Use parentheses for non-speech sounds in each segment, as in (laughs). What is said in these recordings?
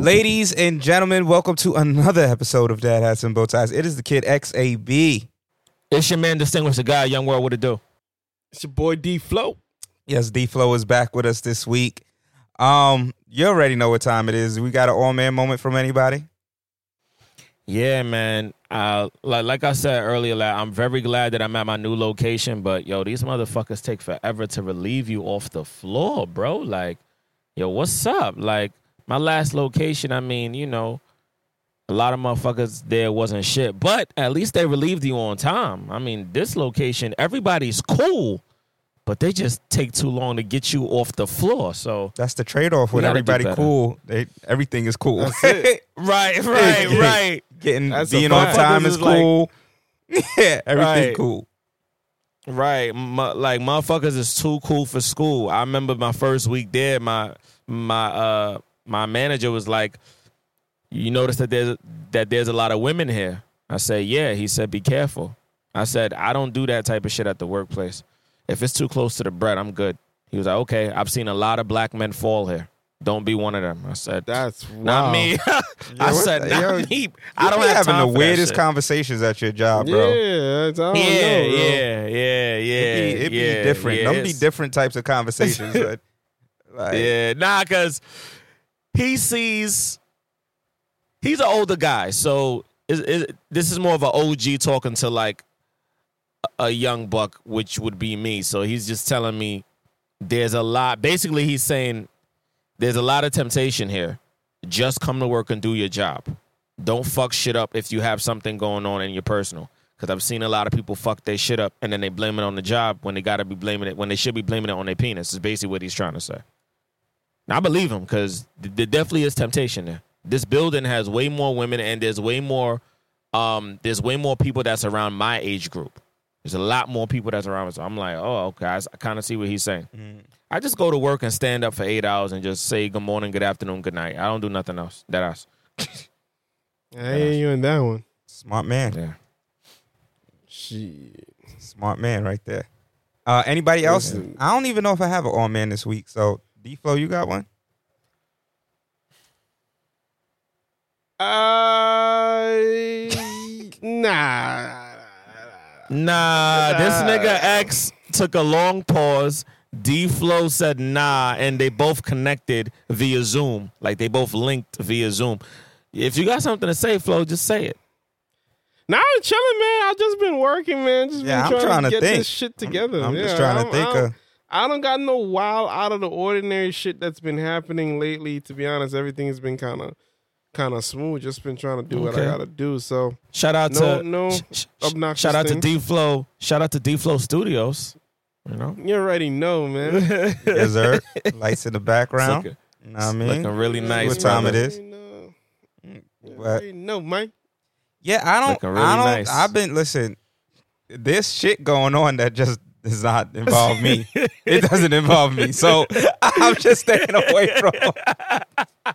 Ladies and gentlemen, welcome to another episode of Dad Hats and Bow Ties. It is the kid XAB. It's your man, distinguished the guy, young world. What it do? It's your boy D Flow. Yes, D Flow is back with us this week. Um, you already know what time it is. We got an all man moment from anybody? Yeah, man. Uh, like like I said earlier, like, I'm very glad that I'm at my new location. But yo, these motherfuckers take forever to relieve you off the floor, bro. Like, yo, what's up? Like my last location. I mean, you know, a lot of motherfuckers there wasn't shit, but at least they relieved you on time. I mean, this location, everybody's cool, but they just take too long to get you off the floor. So That's the trade off with We gotta do everybody cool. They everything is cool. That's (laughs) right, (laughs) right, right. Getting That's being on time is is like- cool. (laughs) yeah, everything Right. cool. Right, Mu- like motherfuckers is too cool for school. I remember my first week there. My my uh my manager was like, "You notice that there's that there's a lot of women here." I said, "Yeah." He said, "Be careful." I said, "I don't do that type of shit at the workplace. If it's too close to the bread, I'm good." He was like, "Okay, I've seen a lot of black men fall here. Don't be one of them." I said, That's "Not wow. (laughs) me." I what said, "Not yo, me." I don't be have having time the weirdest shit. conversations at your job, bro. Yeah, I don't Yeah, know, bro. yeah, yeah, yeah. It be, it be yeah, different. yeah, Them be different types of conversations. (laughs) but, like, Yeah, nah, because he sees he's an older guy, so is, is, this is more of an OG talking to like a, young buck, which would be me. So he's just telling me there's a lot. Basically, he's saying there's a lot of temptation here. Just come to work and do your job. Don't fuck shit up if you have something going on in your personal. Because I've seen a lot of people fuck their shit up and then they blame it on the job when they gotta be blaming it when they should be blaming it on their penis. Is basically what he's trying to say. Now, I believe him because there definitely is temptation there. This building has way more women and there's way more um there's way more people that's around my age group. There's a lot more people that's around. Me, so I'm like, oh, okay. I, kind of see what he's saying. I just go to work and stand up for eight hours and just say good morning, good afternoon, good night. I don't do nothing else. That (laughs) else. I hear you in that one. Smart man. Yeah. Shit. Smart man right there. Uh, anybody else? Listen. I don't even know if I have an all man this week. So D Flow, you got one? I nah. Nah, this nigga X took a long pause. D Flow said nah, and they both connected via Zoom. Like they both linked via Zoom. If you got something to say, Flow, just say it. Nah, I'm chilling, man. I've just been working, man. Just Yeah, been I'm trying, trying to to get think. this shit together. I'm just Yeah, trying to I'm- think I'm- of. I don't got no wild, out of the ordinary shit that's been happening lately. To be honest, everything has been kind of, kind of smooth. Just been trying to do what I gotta do. So Shout out No- to no sh- sh- obnoxious Shout out things. to D Flow. Shout out to D Flow Studios. You know, you already know, man. (laughs) Dessert, lights in the background. looking, You know what I mean? looking really nice. What time brother. it is? You know, mm, you But already know, man. yeah, I don't. Really I don't. nice. I've been listen. This shit going on that just does not involve me. it doesn't involve me. So I'm just staying away from. (laughs)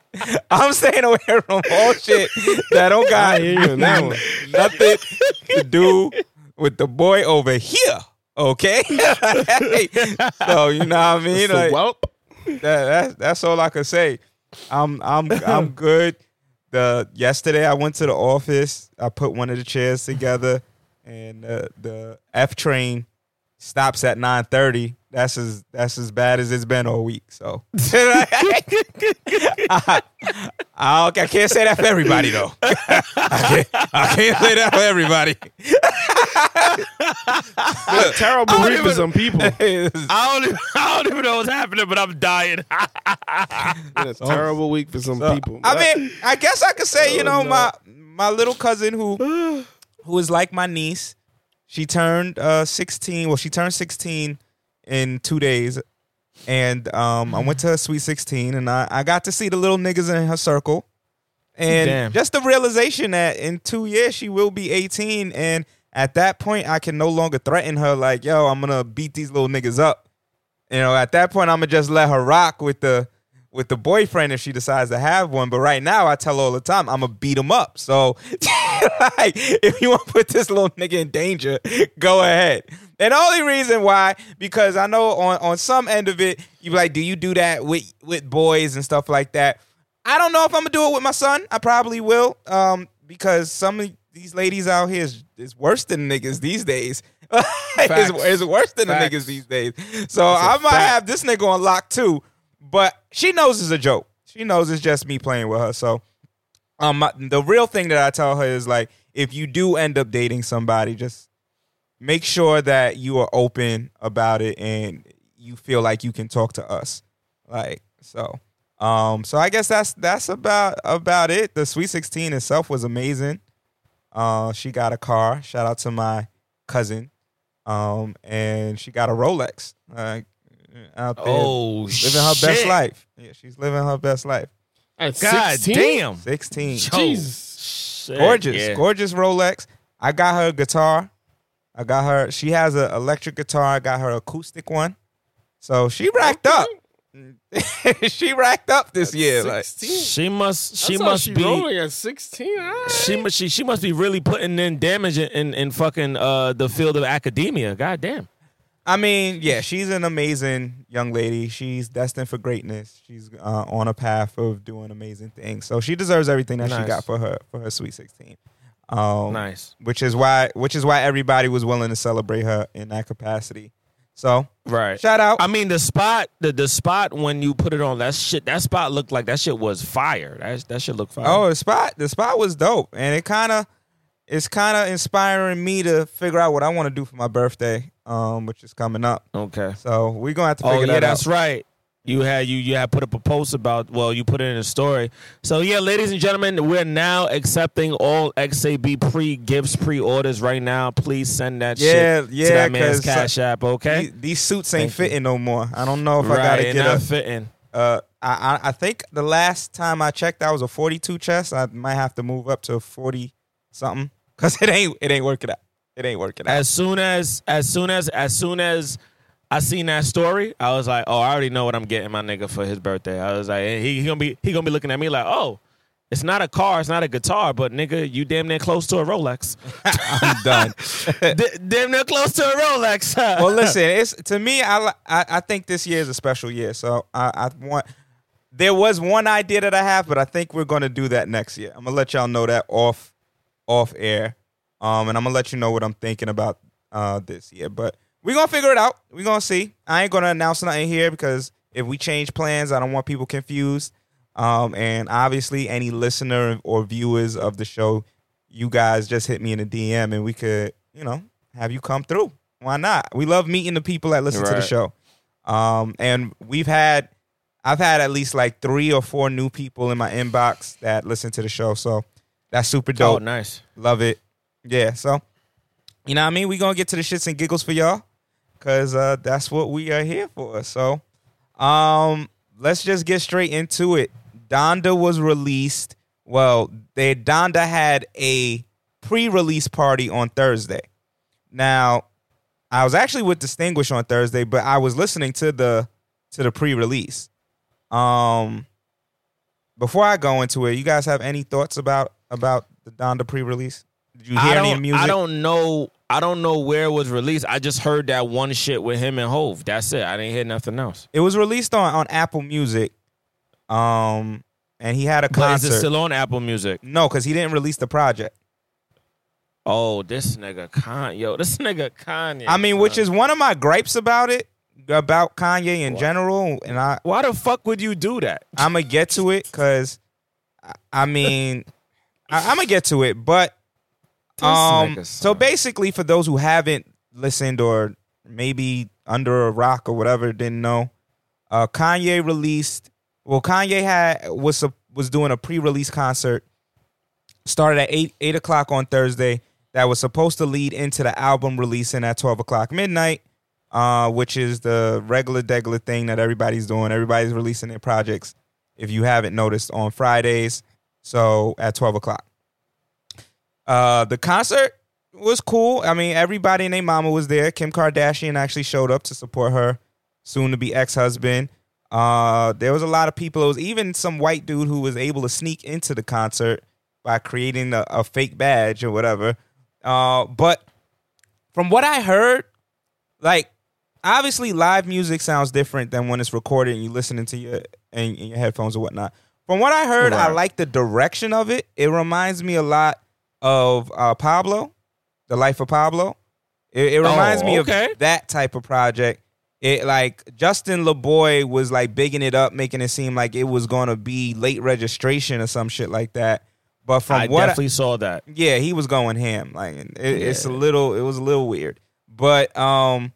I'm staying away from all shit that don't got I hear that nothing to do with the boy over here. Okay, (laughs) so you know what I mean. So, Like, welp. that, that's that's all I can say. I'm I'm I'm (laughs) good. The yesterday I went to the office. I put one of the chairs together, and uh, the F train stops at nine thirty. That's as that's as bad as it's been all week. So I, (laughs) I, don't- I can't say that for everybody though. (laughs) I, can't, I can't say that for everybody. It's a terrible I don't week for some people. (laughs) I don't even, I don't even know what's happening, but I'm dying. it's a terrible week for some So, people. I mean, I guess I could say, you Oh, know, no. my my little cousin who (sighs) who is like my niece. She turned uh 16. Well, she turned 16 in two days. And um, I went to her sweet 16 and I, I got to see the little niggas in her circle. And Damn. just the realization that in two years she will be 18. And at that point, I can no longer threaten her like, yo, I'm gonna beat these little niggas up. You know, at that point, I'm gonna just let her rock with the with the boyfriend if she decides to have one. But right now, I tell her all the time, I'm gonna beat him up. So, (laughs) (laughs) like, if you want to put this little nigga in danger, go ahead. And the only reason why, because I know on on some end of it, you be like, do you do that with with boys and stuff like that? I don't know if I'm gonna do it with my son. I probably will, um, because some of these ladies out here is, is worse than niggas these days. (laughs) it's, it's worse than Facts. the niggas these days. So I might fact. have this nigga on lock too, but she knows it's a joke. She knows it's just me playing with her. So, um, my, the real thing that I tell her is like, if you do end up dating somebody, just make sure that you are open about it and you feel like you can talk to us. Like so. Um, so I guess that's that's about about it. The Sweet 16 itself was amazing. Uh, she got a car. Shout out to my cousin. Um, and she got a Rolex. Uh, out there oh, living her best life. Yeah, she's living her best life. At God 16? damn. 16. Yo, Jesus. shit, gorgeous, yeah. gorgeous Rolex. I got her a guitar. I got her. She has an electric guitar. I got her acoustic one. So she racked up. (laughs) she racked up this year. Like, 16? She must. She That's how must she be. rolling at 16. All right. She must. She, she must be really putting in damage in, in, in fucking uh, the field of academia. God damn. I mean, yeah, she's an amazing young lady. She's destined for greatness. She's uh, on a path of doing amazing things. So she deserves everything that she got for her for her sweet sixteen. Um, Nice. Which is why which is why everybody was willing to celebrate her in that capacity. So Right. shout out. I mean, the spot, the the spot when you put it on that shit, that spot looked like that shit was fire. That that shit looked fire. Oh, the spot the spot was dope, and it kind of it's kind of inspiring me to figure out what I want to do for my birthday, um, which is coming up. okay. So we're gonna have to figure Oh yeah, that that's out. right. You had you you had put up a post about well, you put it in a story. So yeah, ladies and gentlemen, we're now accepting all XAB pre gifts, pre orders right now. Please send that Yeah, shit yeah, to that man's uh, cash app. Okay, These, these suits ain't Thank you. fitting no more. I don't know if I gotta get not a. fitting. Uh, I, I I think the last time I checked, I was a 42 chest. I might have to move up to 40 something because (laughs) it ain't it ain't working out. It ain't working out. As soon as as soon as as soon as I seen that story, I was like, oh, I already know what I'm getting my nigga for his birthday. I was like, he, he gonna be he gonna be looking at me like, oh, it's not a car, it's not a guitar, but nigga, you damn near close to a Rolex. (laughs) (laughs) I'm done. D- damn near close to a Rolex. (laughs) well, listen, it's to me. I, I I think this year is a special year. So I, I want. There was one idea that I have, but I think we're gonna do that next year. I'm gonna let y'all know that off off air, um, and I'm gonna let you know what I'm thinking about uh this year. But we're gonna figure it out. We're gonna see. I ain't gonna announce nothing here because if we change plans, I don't want people confused. Um, and obviously, any listener or viewers of the show, you guys just hit me in a DM and we could, you know, have you come through. Why not? We love meeting the people that listen to the show. Um, and we've had, I've had at least like three or four new people in my inbox that listen to the show. So that's super oh, dope. nice. Love it. Yeah. So, you know what I mean? we to get to the shits and giggles for y'all because uh, that's what we are here for. So, um, let's just get straight into it. Donda was released. Well, they Donda had a pre-release party on Thursday. Now, I was actually with Distinguish on Thursday, but I was listening to the to the pre-release. Um, before I go into it, you guys have any thoughts about about the Donda pre-release? Did you I hear any don't, music? I don't know. I don't know where it was released. I just heard that one shit with him and Hov. That's it. I didn't hear nothing else. It was released on on Apple Music. Um, and he had a But is concert. it still on Apple Music? no, because he didn't release the project. Oh, this nigga Kanye. Yo, this (laughs) nigga Kanye. I mean, which son. is one of my gripes about it, about Kanye in general. And I, why the fuck would you do that? I'm gonna get to it because I mean, (laughs) I, I'm gonna get to it, but um, so basically, for those who haven't listened or maybe under a rock or whatever didn't know, uh, Kanye released. Well, Kanye had was a, was doing a pre-release concert. Started at eight eight o'clock on Thursday. That was supposed to lead into the album releasing at twelve o'clock midnight, uh, which is the regular degular thing that everybody's doing. Everybody's releasing their projects. If you haven't noticed, on Fridays, so at twelve o'clock. Uh, the concert was cool. I mean, everybody and their mama was there. Kim Kardashian actually showed up to support her soon to be ex husband. Uh, there was a lot of people. It was even some white dude who was able to sneak into the concert by creating a, a fake badge or whatever. Uh, but from what I heard, like obviously live music sounds different than when it's recorded and you're listening to your in your headphones or whatnot. From what I heard, I like the direction of it. It reminds me a lot of uh, Pablo, the life of Pablo. It, it reminds Oh, me okay. of that type of project. It like Justin LaBoy was like bigging it up, making it seem like it was gonna be late registration or some shit like that. But from I what I- definitely saw that. yeah, he was going ham. Like it, it's a little, it was a little weird. But um,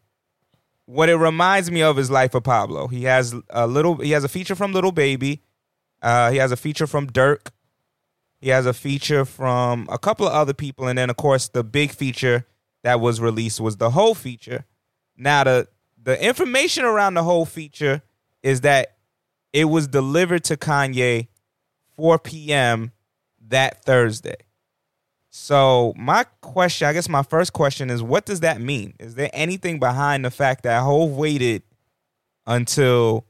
what it reminds me of is Life of Pablo. He has a little, he has a feature from Lil Baby. Uh, he has a feature from Durk. He has a feature from a couple of other people, and then of course the big feature that was released was the whole feature. Now the the information around the whole feature is that it was delivered to Kanye 4 p.m. that Thursday. So my question, I guess my first question is, what does that mean? Is there anything behind the fact that Hov waited until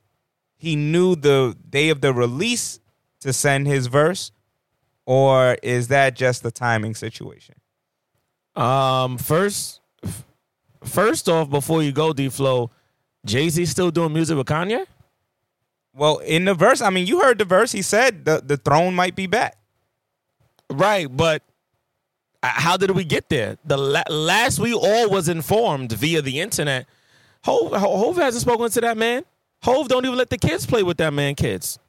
he knew the day of the release to send his verse, or is that just the timing situation? Um, first, first off, before you go, D Flow, Jay Z still doing music with Kanye? Well, in the verse, I mean, you heard the verse. He said the the throne might be back. Right, but how did we get there? The la- last we all was informed via the internet. Hov, Hov hasn't spoken to that man. Hov don't even let the kids play with that man. Kids.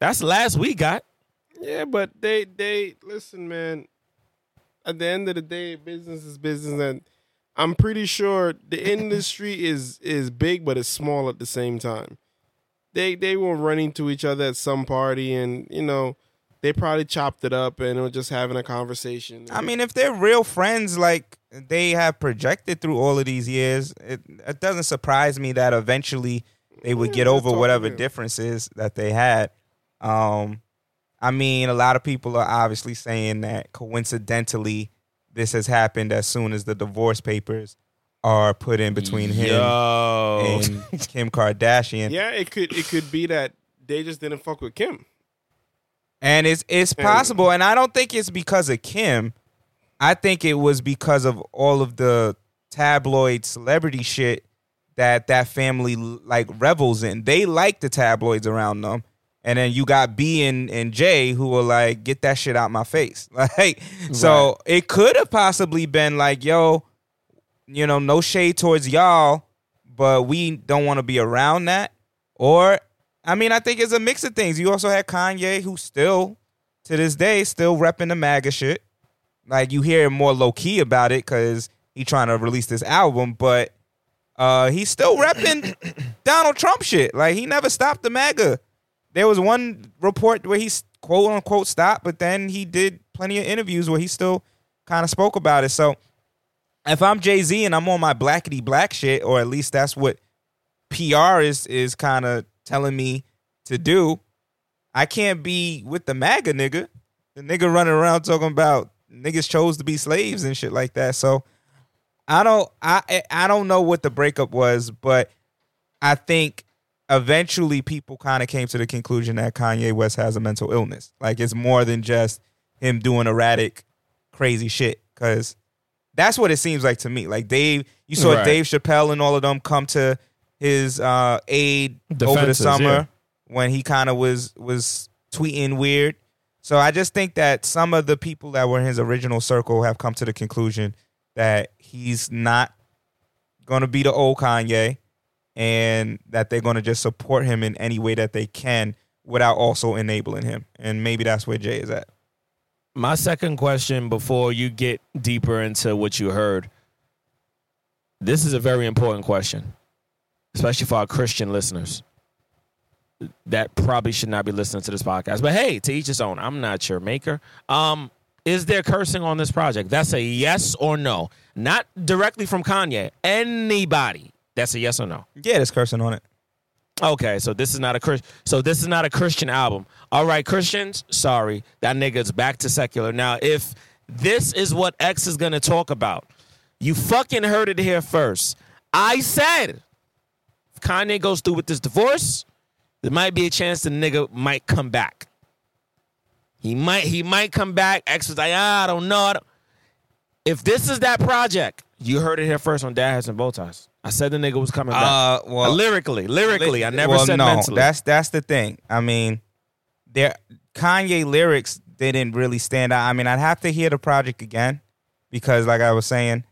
That's the last we got. Yeah, but they they listen, man. At the end of the day, business is business, and I'm pretty sure the (laughs) industry is is big, but it's small at the same time. They they were running to each other at some party, and you know they probably chopped it up and were just having a conversation. I mean, if they're real friends, like they have projected through all of these years, it, it doesn't surprise me that eventually they would get over whatever differences that they had. Um, I mean, a lot of people are obviously saying that coincidentally this has happened as soon as the divorce papers are put in between him Yo. and (laughs) Kim Kardashian. yeah, it could it could be that they just didn't fuck with Kim. And it's it's possible, and I don't think it's because of Kim. I think it was because of all of the tabloid celebrity shit that that family like revels in. They like the tabloids around them, and then you got B and, and J who were like, "Get that shit out my face!" (laughs) Like, so it could have possibly been like, "Yo, you know, no shade towards y'all, but we don't want to be around that," or I mean, I think it's a mix of things. You also had Kanye, who still, to this day, still repping the MAGA shit. Like you hear him more low key about it because he trying to release this album, but uh, he's still repping (coughs) Donald Trump shit. Like he never stopped the MAGA. There was one report where he quote unquote stopped, but then he did plenty of interviews where he still kind of spoke about it. So if I'm Jay Z and I'm on my blackety black shit, or at least that's what PR is is kind of telling me to do, I can't be with the MAGA nigga. The nigga running around talking about niggas chose to be slaves and shit like that. So I don't I I don't know what the breakup was, but I think eventually people kind of came to the conclusion that Kanye West has a mental illness. Like it's more than just him doing erratic, crazy shit. Cause that's what it seems like to me. Like Dave, you saw Right. Dave Chappelle and all of them come to his uh, aid over the summer yeah. when he kind of was was tweeting weird. So I just think that some of the people that were in his original circle have come to the conclusion that he's not going to be the old Kanye and that they're going to just support him in any way that they can without also enabling him. And maybe that's where Jay is at. My second question before you get deeper into what you heard. This is a very important question, especially for our Christian listeners that probably should not be listening to this podcast. But hey, to each his own. I'm not your maker. Um, is there cursing on this project? That's a yes or no. Not directly from Kanye. Anybody. That's a yes or no. Yeah, there's cursing on it. Okay, so this is not a Chris. So this is not a Christian album. All right, Christians, sorry, that nigga's back to secular. Now, if this is what X is gonna talk about, you fucking heard it here first. I said, if Kanye goes through with this divorce, there might be a chance the nigga might come back. He might he might come back. X was like, ah, I don't know. If this is that project, you heard it here first on Dad Hats and Bow Ties. I said the nigga was coming back. Uh, well, lyrically, lyrically, I never well, said no, mentally. That's that's the thing. I mean, there Kanye lyrics didn't really stand out. I mean, I'd have to hear the project again because, like I was saying,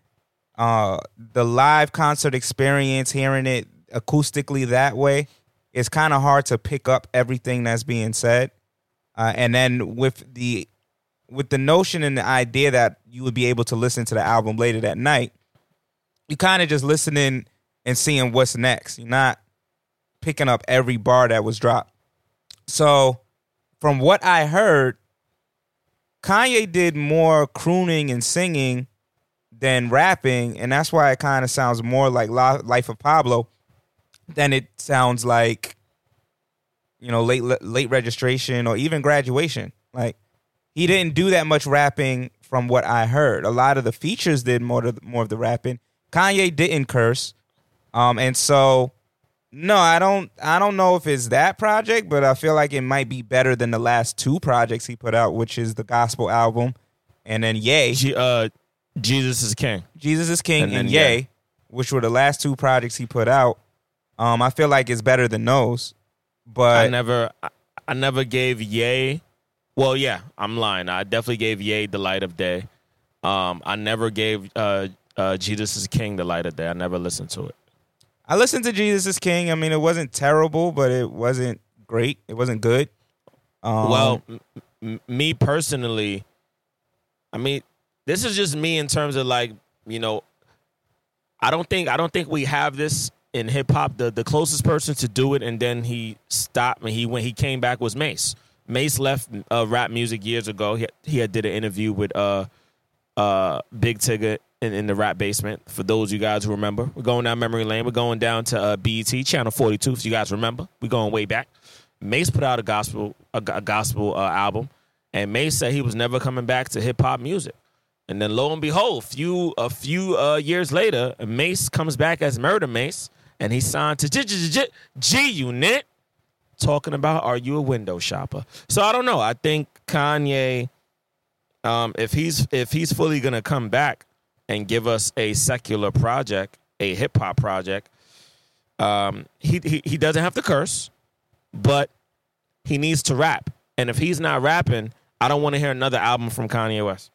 uh, the live concert experience, hearing it acoustically that way, it's kind of hard to pick up everything that's being said. Uh, and then with the with the notion and the idea that you would be able to listen to the album later that night, you kind of just listening and seeing what's next. You're not picking up every bar that was dropped. So, from what I heard, Kanye did more crooning and singing than rapping, and that's why it kind of sounds more like Life of Pablo than it sounds like you know late late registration or even graduation. Like he didn't do that much rapping from what I heard. A lot of the features did more more of the rapping. Kanye didn't curse, um, and so no, I don't. I don't know if it's that project, but I feel like it might be better than the last two projects he put out, which is the gospel album, and then Yay, G- uh, Jesus is King. Jesus is King, And and, Yay, Ye. which were the last two projects he put out. Um, I feel like it's better than those, but I never, I, I never gave Yay Well, yeah, I'm lying. I definitely gave Yay the light of day. Um, I never gave uh, uh, Jesus is King the light of day. I never listened to it. I listened to Jesus is King. I mean, it wasn't terrible, but it wasn't great. It wasn't good. Um, well, m- m- me personally, I mean, this is just me in terms of like, you know, I don't think I don't think we have this in hip hop. The the closest person to do it, and then he stopped. And he when he came back was Mase. Mase left uh, rap music years ago. He he had did an interview with uh uh Big Tigger in, in the rap basement. For those of you guys who remember, we're going down memory lane. We're going down to uh, BET channel forty two. If you guys remember, we're going way back. Mase put out a gospel a, a gospel uh, album, and Mase said he was never coming back to hip hop music. And then lo and behold, few a few uh, years later, Mase comes back as Murder Mase, and he signed to G- G Unit, talking about "Are you a window shopper?" So I don't know. I think Kanye, um, if he's if he's fully gonna come back and give us a secular project, a hip hop project, um, he, he he doesn't have to curse, but he needs to rap. And if he's not rapping, I don't want to hear another album from Kanye West.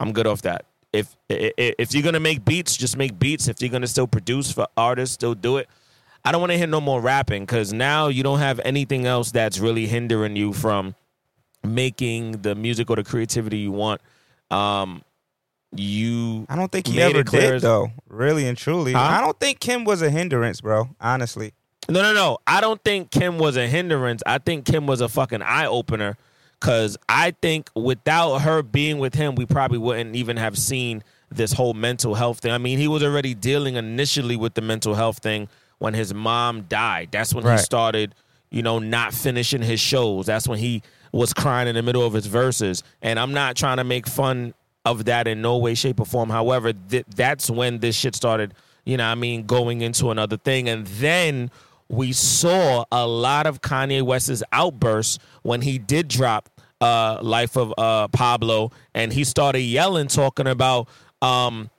I'm good off that. If if you're gonna make beats, just make beats. If you're gonna still produce for artists, still do it. I don't want to hear no more rapping because now you don't have anything else that's really hindering you from making the music or the creativity you want. Um, you I don't think he ever did as- though. Really and truly, Huh? I don't think Kim was a hindrance, bro. Honestly, No, no, no. I don't think Kim was a hindrance. I think Kim was a fucking eye opener. Cause I think without her being with him, we probably wouldn't even have seen this whole mental health thing. I mean, he was already dealing initially with the mental health thing when his mom died. That's when Right. he started, you know, not finishing his shows. That's when he was crying in the middle of his verses. And I'm not trying to make fun of that in no way, shape, or form. However, th- that's when this shit started, you know, I mean, going into another thing. And then we saw a lot of Kanye West's outbursts when he did drop uh, Life of uh, Pablo, and he started yelling, talking about um,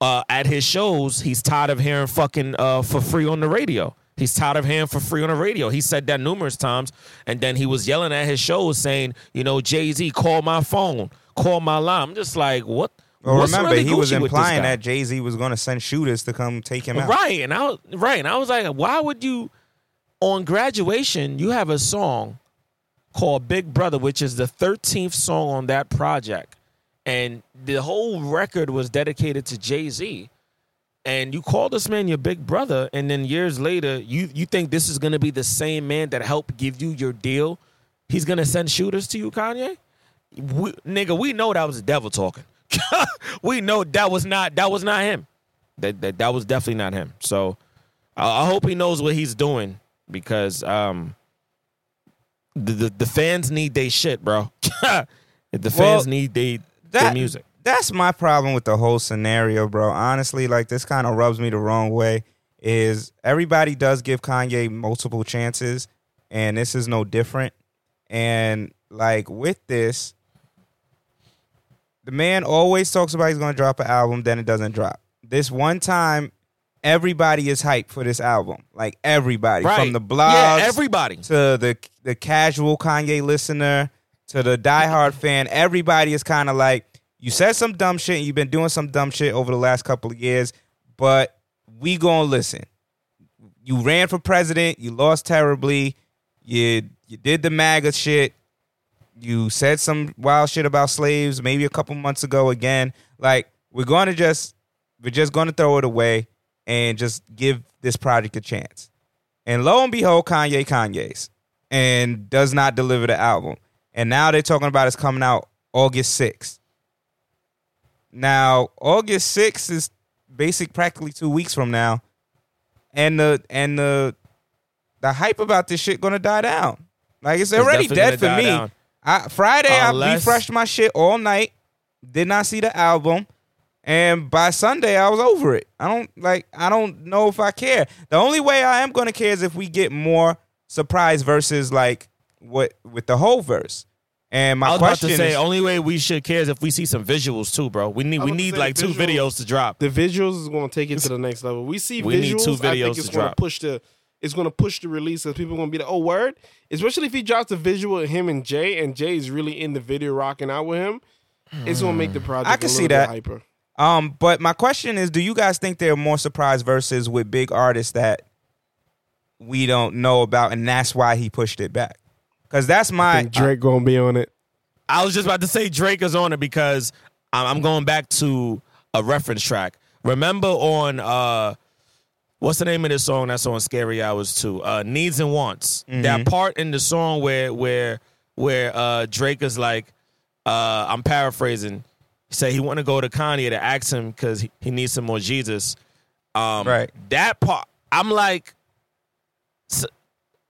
uh, at his shows, he's tired of hearing fucking uh, for free on the radio. He's tired of hearing for free on the radio. He said that numerous times, and then he was yelling at his shows, saying, "You know, Jay Z, call my phone, call my line." I'm just like, what? well, what's remember really he was implying that Jay Z was going to send shooters to come take him out. Right, and I was right, and I was like, why would you? on graduation, you have a song called Big Brother, which is the 13th song on that project. And the whole record was dedicated to Jay Z. And you call this man your big brother, and then years later, you you think this is gonna be the same man that helped give you your deal? He's gonna send shooters to you, Kanye? We, nigga, we know that was the devil talking. (laughs) we know that was not that was not him. That that, that was definitely not him. So I, I hope he knows what he's doing because um the the, the fans need they shit, bro. (laughs) the fans Well, need they their music. That's my problem with the whole scenario, bro. Honestly, like this kind of rubs me the wrong way. Is everybody does give Kanye multiple chances, and this is no different. And like with this, the man always talks about he's gonna drop an album, then it doesn't drop. This one time, everybody is hyped for this album. Like everybody from the blogs, Yeah, everybody. to the the casual Kanye listener to the diehard fan, everybody is kind of like, you said some dumb shit and you've been doing some dumb shit over the last couple of years, but we gonna listen. You ran for president, you lost terribly, you you did the MAGA shit, you said some wild shit about slaves maybe a couple months ago again. Like, we're gonna just we're just gonna throw it away and just give this project a chance. And lo and behold, Kanye Kanye's and does not deliver the album. And now they're talking about it's coming out August 6th. Now, August 6th is basic practically two weeks from now. And the and the the hype about this shit gonna die down. Like it's already dead for me. I, Friday I refreshed my shit all night. Did not see the album. And by Sunday, I was over it. I don't like. I don't know if I care. The only way I am gonna care is if we get more surprise versus like what with the whole verse. And my I was about question to say, is, only way we should care is if we see some visuals too, bro. We need we was about to need say like two videos to drop. The visuals is going to take it to the next level. We see We need visuals. two I videos think it's to going to push the. It's going to push the release because people are going to be like, "Oh, word!" Especially if he drops a visual of him and Jay, and Jay is really in the video rocking out with him. It's going to make the project. I can a see that. hyper. um, but my question is, do you guys think there are more surprise verses with big artists that we don't know about, and that's why he pushed it back? Because that's my And Drake going to be on it. I was just about to say Drake is on it because I'm I'm going back to a reference track. Remember on uh what's the name of this song that's on Scary Hours 2? Uh Needs and Wants. That part in the song where where where uh Drake is like uh I'm paraphrasing. He said he want to go to Kanye to ask him cuz he, he needs some more Jesus. Um Right. that part I'm like s-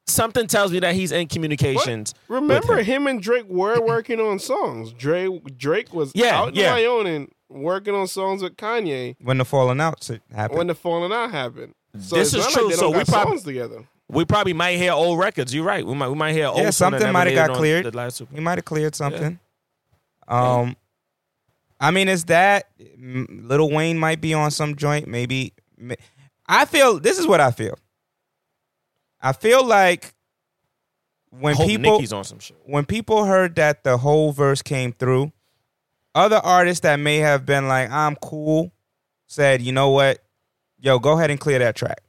something tells me that he's in communications. with Remember, him. him and Drake were working on songs. Drake Drake was Yeah, out in yeah. Wyoming working on songs with Kanye when the falling out happened. when the falling out happened. So This is true. Like So we got prob- songs together. We probably might hear old records. You're right. We might we might hear old. yeah, something might have got cleared. The last Super- He might have cleared something. Um, I mean, is that mm, Lil Wayne might be on some joint? Maybe. I feel this is what I feel. I feel like when people Nicki's on some shit. when people heard that the whole verse came through, other artists that may have been like, "I'm cool," said, "You know what? Yo, go ahead and clear that track."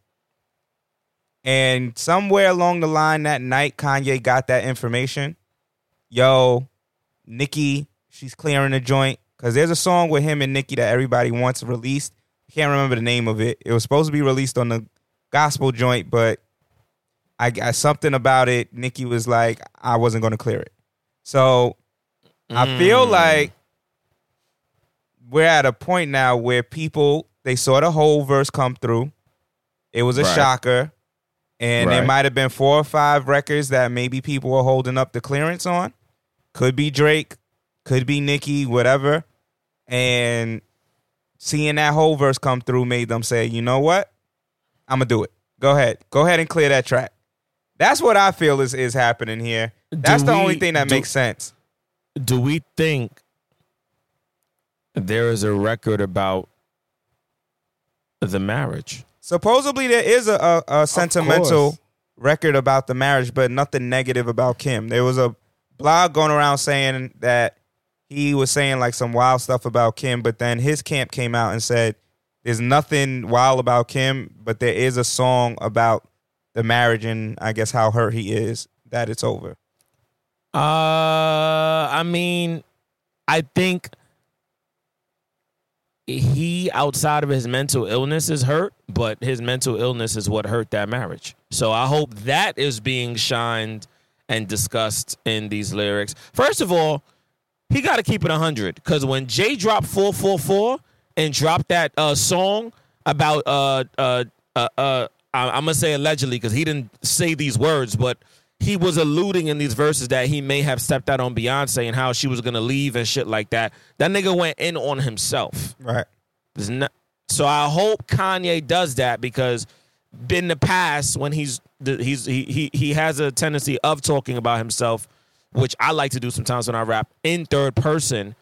And somewhere along the line that night, Kanye got that information. Yo, Nicki, she's clearing the joint because there's a song with him and Nicki that everybody wants released. Can't remember the name of it. It was supposed to be released on the gospel joint, but I got something about it. Nicki was like, I wasn't going to clear it. So I feel Mm. like we're at a point now where people they saw the whole verse come through. It was a Right. shocker. And there Right. might have been four or five records that maybe people were holding up the clearance on. Could be Drake, could be Nicki, whatever. And seeing that whole verse come through made them say, you know what? I'm gonna do it. Go ahead. Go ahead and clear that track. That's what I feel is, is happening here. That's Do the only thing that do- makes sense. Do we think there is a record about the marriage? Supposedly there is a, a, a sentimental record about the marriage, but nothing negative about Kim. There was a blog going around saying that he was saying like some wild stuff about Kim, but then his camp came out and said there's nothing wild about Kim, but there is a song about the marriage and I guess how hurt he is that it's over. Uh, I mean, I think he outside of his mental illness is hurt, but his mental illness is what hurt that marriage. So I hope that is being shined and discussed in these lyrics. First of all, he got to keep it 100 because when Jay dropped 444 and dropped that uh, song about, uh, uh, uh, uh, I- I'm going to say allegedly because he didn't say these words, but he was alluding in these verses that he may have stepped out on Beyonce and how she was going to leave and shit like that. That nigga went in on himself. Right. There's no- so I hope Kanye does that because in the past when he's he's he he he has a tendency of talking about himself, which I like to do sometimes when I rap in third person,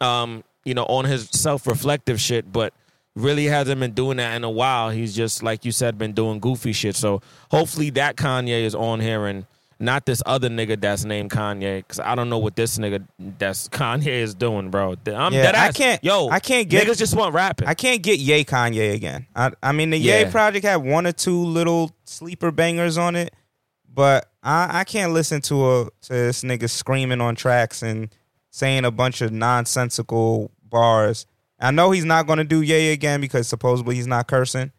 um, you know, on his self-reflective shit, but really hasn't been doing that in a while. He's just like you said, been doing goofy shit. So hopefully that Kanye is on here and not this other nigga that's named Kanye, because I don't know what this nigga that's (laughs) Kanye is doing, bro. I'm Yeah, dead I can't- Yo, I can't get- niggas just want rapping. I can't get Yay Kanye again. I I mean the Yay Yeah. project had one or two little sleeper bangers on it, but I, I can't listen to a to this nigga screaming on tracks and saying a bunch of nonsensical bars. I know he's not gonna do Yay again because supposedly he's not cursing.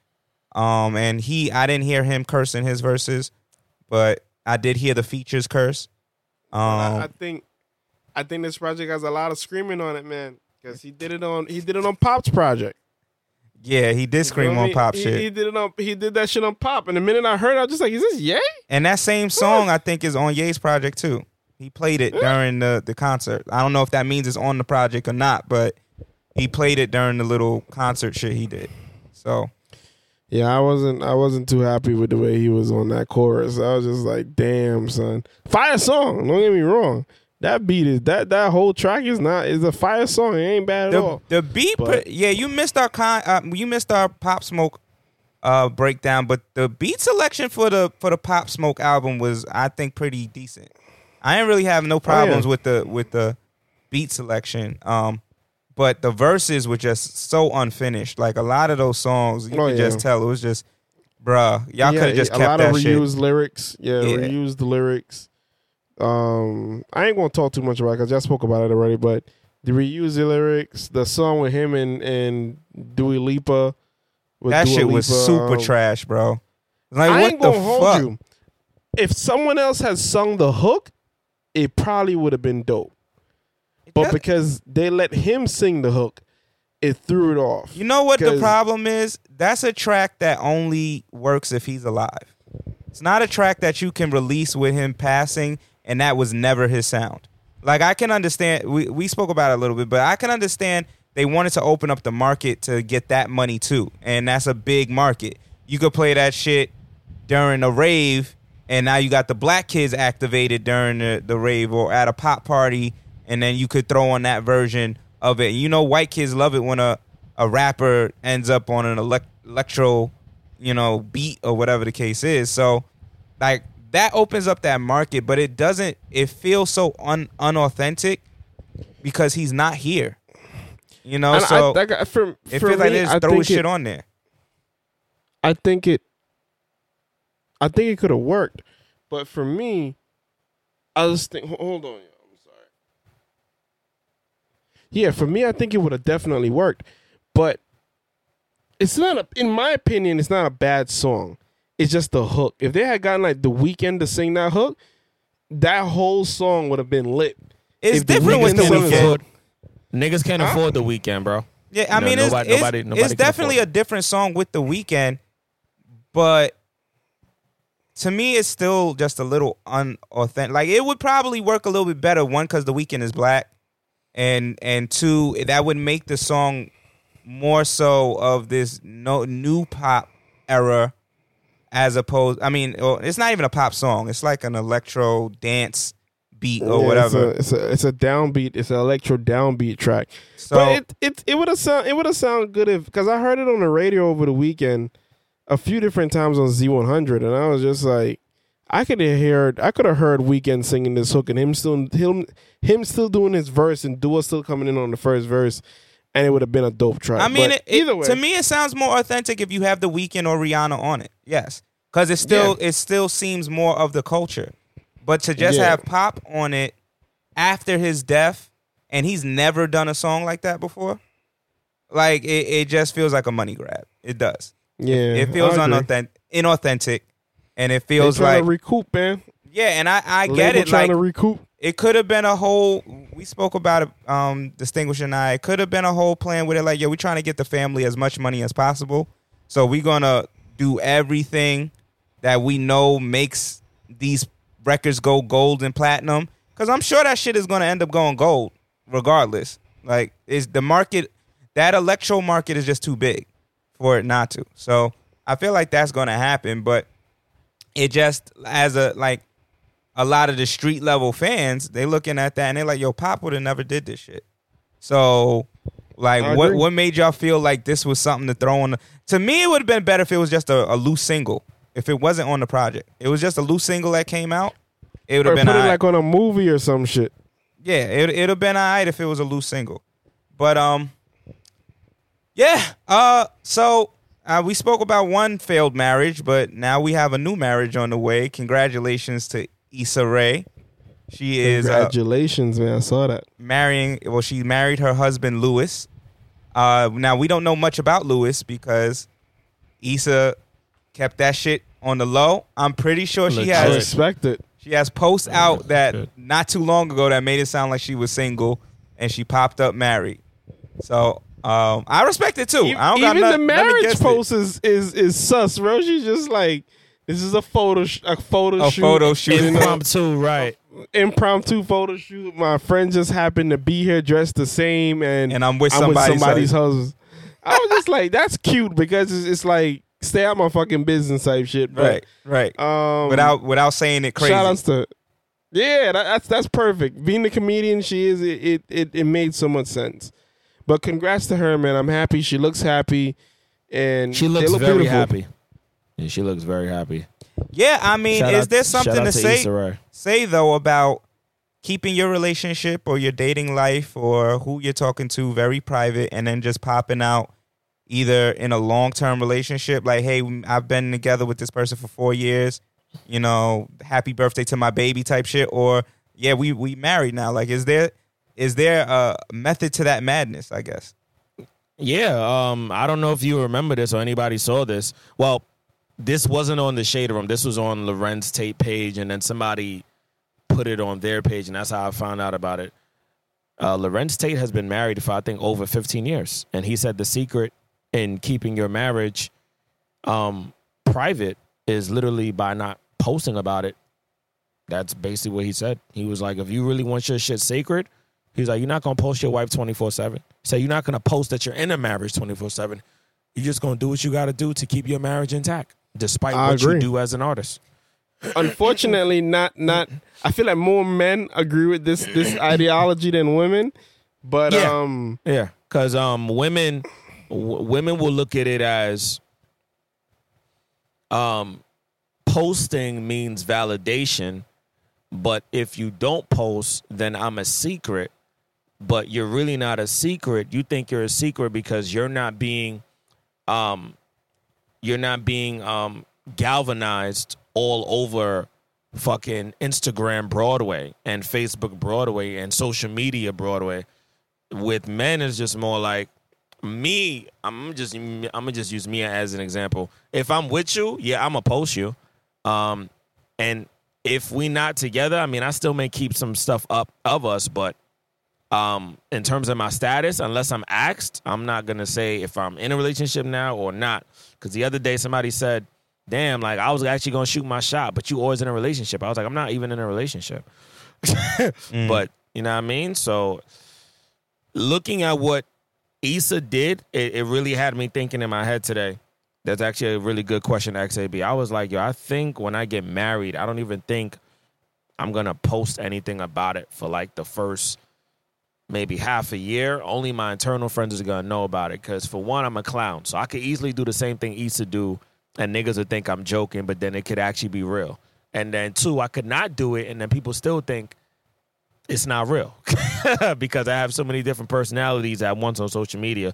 Um and he I didn't hear him cursing his verses, but I did hear the features curse. Um I, I think I think this project has a lot of screaming on it, man. Because he did it on he did it on Pop's project. yeah, he did You scream know on pop he, shit. He did it on he did that shit on Pop, and the minute I heard, it, I was just like, "Is this Yay?" And that same song, I think, is on Ye's project too. He played it during the, the concert. I don't know if that means it's on the project or not, but he played it during the little concert shit he did. So Yeah, I wasn't I wasn't too happy with the way he was on that chorus. I was just like, "Damn, son, fire song." Don't get me wrong. That beat is that that whole track is not is a fire song. It ain't bad at the all. the beat, But- yeah, you missed our con, uh, you missed our Pop Smoke uh, breakdown, but the beat selection for the for the Pop Smoke album was, I think, pretty decent. I didn't really have no problems with the with the beat selection. Um, but the verses were just so unfinished. Like a lot of those songs, you Oh, could yeah. just tell it was just, bruh, y'all could have just a kept lot that of shit. reused lyrics. Yeah, Yeah. reused the lyrics. Um, I ain't gonna talk too much about it because I spoke about it already. But the reused the lyrics, the song with him and and Dua Lipa. with That Dua shit was super um, trash, bro. Like I what ain't the gonna hold fuck? you. If someone else had sung the hook, it probably would have been dope. But because they let him sing the hook, it threw it off. You know what the 'Cause- problem is? That's a track that only works if he's alive. It's not a track that you can release with him passing, and that was never his sound. Like I can understand. We we spoke about it a little bit, but I can understand they wanted to open up the market to get that money too, and that's a big market. You could play that shit during a rave, and now you got the black kids activated during the, the rave or at a pop party, and then you could throw on that version of it. You know, white kids love it when a, a rapper ends up on an elec- electro, you know, beat or whatever the case is. So, like that opens up that market, but it doesn't. It feels so un unauthentic because he's not here. You know, And so I, got- for, it for feels like me, they just I throw think shit it- on there. I think it I think it could have worked. But for me, I just think hold on, yo, I'm sorry. Yeah, for me I think it would have definitely worked. But it's not a in my opinion, it's not a bad song. It's just the hook. If they had gotten like the Weeknd to sing that hook, that whole song would have been lit. It's If different with the sung Weeknd. Niggas can't Huh? afford the Weeknd, bro. Yeah, I No, mean, nobody- it's, nobody- nobody it's definitely afford a different song with the Weeknd, but to me, it's still just a little unauthentic. Like it would probably work a little bit better. One, because the Weeknd is black, and and two, that would make the song more so of this no new pop era, as opposed. I mean, it's not even a pop song. It's like an electro dance beat or Yeah, whatever. It's a, it's a it's a downbeat. It's an electro downbeat track. so but it it it would have sound it would have sounded good if because I heard it on the radio over the weekend a few different times on Z100, and I was just like, I could have heard I could have heard Weeknd singing this hook and him still him him still doing his verse and Dua still coming in on the first verse, and it would have been a dope track. I mean, it, it- either way, to me, it sounds more authentic if you have the Weeknd or Rihanna on it. Yes, because it still it still seems more of the culture. But to just Yeah. have Pop on it after his death, and he's never done a song like that before, like it, it just feels like a money grab. It does. Yeah, It feels unauthentic, inauthentic, and it feels trying like to recoup, man. yeah. And I I get it. Trying Like to recoup. it could have been a whole we spoke about it um distinguished and i it could have been a whole plan with it like yo we're trying to get the family as much money as possible so we're gonna do everything that we know makes these records go gold and platinum because i'm sure that shit is gonna end up going gold regardless like is the market that electro market is just too big for it not to so i feel like that's gonna happen but it just as a like a lot of the street level fans, they looking at that and they're like, "Yo, Pop would have never did this shit." So, like, what what made y'all feel like this was something to throw on? The, to me, it would have been better if it was just a, a loose single. If it wasn't on the project, it was just a loose single that came out. It would have been put it like on a movie or some shit. yeah, it it'd have been alright if it was a loose single. But um, yeah. Uh, so uh, we spoke about one failed marriage, but now we have a new marriage on the way. Congratulations to Issa Rae. She is uh, Congratulations, man. I saw that. marrying. Well, she married her husband Louis. Uh, now we don't know much about Louis because Issa kept that shit on the low. I'm pretty sure she Legit. I has respect it. she has posts out that Good. not too long ago that made it sound like she was single and she popped up married. So um, I respect it too. I don't got Even no- the nothing marriage against it. post is, is is sus, bro. She's just like, this is a photo sh- a photo A shoot, photo shoot. Impromptu, right? impromptu photo shoot. My friend just happened to be here dressed the same, and And I'm with I'm with somebody's somebody's husband. I was just like, that's cute because it's, it's like stay out my fucking business type shit. Right, But, right. Um, without without saying it crazy. shout outs to. Yeah, that, that's that's perfect. Being the comedian she is, it, it it it made so much sense. But congrats to her, man. I'm happy. She looks happy, and She looks look very beautiful. happy. Yeah, she looks very happy. yeah, I mean, Shout is out- there something out to, say say though about keeping your relationship or your dating life or who you're talking to very private and then just popping out either in a long-term relationship like hey I've been together with this person for 4 years you know happy birthday to my baby type shit or yeah we we married now like is there is there a method to that madness I guess Yeah, um, I don't know if you remember this or anybody saw this. Well, this wasn't on the Shade Room. This was on Larenz Tate page, and then somebody put it on their page, and that's how I found out about it. Uh, Larenz Tate has been married for I think over 15 years, and he said the secret in keeping your marriage um, private is literally by not posting about it. That's basically what he said. He was like, if you really want your shit sacred, he was like, you're not gonna post your wife 24 seven. So you're not gonna post that you're in a marriage 24 seven. You're just gonna do what you got to do to keep your marriage intact, despite I what you do as an artist. Unfortunately, not not. I feel like more men agree with this this (clears throat) ideology than women. But Yeah. um, Yeah, because um, women w- women will look at it as um, posting means validation, but if you don't post, then I'm a secret. But you're really not a secret. You think you're a secret because you're not being um, you're not being um, galvanized all over fucking Instagram Broadway and Facebook Broadway and social media Broadway. With men is just more like me i'm just i'm gonna just use me as an example. If i'm with you yeah i'm gonna post you. Um and if we not together i mean i still may keep some stuff up of us but um in terms of my status unless i'm asked i'm not gonna say if i'm in a relationship now or not because the other day somebody said damn like i was actually gonna shoot my shot but you always in a relationship i was like i'm not even in a relationship (laughs) but you know what i mean so looking at what Issa did, it, it really had me thinking in my head today. That's actually a really good question to. I was like, yo, I think when I get married, I don't even think I'm gonna post anything about it for like the first maybe half a year. Only my internal friends are gonna know about it. Cause for one, I'm a clown. So I could easily do the same thing Issa do and niggas would think I'm joking, but then it could actually be real. And then two, I could not do it and then people still think it's not real (laughs) because I have so many different personalities at once on social media.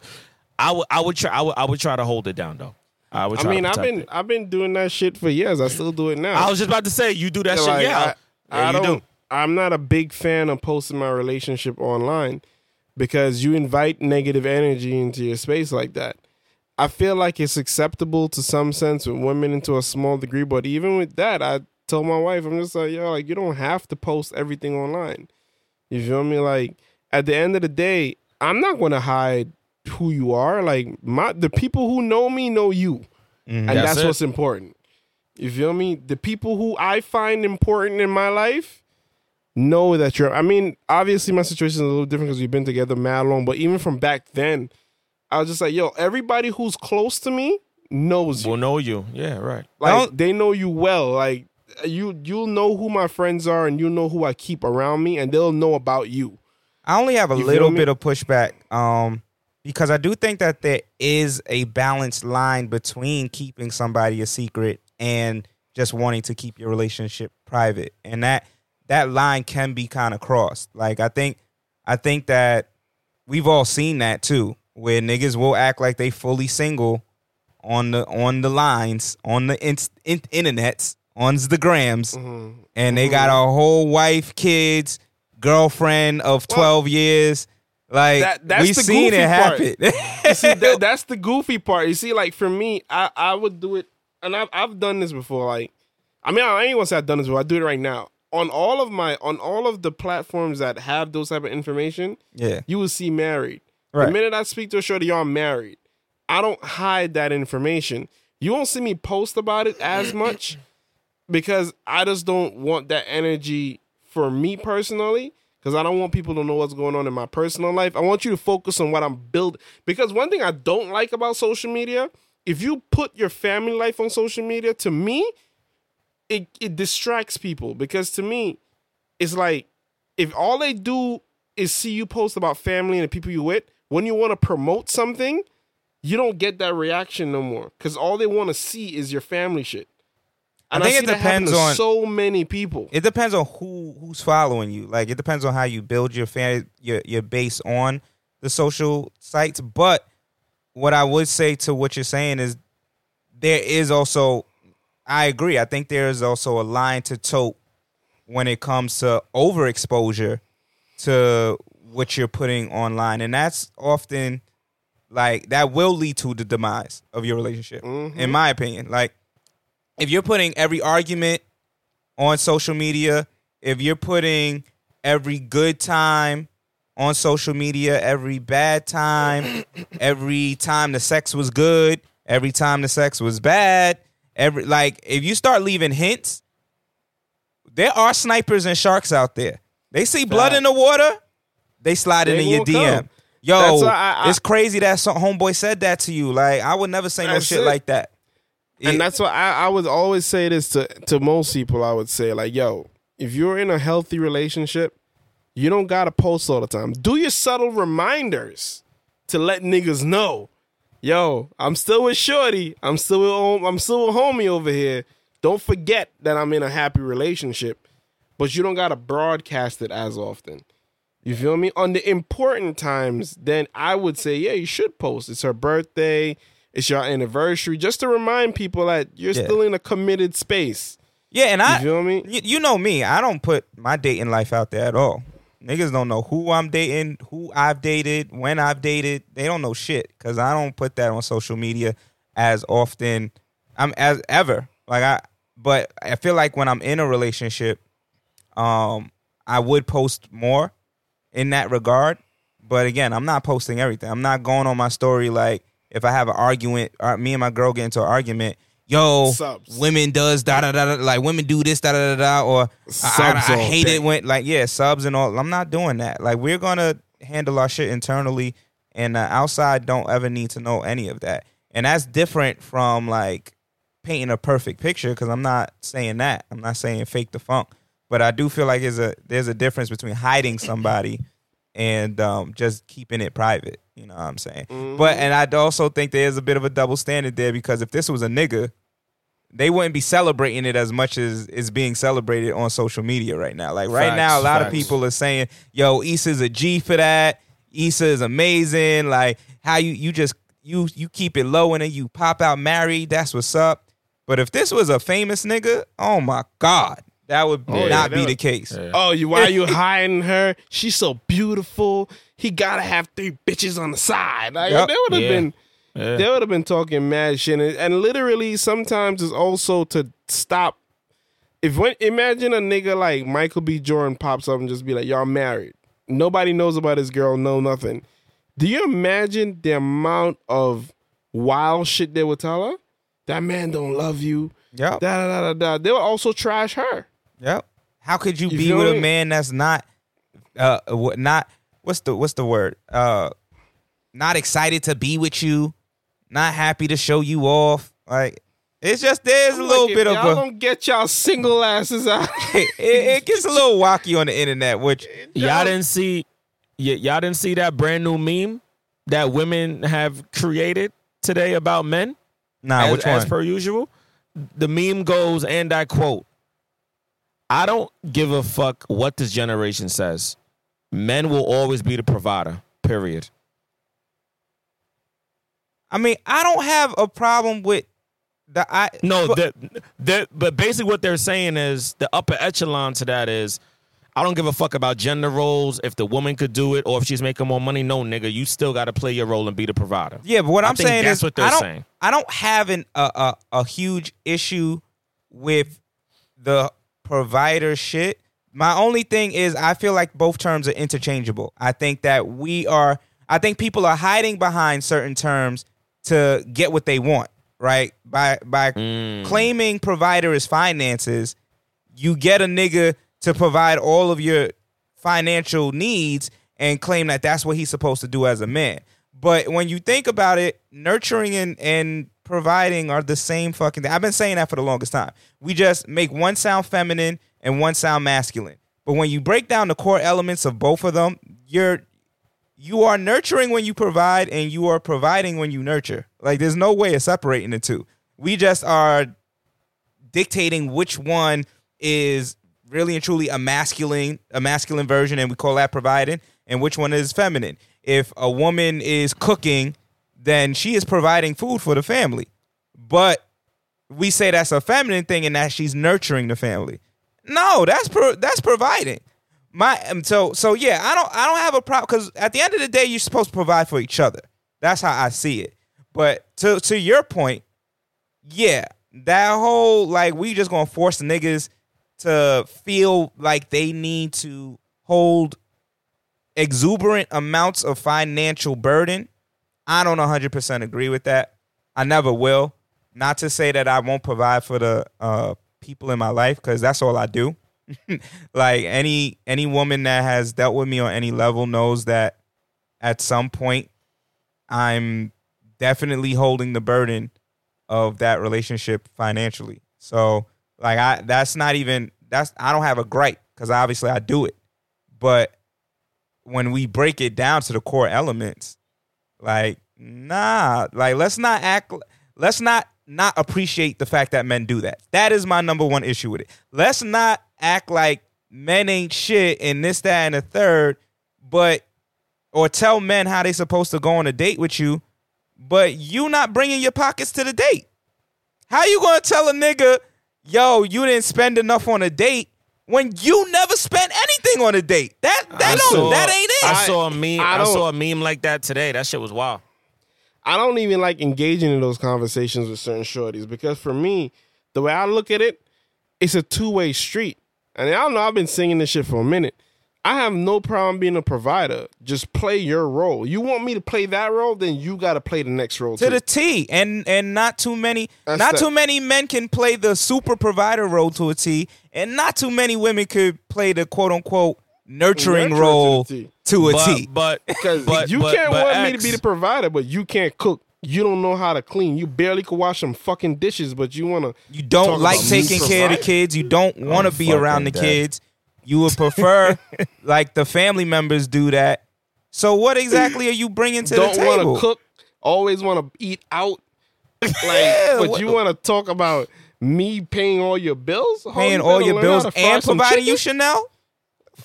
I would I would try I would I would try to hold it down though. I would. I mean, I've been it. I've been doing that shit for years. I still do it now. I was just about to say you do that shit. Like, yeah, I, Yeah, I you don't. do. I'm not a big fan of posting my relationship online because you invite negative energy into your space like that. I feel like it's acceptable to some sense with women into a small degree, but even with that, I told my wife, I'm just like, yo, like you don't have to post everything online. You feel me? Like at the end of the day, I'm not to hide who you are. Like my the people who know me know you, mm-hmm. and That's that's what's important. You feel me? The people who I find important in my life know that you're. I mean, obviously my situation is a little different because we've been together mad long. But even from back then, I was just like, yo, everybody who's close to me knows you. Will know you. Yeah, right. Like Don't- they know you well. Like you, you'll know who my friends are, and you know who I keep around me, and they'll know about you. I only have a You little bit of pushback, um, because I do think that there is a balanced line between keeping somebody a secret and just wanting to keep your relationship private, and that that line can be kind of crossed. Like I think, I think that we've all seen that too, where niggas will act like they fully single on the on the lines on the in, in, internets on the grams, Mm-hmm. and they got a whole wife, kids, girlfriend of twelve years. Like That- that's we the seen goofy it part. happen. You see, (laughs) that, that's the goofy part. You see, like for me, I, I would do it, and I've I've done this before. Like, I mean, I ain't gonna say I've done this before. I do it right now on all of my on all of the platforms that have those type of information. yeah, You will see married. Right. The minute I speak to a shorty, y'all married. I don't hide that information. You won't see me post about it as (coughs) much because I just don't want that energy for me personally. Because I don't want people to know what's going on in my personal life. I want you to focus on what I'm building. Because one thing I don't like about social media, if you put your family life on social media, to me, it, it distracts people. Because to me, it's like if all they do is see you post about family and the people you with, when you want to promote something, you don't get that reaction no more because all they want to see is your family shit. And I think see it depends on- so many people. it depends on who who's following you. Like it depends on how you build your fan your your base on the social sites. But what I would say to what you're saying is there is also I agree. I think there is also a line to tote when it comes to overexposure to what you're putting online. And that's often like that will lead to the demise of your relationship, in mm-hmm. my opinion. Like if you're putting every argument on social media, if you're putting every good time on social media, every bad time, every time the sex was good, every time the sex was bad, every like if you start leaving hints, there are snipers and sharks out there. They see blood in the water, they slide into your DM. come. Yo, That's I- I- it's crazy that some homeboy said that to you. Like I would never say no shit it. like that. and that's why I, I would always say this to, to most people. I would say, like, yo, if you're in a healthy relationship, you don't got to post all the time. Do your subtle reminders to let niggas know, yo, I'm still with Shorty. I'm still with, I'm still with homie over here. Don't forget that I'm in a happy relationship, but you don't got to broadcast it as often. You feel me? On the important times, then I would say, yeah, you should post. It's her birthday, it's your anniversary, just to remind people that you're Yeah. still in a committed space. Yeah, and I You feel me? You, you know me. I don't put my dating life out there at all. Niggas don't know who I'm dating, who I've dated, when I've dated. They don't know shit because I don't put that on social media as often. I'm as ever like I. But I feel like when I'm in a relationship, um, I would post more in that regard. But again, I'm not posting everything. I'm not going on my story like if I have an argument, or me and my girl get into an argument. Yo, Subs. women does da da da da like women do this da da da da or I, I, I hate it when like yeah subs and all. I'm not doing that. Like we're gonna handle our shit internally, and uh, outside don't ever need to know any of that. And that's different from like painting a perfect picture because I'm not saying that. I'm not saying fake the funk, but I do feel like there's a there's a difference between hiding somebody and um, just keeping it private. You know what I'm saying? But and I also think there's a bit of a double standard there because if this was a nigga, they wouldn't be celebrating it as much as is being celebrated on social media right now. Like right Facts, now, a lot of people are saying, "Yo, Issa's a G for that. Issa is amazing." Like how you you just you you keep it low and then you pop out married. That's what's up. But if this was a famous nigga, oh my god, that would Oh, yeah, not that be would- the case. Yeah. Oh, you why are you hiding her? She's so beautiful. He gotta have three bitches on the side. Like Yep. they would have Yeah. been Yeah. they would have been talking mad shit. And, and literally sometimes it's also to stop if when imagine a nigga like Michael B. Jordan pops up and just be like, Y'all married. Nobody knows about his girl, no nothing. Do you imagine the amount of wild shit they would tell her? That man don't love you. Yeah. Da da da da da. They would also trash her. Yep. How could you, You be with me? a man that's not uh not what's the what's the word? Uh not excited to be with you, not happy to show you off. Like it's just there's a I'm little like, bit if of y'all a don't get y'all single asses out. (laughs) it, it gets a little wacky on the internet, which Y'all didn't see, y- y'all didn't see that brand new meme that women have created today about men. nah, as, which one? as per usual. The meme goes, and I quote: "I don't give a fuck what this generation says. Men will always be the provider. Period." I mean, I don't have a problem with the I No, but- the, the, but basically what they're saying is the upper echelon to that is I don't give a fuck about gender roles. If the woman could do it or if she's making more money, no nigga, you still got to play your role and be the provider. Yeah, but what I I'm think saying that's is, what they're I don't, saying. I don't have an, a, a a huge issue with the provider shit. My only thing is, I feel like both terms are interchangeable. I think that we are. I think people are hiding behind certain terms to get what they want. Right by by Mm. claiming provider is finances, you get a nigga to provide all of your financial needs and claim that that's what he's supposed to do as a man. But when you think about it, nurturing and, and providing are the same fucking thing. I've been saying that for the longest time. We just make one sound feminine and one sound masculine. But when you break down the core elements of both of them, you're you are nurturing when you provide and you are providing when you nurture. Like there's no way of separating the two. We just are dictating which one is really and truly a masculine a masculine version and we call that providing and which one is feminine if a woman is cooking then she is providing food for the family but we say that's a feminine thing and that she's nurturing the family no that's pro- that's providing my um, so so yeah i don't i don't have a problem because at the end of the day you're supposed to provide for each other that's how i see it but to to your point yeah, that whole like we just gonna force the niggas to feel like they need to hold exuberant amounts of financial burden. I don't 100% agree with that. I never will. Not to say that I won't provide for the uh, people in my life because that's all I do. (laughs) like any any woman that has dealt with me on any level knows that at some point I'm definitely holding the burden of that relationship financially. So like I that's not even that's I don't have a gripe because obviously I do it. But when we break it down to the core elements, like nah, like let's not act let's not not appreciate the fact that men do that. That is my number one issue with it. Let's not act like men ain't shit and this, that, and the third, but or tell men how they supposed to go on a date with you, but you not bringing your pockets to the date. How you gonna tell a nigga, yo, you didn't spend enough on a date when you never spent anything on a date? That that I don't saw- that ain't it. I saw a meme. I I, saw a meme like that today. That shit was wild. I don't even like engaging in those conversations with certain shorties because for me, the way I look at it, it's a two way street. And I don't know, I've been singing this shit for a minute. I have no problem being a provider. Just play your role. You want me to play that role, then you got to play the next role to too. the T, and and not too many, That's not the- too many men can play the super provider role to a T, and not too many women could play the quote unquote nurturing Nurturer to role the T. to a T. but, (laughs) but Because but- you but- can't but want me to X- be the provider, but you can't cook. You don't know how to clean. You barely can wash some fucking dishes, but you want to. You don't Talk like about taking care of the kids. You don't want to be around the dead. kids. You would prefer (laughs) like the family members do that. So what exactly are you bringing to don't the table? Don't want to cook. Always want to eat out. (laughs) Like, Yeah, but you want to talk about me paying all your bills, Paying all your bills how to fry and providing you? Chanel?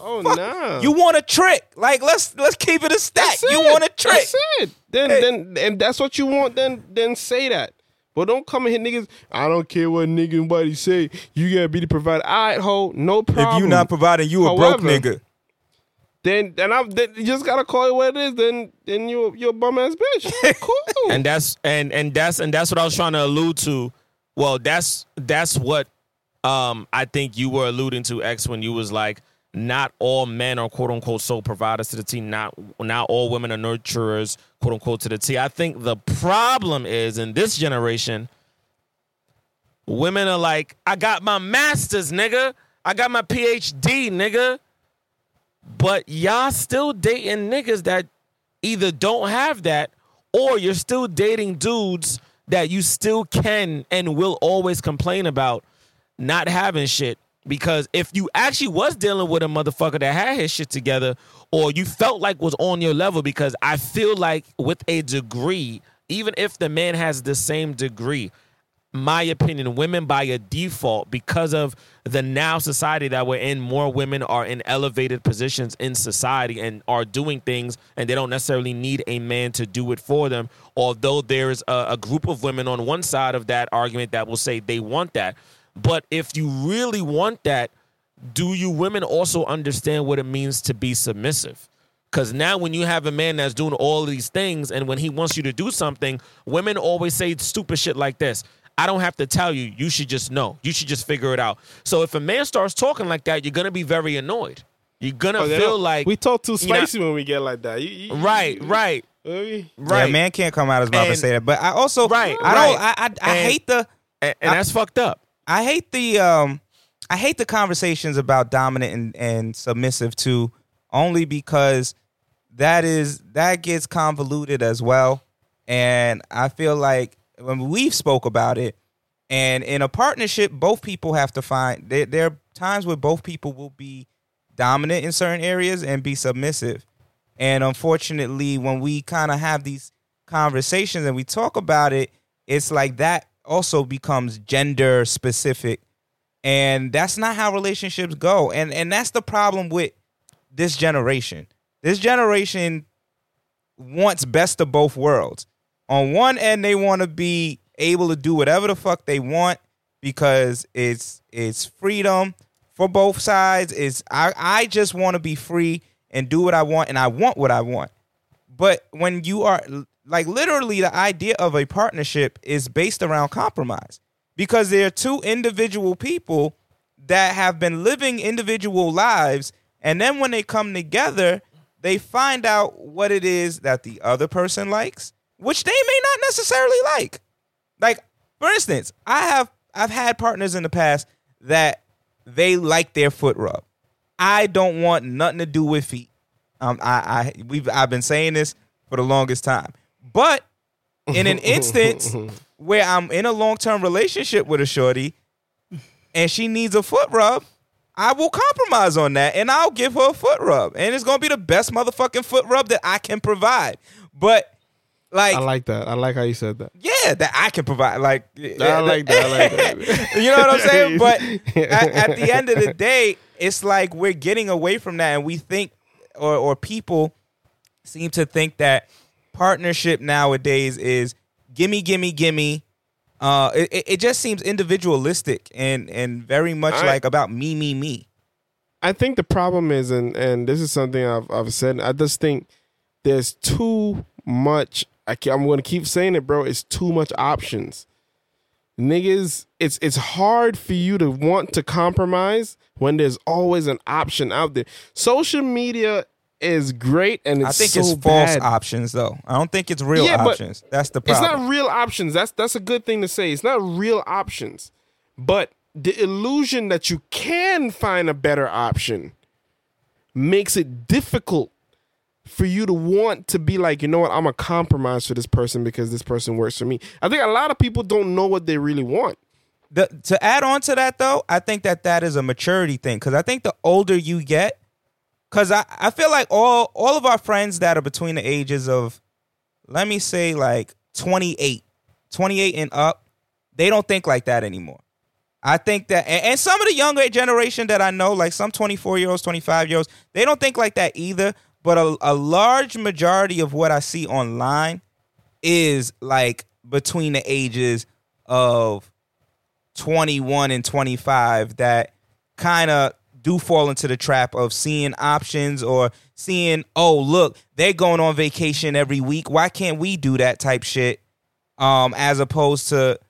Oh fuck? nah. You want a trick? Like let's let's keep it a stack. That's You it. want a trick? That's it. Then Hey. then and that's what you want. Then then say that. But don't come and hit niggas. I don't care what nigga nobody say. You gotta be the provider. All right, ho, no problem. If you not providing, you a broke nigga. then then I'm then you just gotta call it what it is. Then then you you a bum ass bitch. (laughs) cool. and that's and and that's and that's what I was trying to allude to. Well, that's that's what um I think you were alluding to, X, when you was like, not all men are quote unquote sole providers to the T. Not not all women are nurturers, quote unquote, to the team. I think the problem is in this generation, women are like, I got my master's, nigga. I got my PhD, nigga. But y'all still dating niggas that either don't have that or you're still dating dudes that you still can and will always complain about not having shit. Because if you actually was dealing with a motherfucker that had his shit together, or you felt like was on your level, because I feel like with a degree, even if the man has the same degree, my opinion, women by a default, because of the now society that we're in, more women are in elevated positions in society and are doing things, and they don't necessarily need a man to do it for them. Although there's a, a group of women on one side of that argument that will say they want that. But if you really want that, do you women also understand what it means to be submissive? Because now, when you have a man that's doing all these things, and when he wants you to do something, women always say stupid shit like this. I don't have to tell you. You should just know. You should just figure it out. So if a man starts talking like that, you're gonna be very annoyed. You're gonna Oh, feel like we talk too you know- spicy when we get like that. You- you- right, right, you- right. Yeah, man can't come out his mouth and, And- say that. But I also, Right, I don't, right. I, I, I And- hate the, and, and I- that's fucked up. I hate the, um, I hate the conversations about dominant and, and submissive too, only because that is that gets convoluted as well, and I feel like when we've spoke about it, and in a partnership, both people have to find there. There are times where both people will be dominant in certain areas and be submissive. And unfortunately, when we kind of have these conversations and we talk about it, it's like that also becomes gender specific. And that's not how relationships go. And and that's the problem with this generation. This generation wants best of both worlds. On one end, they want to be able to do whatever the fuck they want because it's it's freedom for both sides. It's I, I just want to be free and do what I want and I want what I want. But when you are like literally the idea of a partnership is based around compromise. Because there are two individual people that have been living individual lives and then when they come together they find out what it is that the other person likes which they may not necessarily like. Like for instance i have i've had partners in the past that they like their foot rub. I don't want nothing to do with feet. Um i i we've i've been saying this for the longest time but in an (laughs) instance where i'm in a long-term relationship with a shorty and she needs a foot rub I will compromise on that and I'll give her a foot rub. And it's gonna be the best motherfucking foot rub that I can provide. But like, I like that. I like how you said that. yeah, that I can provide. Like I like that. I like that. (laughs) you know what I'm saying? (laughs) But at, at the end of the day, it's like we're getting away from that and we think or or people seem to think that partnership nowadays is gimme, gimme, gimme. Uh, it, it- just seems individualistic and and very much I- like about me, me, me. I think the problem is, and and this is something I've I've said. I just think there's too much. I can, I'm going to keep saying it, bro. It's too much options. Niggas, it's it's hard for you to want to compromise when there's always an option out there. Social media is great, and it's I think so it's false bad. options though. I don't think it's real Yeah, options. That's the problem. It's not real options. That's that's a good thing to say. It's not real options. But the illusion that you can find a better option makes it difficult for you to want to be like, you know what, I'm a compromise for this person because this person works for me. I think a lot of people don't know what they really want. the, to add on to that though, I think that that is a maturity thing because I think the older you get, because I, I feel like all all of our friends that are between the ages of, let me say like 28, 28 and up, they don't think like that anymore. I think that, and, and some of the younger generation that I know, like some 24 year olds, 25 year olds, they don't think like that either. But a, a large majority of what I see online is like between the ages of 21 and 25 that kind of do fall into the trap of seeing options or seeing, oh, look, they're going on vacation every week. Why can't we do that type shit? Um, as opposed to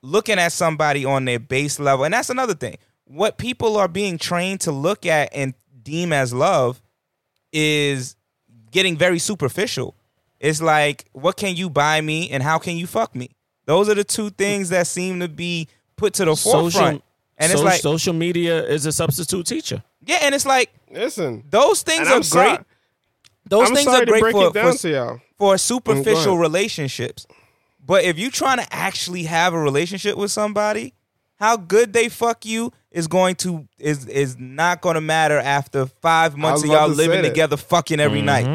looking at somebody on their base level. And that's another thing. What people are being trained to look at and deem as love is getting very superficial. It's like, what can you buy me and how can you fuck me? Those are the two things that seem to be put to the Social, forefront. And it's like, social media is a substitute teacher. yeah, and it's like Listen, those things are I'm great. sorry, Those I'm things sorry are to great break for, it down for, to y'all. for oh, superficial ahead. relationships. But if you're trying to actually have a relationship with somebody, how good they fuck you is going to is is not going to matter after five months of y'all to living together, fucking every mm-hmm. night.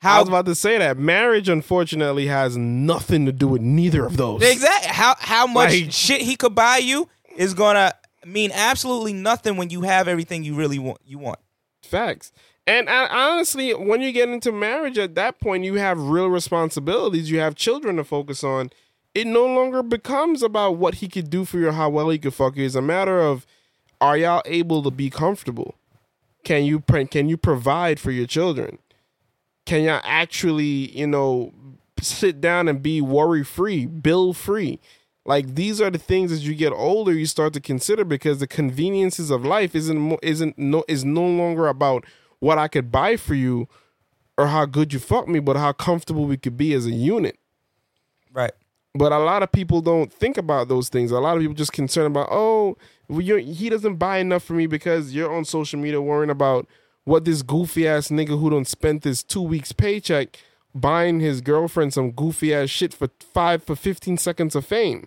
I How was about to say that marriage, unfortunately, has nothing to do with neither of those. exactly how how much Like- shit he could buy you is gonna mean absolutely nothing when you have everything you really want. You want. Facts. And I, honestly, when you get into marriage, at that point, you have real responsibilities. You have children to focus on. It no longer becomes about what he could do for you or how well he could fuck you. It's a matter of are y'all able to be comfortable? Can you can you provide for your children? Can y'all actually, you know, sit down and be worry free, bill free? Like these are the things as you get older you start to consider because the conveniences of life isn't isn't no is no longer about what I could buy for you or how good you fuck me, but how comfortable we could be as a unit. Right. But a lot of people don't think about those things. A lot of people just concerned about, oh, well, you're, he doesn't buy enough for me because you're on social media worrying about what this goofy ass nigga who don't spend this two weeks paycheck buying his girlfriend some goofy ass shit for five for fifteen seconds of fame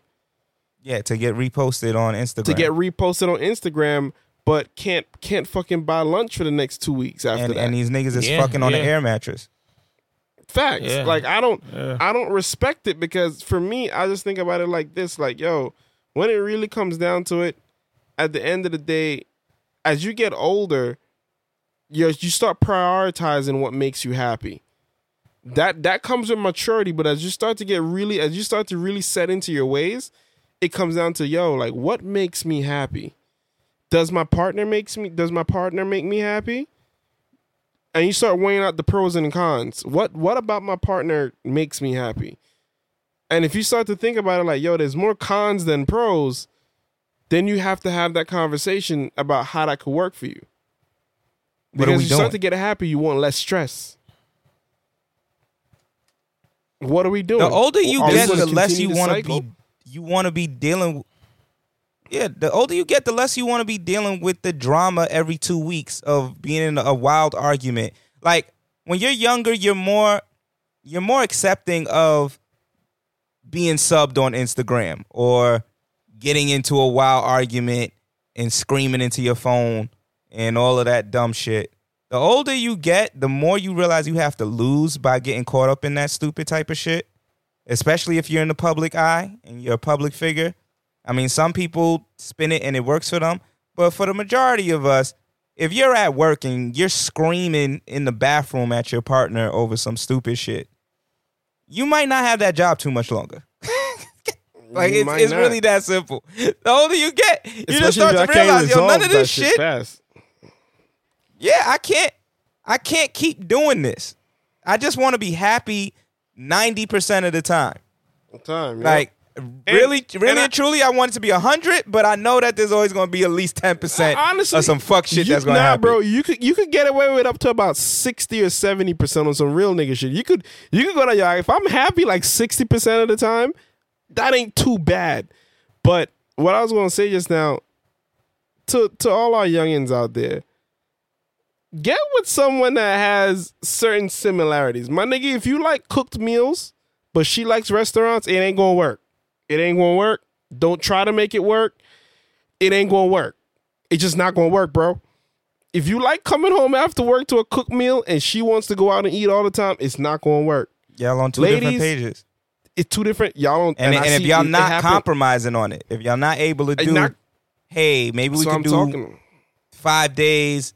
Yeah, to get reposted on Instagram. to get reposted on Instagram, but can't can't fucking buy lunch for the next two weeks after and, that. and these niggas is Yeah, fucking on yeah. an air mattress. Facts. Yeah. Like I don't Yeah. I don't respect it because for me, I just think about it like this, like, yo, when it really comes down to it, at the end of the day, as you get older, you you start prioritizing what makes you happy. That that comes with maturity, but as you start to get really as you start to really set into your ways, it comes down to yo, like what makes me happy? Does my partner makes me does my partner make me happy? and you start weighing out the pros and cons. What what about my partner makes me happy? And if you start to think about it like, yo, there's more cons than pros, then you have to have that conversation about how that could work for you. What are Because you doing? start to get happy, you want less stress. What are we doing? The older you Are get, the less you want to be. You want to be dealing. Yeah, the older you get, the less you want to be dealing with the drama every two weeks of being in a wild argument. Like when you're younger, you're more, you're more accepting of being subbed on Instagram or getting into a wild argument and screaming into your phone and all of that dumb shit. The older you get, the more you realize you have to lose by getting caught up in that stupid type of shit. Especially if you're in the public eye and you're a public figure. I mean, some people spin it and it works for them, but for the majority of us, if you're at work and you're screaming in the bathroom at your partner over some stupid shit, you might not have that job too much longer. (laughs) like You it's, it's really that simple. The older you get, you just Especially start to realize, yo, none of this shit fast. yeah, I can't I can't keep doing this. I just want to be happy 90% of the time. Time, yeah. Like really really and and, I- truly I want it to be 100, but I know that there's always going to be at least 10% honestly of some fuck shit you- that's going to happen. nah, happen. bro. You could you could get away with up to about sixty or seventy percent on some real nigga shit. You could you could go to your if I'm happy like sixty percent of the time, that ain't too bad. But what I was gonna say just now, to to all our youngins out there, get with someone that has certain similarities. My nigga, if you like cooked meals, but she likes restaurants, it ain't gonna work. It ain't gonna work. Don't try to make it work. It ain't gonna work. It's just not gonna work, bro. If you like coming home after work to a cooked meal and she wants to go out and eat all the time, it's not gonna work. Y'all on two different Ladies, pages. It's two different. Y'all don't. And, I and if y'all not compromising on it, if y'all not able to do not- hey, maybe we so can I'm do talking. five days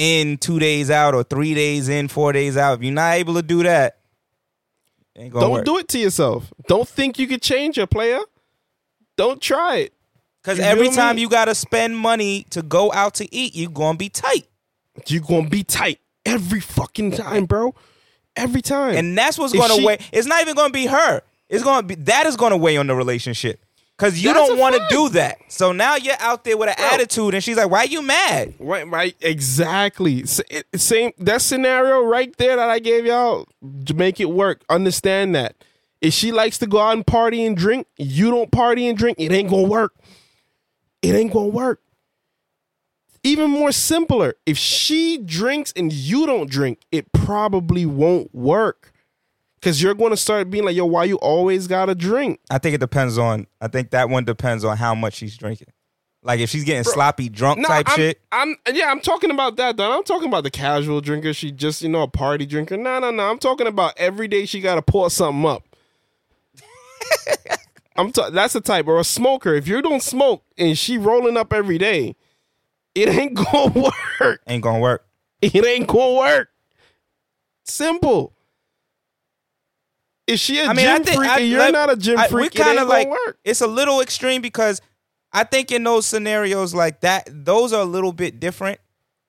in, two days out, or three days in, four days out. If you're not able to do that, Don't work. do it to yourself. Don't think you could change a player. Don't try it. Because every time me? you gotta spend money to go out to eat, you're gonna be tight. You're gonna be tight every fucking time, bro. Every time. And that's what's If gonna she- weigh. It's not even gonna be her. It's gonna be that is gonna weigh on the relationship. Cause you That's don't want to do that. So now you're out there with an Bro. attitude, and she's like, "Why you mad?" Right, right, exactly. S- it- Same that scenario right there that I gave y'all to make it work. Understand that if she likes to go out and party and drink, you don't party and drink. It ain't gonna work. It ain't gonna work. Even more simpler, if she drinks and you don't drink, it probably won't work. Cause you're gonna start being like, yo, why you always gotta drink? I think it depends on. I think that one depends on how much she's drinking. Like if she's getting sloppy drunk type I'm, shit. I'm yeah, I'm talking about that. Though. I'm talking about the casual drinker. She just you know a party drinker. No, no, no. I'm talking about every day she got to pour something up. (laughs) I'm ta- that's the type or a smoker. If you don't smoke and she rolling up every day, it ain't gonna (laughs) work. Ain't gonna work. It ain't gonna work. Simple. If she a I mean, gym I think freak I, and you're like, not a gym freak, we kinda gonna like work. it's a little extreme because I think in those scenarios like that, those are a little bit different.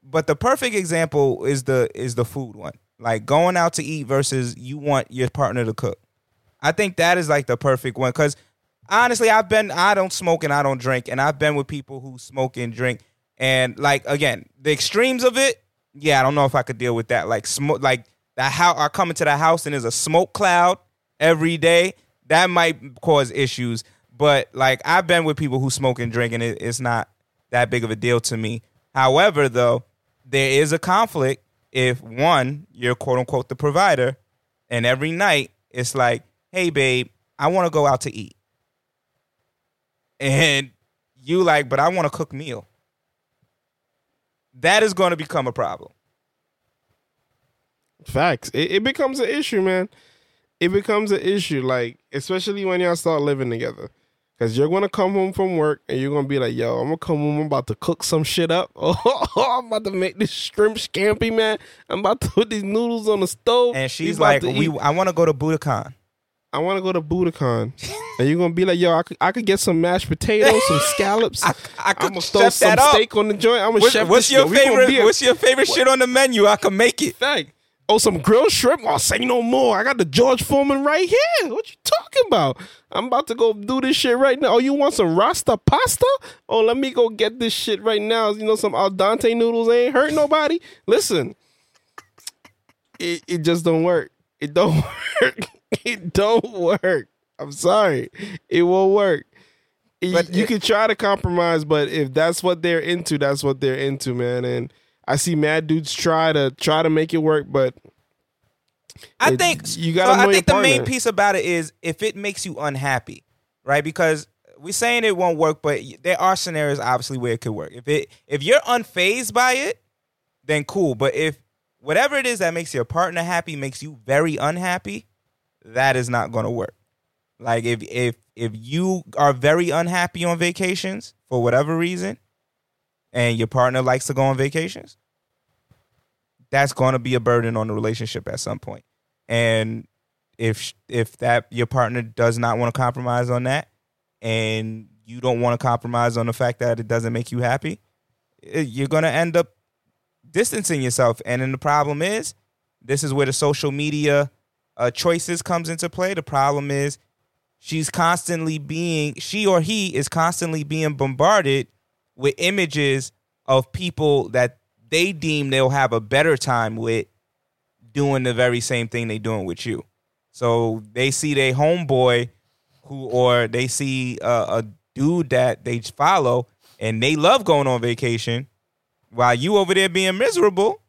But the perfect example is the is the food one, like going out to eat versus you want your partner to cook. I think that is like the perfect one because honestly, I've been I don't smoke and I don't drink, and I've been with people who smoke and drink, and like again, the extremes of it. Yeah, I don't know if I could deal with that. Like smoke, like that. How I come into the house and there's a smoke cloud every day. That might cause issues. But like I've been with people who smoke and drink, and it, it's not that big of a deal to me. However, though, there is a conflict if one, you're quote unquote the provider, and every night it's like, hey babe, I want to go out to eat. And you like, but I want to cook meal. That is going to become a problem. Facts. It, it becomes an issue, man. It becomes an issue, like especially when y'all start living together, because you're gonna come home from work and you're gonna be like, "Yo, I'm gonna come home. I'm about to cook some shit up. (laughs) Oh, I'm about to make this shrimp scampi, man. I'm about to put these noodles on the stove." And she's like, we eat. I want to go to Buddakan. I want to go to Buddakan, and you're gonna be like, "Yo, I could, I could get some mashed potatoes, some scallops. (laughs) I, I could I'm gonna throw some up. steak on the joint. I'm gonna What's, chef what's this your yo, favorite? be a- What's your favorite shit on the menu? I can make it. Fact. Oh, some grilled shrimp? Oh, say no more. I got the George Foreman right here. What you talking about? I'm about to go do this shit right now. Oh, you want some Rasta pasta? Oh, let me go get this shit right now. You know, some al dente noodles ain't hurt nobody. Listen, it, it just don't work. It don't (laughs) work. It don't work. I'm sorry. It won't work. You- But you it- can try to compromise, but if that's what they're into, that's what they're into, man. And I see mad dudes try to try to make it work, but I It- think you gotta so I think the main piece about it is if it makes you unhappy, right? Because we're saying it won't work, but there are scenarios obviously where it could work. If it if you're unfazed by it, then cool. But if whatever it is that makes your partner happy makes you very unhappy, that is not going to work. Like if if if you are very unhappy on vacations for whatever reason, and your partner likes to go on vacations, that's going to be a burden on the relationship at some point. And if if that your partner does not want to compromise on that, and you don't want to compromise on the fact that it doesn't make you happy, eh, you're going to end up distancing yourself. And then the problem is, this is where the social media uh, choices comes into play. The problem is, she's constantly being she or he is constantly being bombarded with images of people that they deem they'll have a better time with doing the very same thing they doing with you. So they see their homeboy who or they see a, a dude that they follow and they love going on vacation while you over there being miserable.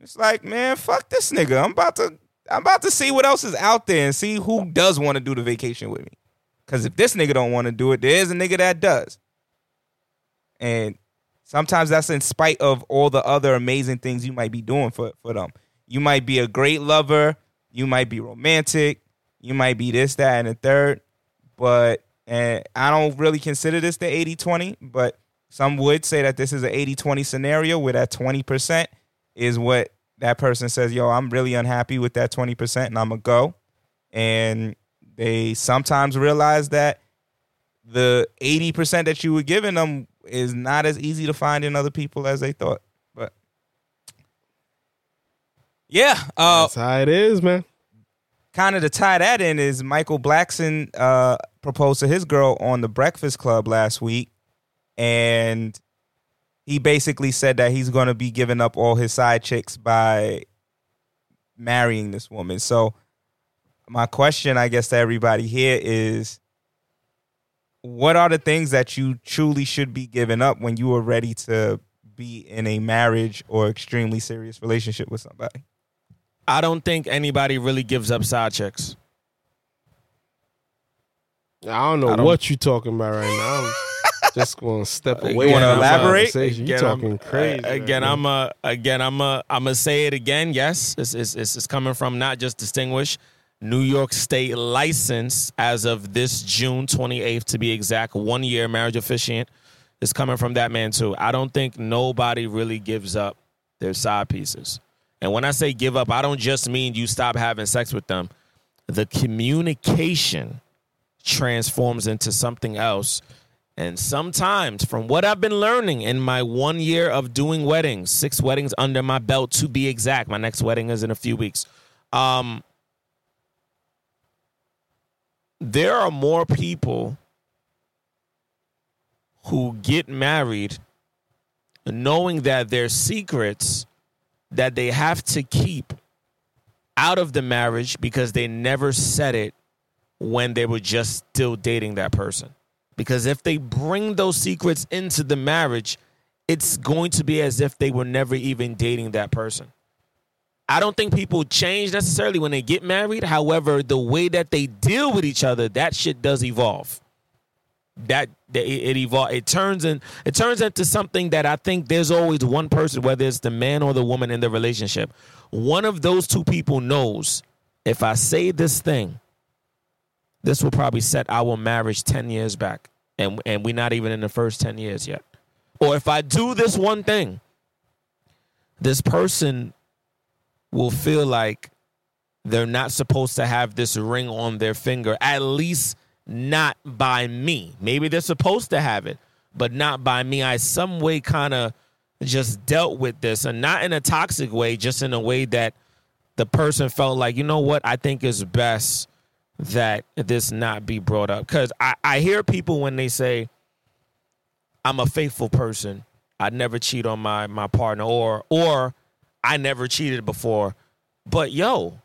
It's like, man, fuck this nigga. I'm about to I'm about to see what else is out there and see who does want to do the vacation with me. Cause if this nigga don't want to do it, there is a nigga that does. And sometimes that's in spite of all the other amazing things you might be doing for, for them. You might be a great lover, you might be romantic, you might be this, that, and the third. But and I don't really consider this the 80-20, but some would say that this is an 80-20 scenario where that 20% is what that person says, yo, I'm really unhappy with that 20% and I'm going to go. And they sometimes realize that the 80% that you were giving them is not as easy to find in other people as they thought. But yeah, uh, That's how it is, man. kind of to tie that in is Michael Blackson uh, proposed to his girl on the Breakfast Club last week, and he basically said that he's going to be giving up all his side chicks by marrying this woman. So, my question, I guess, to everybody here is. What are the things that you truly should be giving up when you are ready to be in a marriage or extremely serious relationship with somebody? I don't think anybody really gives up side chicks. I don't know I don't- what you're talking about right now. I'm (laughs) just going to step away. You wanna elaborate? You Again, talking I'm- crazy. uh, again, right I'm a again, I'm a I'm gonna say it again. Yes, it's, it's it's it's coming from not just distinguished New York State license as of this June 28th to be exact, one year marriage officiant is coming from that man too. I don't think nobody really gives up their side pieces. And when I say give up, I don't just mean you stop having sex with them. The communication transforms into something else. And sometimes, from what I've been learning in my one year of doing weddings, six weddings under my belt to be exact, my next wedding is in a few weeks. Um, there are more people who get married knowing that their secrets that they have to keep out of the marriage because they never said it when they were just still dating that person. Because if they bring those secrets into the marriage, it's going to be as if they were never even dating that person. I don't think people change necessarily when they get married. However, the way that they deal with each other, that shit does evolve. That, that it, it evolve. It turns in. It turns into something that I think there's always one person, whether it's the man or the woman in the relationship. One of those two people knows if I say this thing, this will probably set our marriage 10 years back and and we're not even in the first 10 years yet or if i do this one thing this person will feel like they're not supposed to have this ring on their finger at least not by me. Maybe they're supposed to have it but not by me. I some way kind of just dealt with this and not in a toxic way just in a way that the person felt like you know what? I think is best that this not be brought up. Because I, I hear people when they say i'm a faithful person. I never cheat on my my partner or or i never cheated before but yo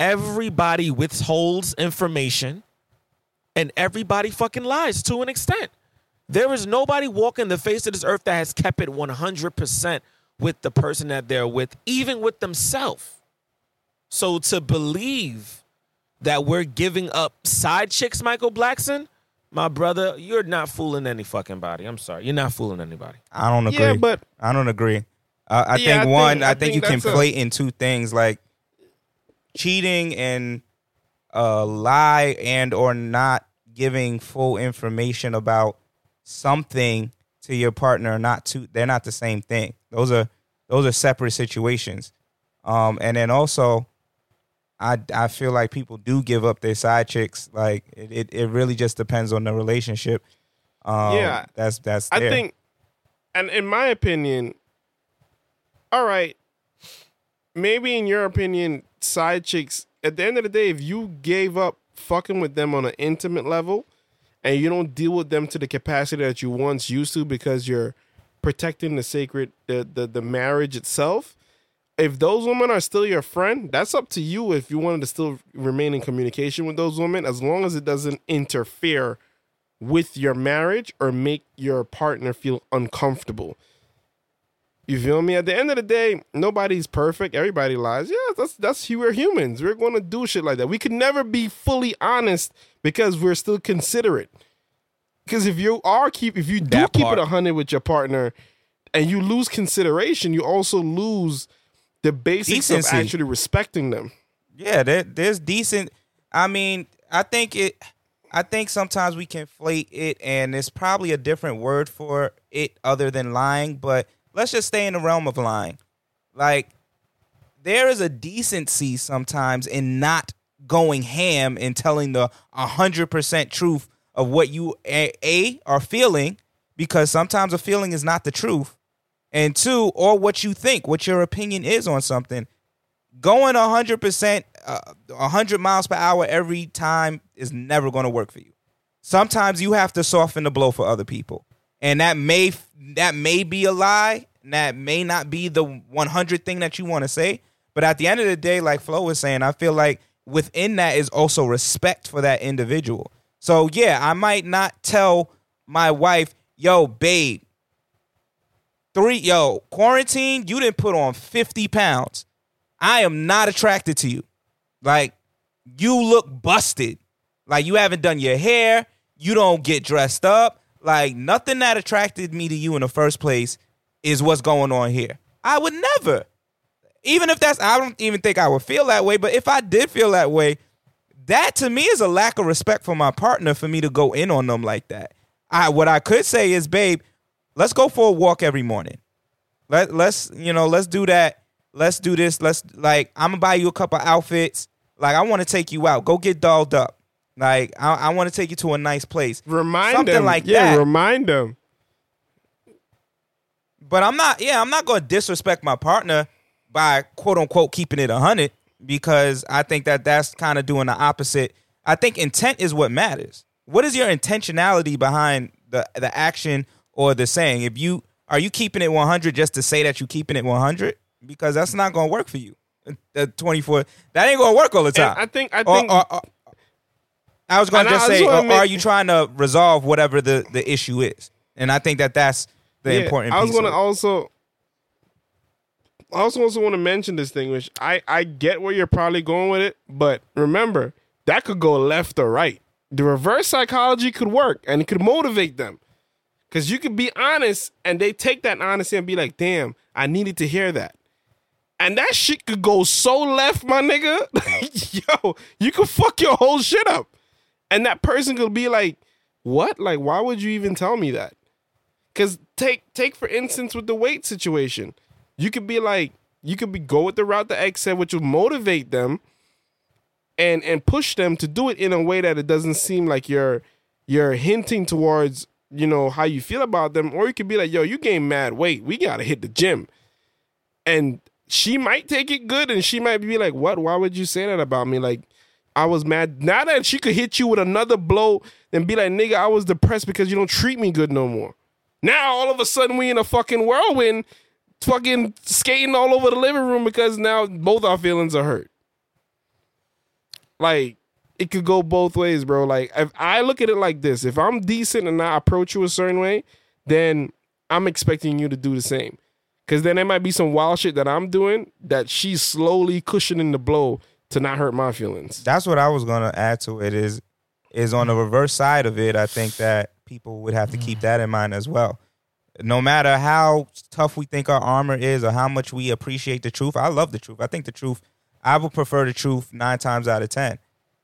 everybody withholds information and everybody fucking lies to an extent there is nobody walking the face of this earth that has kept it 100% with the person that they're with even with themselves so to believe that we're giving up side chicks, Michael Blackson, my brother, you're not fooling any fucking body. I'm sorry, you're not fooling anybody. I don't agree. Yeah, but I don't agree. Uh, I Yeah, think I one, think- I I think, think you a- conflate in two things like cheating and a lie and or not giving full information about something to your partner. Not to, they're not the same thing. Those are those are separate situations. Um, and then also, I I feel like people do give up their side chicks. Like it, it, it really just depends on the relationship. Um, Yeah. that's that's. I think, and in my opinion, all right, maybe in your opinion, side chicks, at the end of the day, if you gave up fucking with them on an intimate level and you don't deal with them to the capacity that you once used to because you're protecting the sacred, the, the, the marriage itself, if those women are still your friend, that's up to you if you wanted to still remain in communication with those women, as long as it doesn't interfere with your marriage or make your partner feel uncomfortable. You feel me? At the end of the day, nobody's perfect. Everybody lies. Yeah, that's that's we're humans. We're gonna do shit like that. We could never be fully honest because we're still considerate. Because if you are keep if you do That keep part. it a hundred with your partner and you lose consideration, you also lose the basics Decency. of actually respecting them. Yeah, there, there's decent. I mean, I think it. I think sometimes we conflate it, and it's probably a different word for it other than lying. But let's just stay in the realm of lying. Like there is a decency sometimes in not going ham and telling the hundred percent truth of what you a, a are feeling, because sometimes a feeling is not the truth, and two, or what you think, what your opinion is on something. Going hundred percent, uh, hundred miles per hour every time is never going to work for you. Sometimes you have to soften the blow for other people, and that may that may be a lie. That may not be the one hundred thing that you want to say, but at the end of the day, like Flo was saying, I feel like within that is also respect for that individual. So yeah, I might not tell my wife, "Yo, babe, three, yo, quarantine, you didn't put on fifty pounds." I am not attracted to you. Like, you look busted. Like, you haven't done your hair. You don't get dressed up. Like, nothing that attracted me to you in the first place is what's going on here. I would never. Even if that's, I don't even think I would feel that way. But if I did feel that way, that to me is a lack of respect for my partner for me to go in on them like that. I, what I could say is, babe, let's go for a walk every morning. Let, let's, you know, let's do that let's do this. Let's like I'm gonna buy you a couple outfits. Like I want to take you out. Go get dolled up. Like I, I want to take you to a nice place. Remind Something them, like yeah, that. remind them. But I'm not. Yeah, I'm not gonna disrespect my partner by quote unquote keeping it a hundred because I think that that's kind of doing the opposite. I think intent is what matters. What is your intentionality behind the the action or the saying? If you are you keeping it 100 just to say that you're keeping it 100? because that's not going to work for you. At 24, that ain't going to work all the time. And I think I think or- or- I was going to just say, or, are you trying to resolve whatever the, the issue is? And I think that that's the yeah, important I was gonna also I also also want to mention this thing, which I I get where you're probably going with it, but remember that could go left or right. The reverse psychology could work and it could motivate them. Cause you could be honest and they take that honesty and be like, damn, I needed to hear that. And that shit could go so left, my nigga. (laughs) Yo, you could fuck your whole shit up. And that person could be like, what? Like, why would you even tell me that? Cause take take for instance with the weight situation. You could be like, you could be go with the route the X said, which will motivate them and and push them to do it in a way that it doesn't seem like you're you're hinting towards, you know, how you feel about them. Or you could be like, yo, you gained mad weight. We gotta hit the gym. And she might take it good and she might be like, What? Why would you say that about me? Like, I was mad. Now that she could hit you with another blow and be like, nigga, I was depressed because you don't treat me good no more. Now all of a sudden we in a fucking whirlwind, fucking skating all over the living room because now both our feelings are hurt. Like it could go both ways, bro. Like if I look at it like this, if I'm decent and I approach you a certain way, then I'm expecting you to do the same. Cause then there might be some wild shit that I'm doing that she's slowly cushioning the blow to not hurt my feelings. That's what I was to add to it is is on the reverse side of it, I think that people would have to keep that in mind as well. No matter how tough we think our armor is or how much we appreciate the truth, I love the truth. I think the truth, I would prefer the truth nine times out of 10.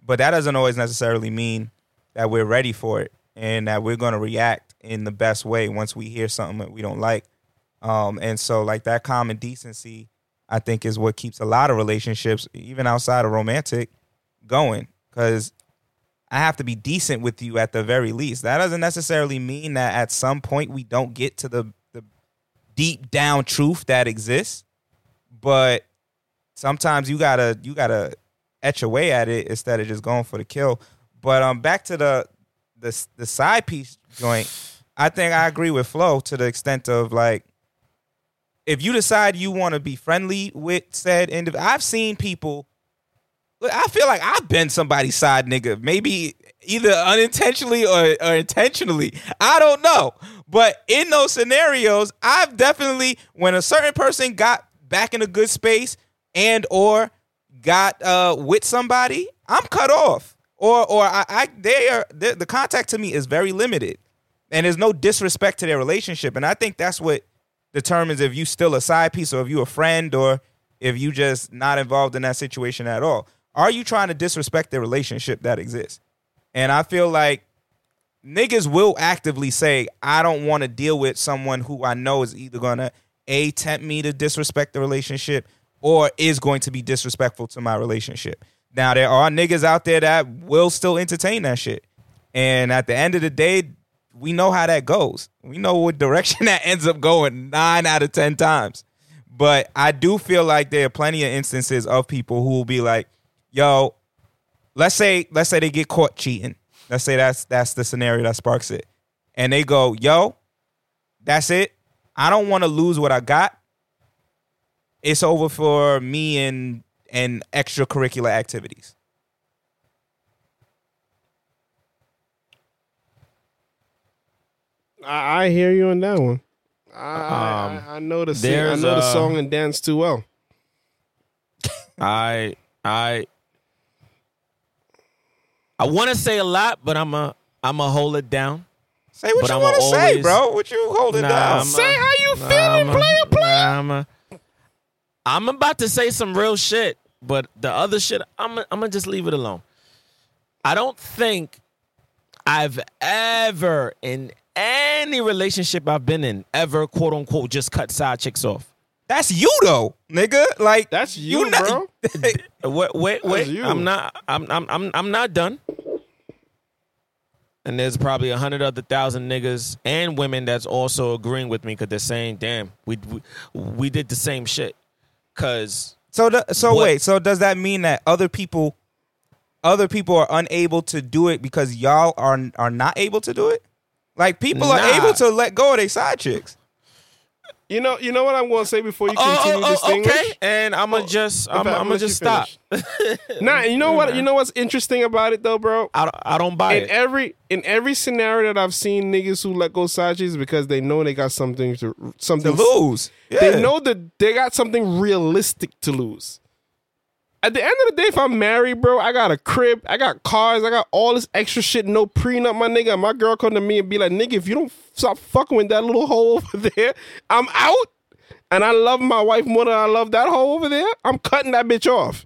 But that doesn't always necessarily mean that we're ready for it and that we're going to react in the best way once we hear something that we don't like. Um, and so, like, that common decency, I think, is what keeps a lot of relationships, even outside of romantic, going. Because I have to be decent with you at the very least. That doesn't necessarily mean that at some point we don't get to the the deep down truth that exists, but sometimes you gotta you gotta etch away at it instead of just going for the kill. But um, back to the the the side piece joint. I think I agree with Flo to the extent of like, if you decide you want to be friendly with said individual, I've seen people Look, I feel like I've been somebody's side nigga, maybe either unintentionally or, or intentionally. I don't know. But in those scenarios, I've definitely when a certain person got back in a good space and or got uh with somebody, I'm cut off. Or or I, I they are the, the contact to me is very limited. And there's no disrespect to their relationship. And I think that's what determines if you still a side piece or if you a friend or if you just not involved in that situation at all. Are you trying to disrespect the relationship that exists? And I feel like niggas will actively say, I don't want to deal with someone who I know is either gonna A tempt me to disrespect the relationship or is going to be disrespectful to my relationship. Now there are niggas out there that will still entertain that shit. And at the end of the day, we know how that goes. We know what direction (laughs) that ends up going nine out of ten times. But I do feel like there are plenty of instances of people who will be like, yo, let's say let's say they get caught cheating. Let's say that's that's the scenario that sparks it. And they go, yo, that's it. I don't want to lose what I got. It's over for me and and extracurricular activities. I, I hear you on that one. I, I, Um, I, I know the sing, I know the song and dance too well. (laughs) I I I want to say a lot, but I'm a I'm a hold it down. Say what But you want to say, bro. What you holding Nah, down? I'm a- Say how you nah, feeling, I'm a- player, player. nah, I'm, a- I'm about to say some real shit, but the other shit, I'm I'm gonna just leave it alone. I don't think I've ever in any relationship I've been in ever quote unquote just cut side chicks off. That's you though, nigga. Like That's you, not- bro. (laughs) Uh, wait, wait, wait. you. I'm not. I'm. I'm. I'm. I'm not done. And there's probably a hundred other thousand niggas and women that's also agreeing with me because they're saying, "Damn, we, we we did the same shit." Cause So the, so What- wait, so does that mean that other people other people are unable to do it because y'all are are not able to do it? Like people are able to let go of their side chicks. You know, you know what I'm going to say before you oh, oh continue oh, this oh, thing. okay. And I'm gonna oh, just. I'm, I'm gonna just stop. Nah, you know what? You (laughs) know what's interesting about it though, bro? I don't, I don't buy In it. every in every scenario that I've seen niggas who let go chicks because they know they got something to To something lose. Yeah. They know that they got something realistic to lose. At the end of the day, if I'm married, bro, I got a crib, I got cars, I got all this extra shit, no prenup, my nigga. My girl come to me and be like, nigga, if you don't stop fucking with that little hole (laughs) over there, I'm out. And I love my wife more than I love that hole over there. I'm cutting that bitch off.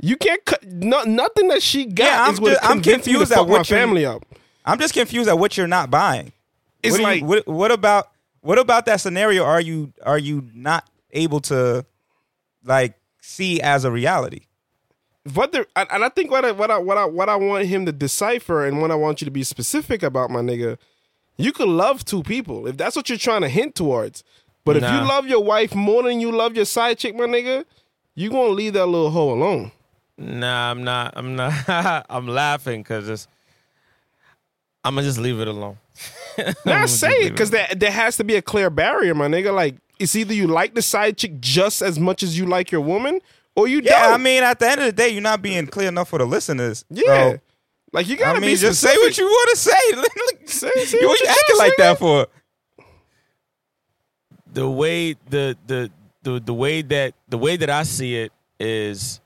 You can't cut no, nothing that she got Yeah, I'm is what ju- I'm me to confused at my what you're- family up. I'm just confused at what you're not buying. It's what, do you- like- what, what about what about that scenario are you are you not able to like see as a reality? what the and I think what I what I what I what I want him to decipher and what I want you to be specific about, my nigga, you could love two people if that's what you're trying to hint towards. But if you love your wife more than you love your side chick, my nigga, you gonna leave that little hoe alone. Nah, I'm not. I'm not. (laughs) I'm laughing because it's. I'm gonna just leave it alone. (laughs) Nah, say it because there there has to be a clear barrier, my nigga. Like it's either you like the side chick just as much as you like your woman, or you Yeah, don't. I mean, at the end of the day, you're not being clear enough for the listeners. yeah. So, like you gotta I mean, be just say what you want to say. (laughs) Say- say you what you you acting like nigga. that for? the way the the the the way that the way that I see it is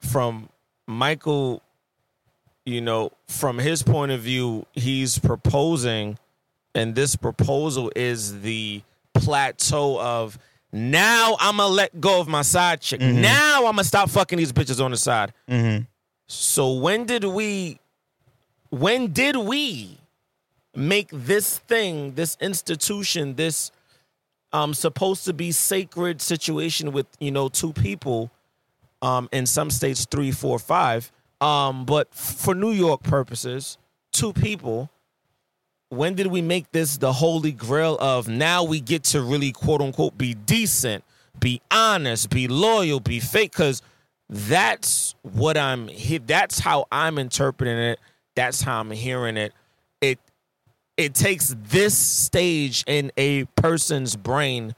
from Michael you know from his point of view he's proposing and this proposal is the plateau of now I'm gonna let go of my side chick. Now I'm gonna stop fucking these bitches on the side. Mm-hmm. So when did we when did we make this thing, this institution, this um supposed to be sacred situation with, you know, two people, um, in some states three, four, five. Um, but for New York purposes, two people. When did we make this the holy grail of now we get to really quote unquote be decent, be honest, be loyal, be fake? Because that's what I'm that's how I'm interpreting it. That's how I'm hearing it. It it takes this stage in a person's brain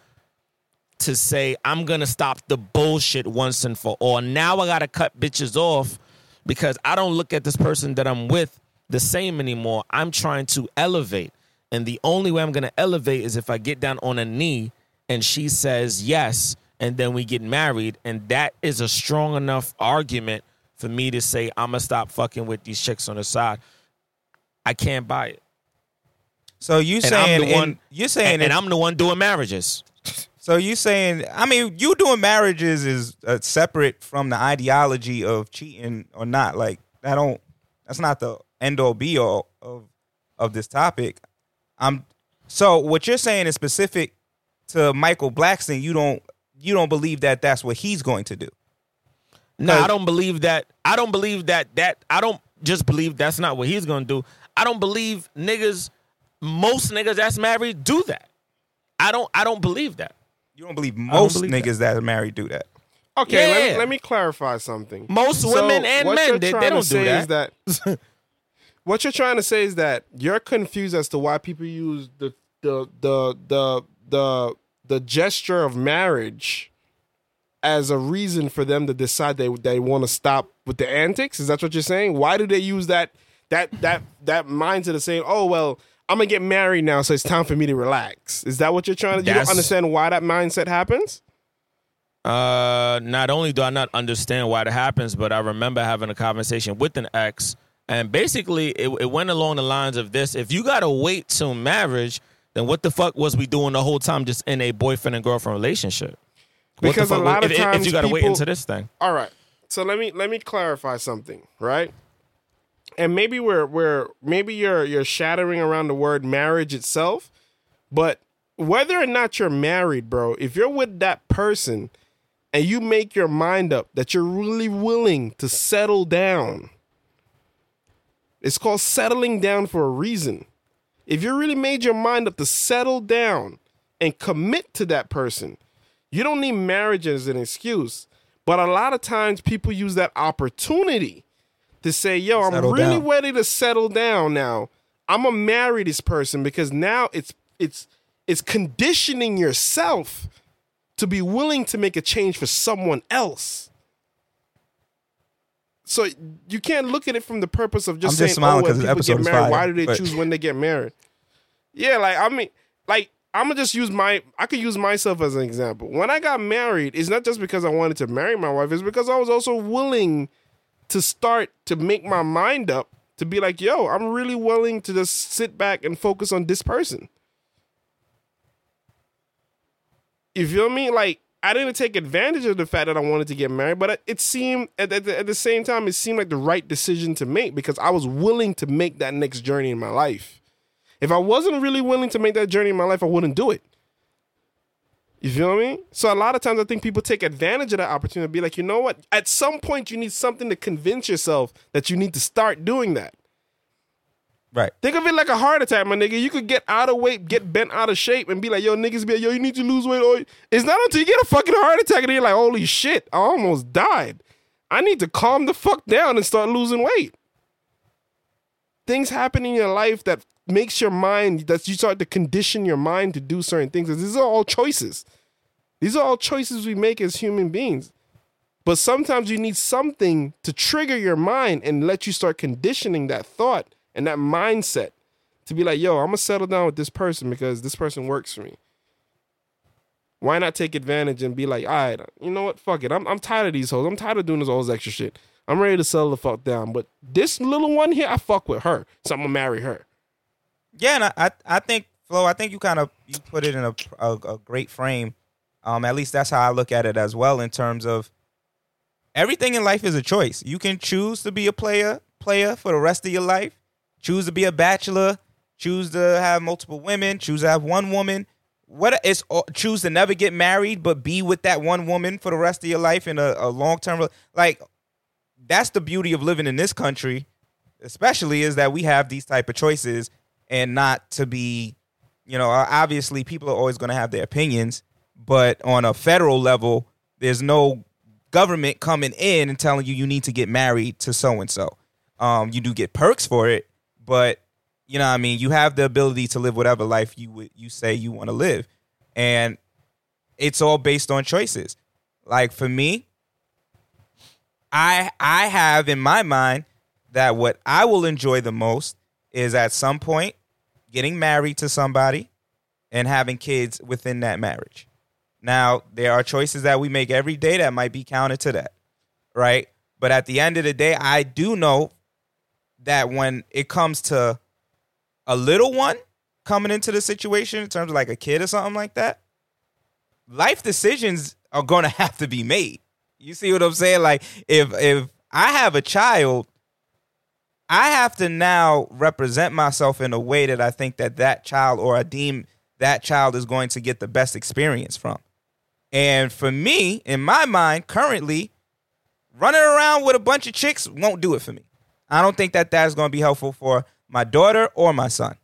to say, I'm gonna stop the bullshit once and for all. Now I gotta cut bitches off because I don't look at this person that I'm with the same anymore. I'm trying to elevate. And the only way I'm gonna elevate is if I get down on a knee and she says yes, and then we get married. And that is a strong enough argument for me to say, I'm gonna stop fucking with these chicks on the side. I can't buy it. So you And I'm saying the in- one- you're saying And, and I'm the one doing marriages. So you saying? I mean, you doing marriages is uh, separate from the ideology of cheating or not. Like that don't. That's not the end all be all of of this topic. I'm. So what you're saying is specific to Michael Blackson. You don't. You don't believe that that's what he's going to do. No, I don't believe that. I don't believe that. That I don't just believe that's not what he's gonna do. I don't believe niggas. Most niggas that's married do that. I don't. I don't believe that. You don't believe most believe niggas that. are married do that. Okay, let, Yeah. me, let me clarify something. Most women and men, you're they- they don't do say is that. that (laughs) what you're trying to say is that you're confused as to why people use the the the the the the gesture of marriage as a reason for them to decide they they want to stop with the antics. Is that what you're saying? Why do they use that that that that mindset of saying, "Oh well, I'm gonna get married now, so it's time for me to relax"? Is that what you're trying to? You don't understand why that mindset happens? Uh, not only do I not understand why that happens, but I remember having a conversation with an ex, and basically it, it went along the lines of this: If you gotta wait till marriage, then what the fuck was we doing the whole time just in a boyfriend and girlfriend relationship? What Because a lot of if, if times you gotta wait into this thing, all right. So let me let me clarify something right? And maybe we're we're maybe you're you're shattering around the word marriage itself but whether or not you're married bro if you're with that person and you make your mind up that you're really willing to settle down it's called settling down for a reason if you really made your mind up to settle down and commit to that person you don't need marriage as an excuse. But a lot of times people use that opportunity to say, yo, I'm Settle really down. ready to settle down now. I'm gonna marry this person because now it's it's it's conditioning yourself to be willing to make a change for someone else. So you can't look at it from the purpose of just I'm saying, just smiling oh, when people get married, fire, why do they but- choose when they get married? Yeah, like I mean, like I'm gonna just use my I could use myself as an example. When I got married, it's not just because I wanted to marry my wife, it's because I was also willing to start to make my mind up to be like, yo, I'm really willing to just sit back and focus on this person. You feel me? Like I didn't take advantage of the fact that I wanted to get married, but it- seemed at, at, the, at the same time it seemed like the right decision to make because I was willing to make that next journey in my life. If I wasn't really willing to make that journey in my life, I wouldn't do it. You feel me? So a lot of times I think people take advantage of that opportunity to be like, you know what? At some point you need something to convince yourself that you need to start doing that. Right. Think of it like a heart attack, my nigga. You could get out of weight, get bent out of shape, and be like, yo, niggas be like, yo, you need to lose weight. Or it's not until you get a fucking heart attack and you're like, holy shit, I almost died. I need to calm the fuck down and start losing weight. Things happen in your life that makes your mind that you start to condition your mind to do certain things. These are all choices. These are all choices we make as human beings. But sometimes you need something to trigger your mind and let you start conditioning that thought and that mindset to be like, yo, I'm gonna settle down with this person because this person works for me. Why not take advantage and be like, all right, you know what? Fuck it. I'm, I'm tired of these hoes. I'm tired of doing this all this extra shit. I'm ready to settle the fuck down. But this little one here, I fuck with her. So I'm gonna marry her. Yeah, and I, I, I think Flo, I think you kind of you put it in a, a, a great frame. Um, at least that's how I look at it as well. In terms of everything in life is a choice. You can choose to be a player, player for the rest of your life. Choose to be a bachelor. Choose to have multiple women. Choose to have one woman. What it's choose to never get married, but be with that one woman for the rest of your life in a, a long term. Like that's the beauty of living in this country, especially is that we have these type of choices and not to be, you know, obviously people are always going to have their opinions, but on a federal level, there's no government coming in and telling you you need to get married to so and so. Um, you do get perks for it, but you know, what I mean, you have the ability to live whatever life you you say you want to live, and it's all based on choices. Like for me, I I have in my mind that what I will enjoy the most is at some point getting married to somebody and having kids within that marriage. Now, there are choices that we make every day that might be counted to that, right? But at the end of the day, I do know that when it comes to a little one coming into the situation in terms of like a kid or something like that, life decisions are going to (laughs) have to be made. You see what I'm saying? Like if if I have a child, I have to now represent myself in a way that I think that that child or I deem that child is going to get the best experience from. And for me, in my mind, currently, running around with a bunch of chicks won't do it for me. I don't think that that's going to be helpful for my daughter or my son.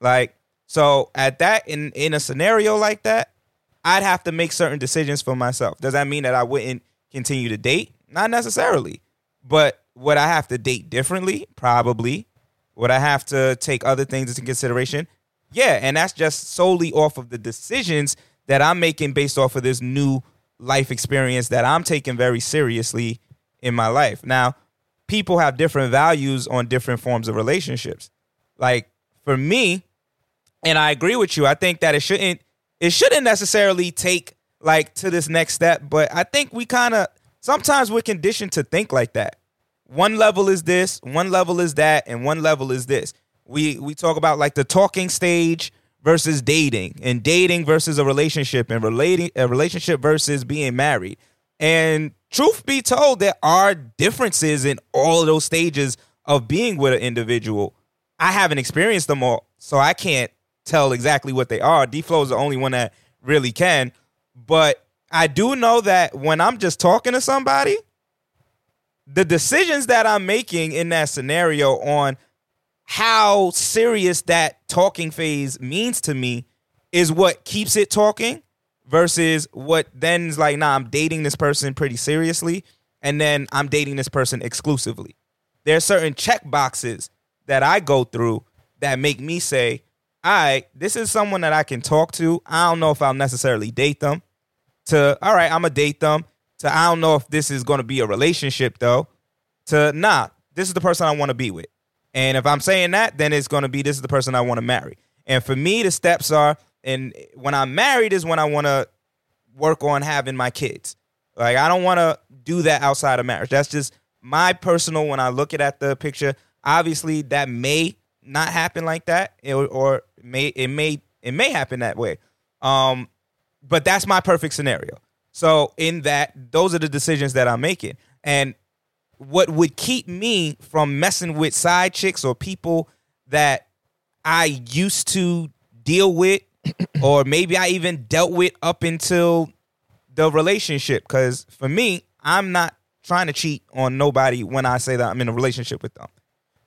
Like, so at that, in in a scenario like that, I'd have to make certain decisions for myself. Does that mean that I wouldn't continue to date? Not necessarily. But would I have to date differently? Probably. Would I have to take other things into consideration? Yeah, and that's just solely off of the decisions that I'm making based off of this new life experience that I'm taking very seriously in my life. Now, people have different values on different forms of relationships. Like for me, and I agree with you, I think that it shouldn't it shouldn't necessarily take like to this next step, but I think we kind of sometimes we're conditioned to think like that. One level is this, one level is that, and one level is this. We we talk about like the talking stage versus dating, and dating versus a relationship, and relating a relationship versus being married. And truth be told, there are differences in all those stages of being with an individual. I haven't experienced them all, so I can't tell exactly what they are. D Flow is the only one that really can. But I do know that when I'm just talking to somebody, the decisions that I'm making in that scenario on how serious that talking phase means to me is what keeps it talking versus what then is like, nah, I'm dating this person pretty seriously, and then I'm dating this person exclusively. There are certain check boxes that I go through that make me say, all right, this is someone that I can talk to. I don't know if I'll necessarily date them. To, all right, I'm going to date them. To, I don't know if this is going to be a relationship though. To, nah, this is the person I want to be with. And if I'm saying that, then it's going to be this is the person I want to marry. And for me, the steps are, and when I'm married is when I want to work on having my kids. Like I don't want to do that outside of marriage. That's just my personal. When I look at, the picture, obviously that may not happen like that, it, or may it may it may happen that way. Um, but that's my perfect scenario. So in that, those are the decisions that I'm making, and what would keep me from messing with side chicks or people that I used to deal with, or maybe I even dealt with up until the relationship. Because for me, I'm not trying to cheat on nobody when I say that I'm in a relationship with them.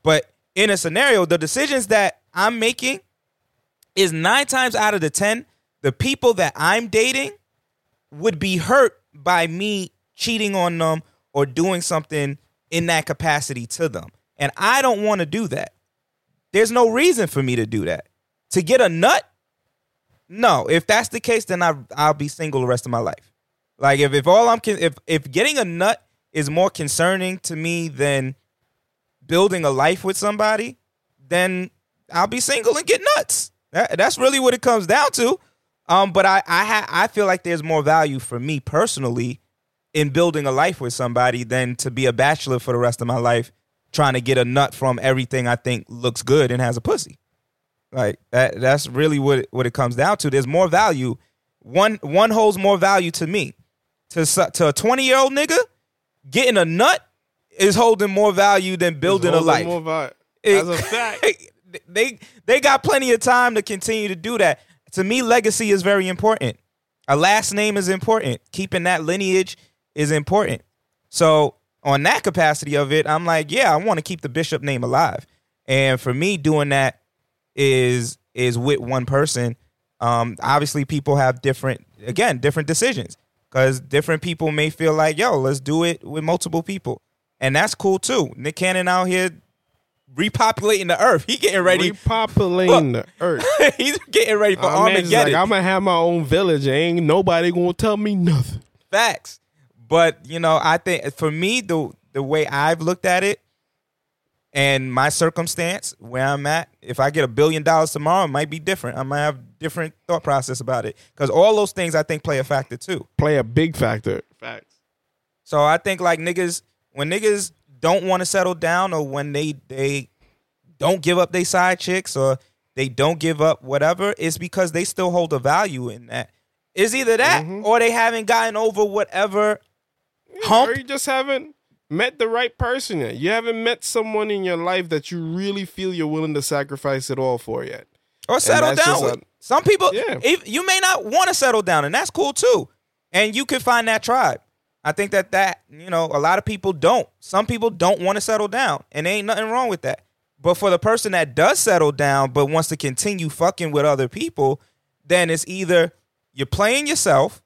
But in a scenario, the decisions that I'm making is nine times out of the 10, the people that I'm dating would be hurt by me cheating on them or doing something in that capacity to them. And I don't want to do that. There's no reason for me to do that. To get a nut? No. If that's the case, then I, I'll be single the rest of my life. Like if, if all I'm if if getting a nut is more concerning to me than building a life with somebody, then I'll be single and get nuts. That, that's really what it comes down to. Um, but I I ha- I feel like there's more value for me personally in building a life with somebody than to be a bachelor for the rest of my life trying to get a nut from everything I think looks good and has a pussy. Like that that's really what it, what it comes down to. There's more value. One one holds more value to me. To to a 20 year old nigga, getting a nut is holding more value than building a life. More It- As a fact, (laughs) they they got plenty of time to continue to do that. To me, legacy is very important. A last name is important. Keeping that lineage is important. So on that capacity of it, I'm like, yeah, I want to keep the bishop name alive. And for me, doing that is is with one person. Um, obviously, people have different again different decisions because different people may feel like, yo, let's do it with multiple people, and that's cool too. Nick Cannon out here repopulating the earth. He getting ready. repopulating the earth. (laughs) He's getting ready for Armageddon. like, I'm gonna have my own village. Ain't nobody gonna tell me nothing. Facts. But you know, I think for me, the the way I've looked at it, and my circumstance where I'm at, if I get a billion dollars tomorrow, it might be different. I might have different thought process about it because all those things I think play a factor too. Play a big factor. Facts. So I think like niggas when niggas don't want to settle down or when they they don't give up their side chicks or they don't give up whatever, it's because they still hold a value in that. It's either that Mhm. or they haven't gotten over whatever hump. Or you just haven't met the right person yet. You haven't met someone in your life that you really feel you're willing to sacrifice it all for yet. or settle down with. a- Some people, Yeah. if, you may not want to settle down, and that's cool too. And you can find that tribe. I think that that you know a lot of people don't. Some people don't want to settle down, and ain't nothing wrong with that. But for the person that does settle down but wants to continue fucking with other people, then it's either you're playing yourself,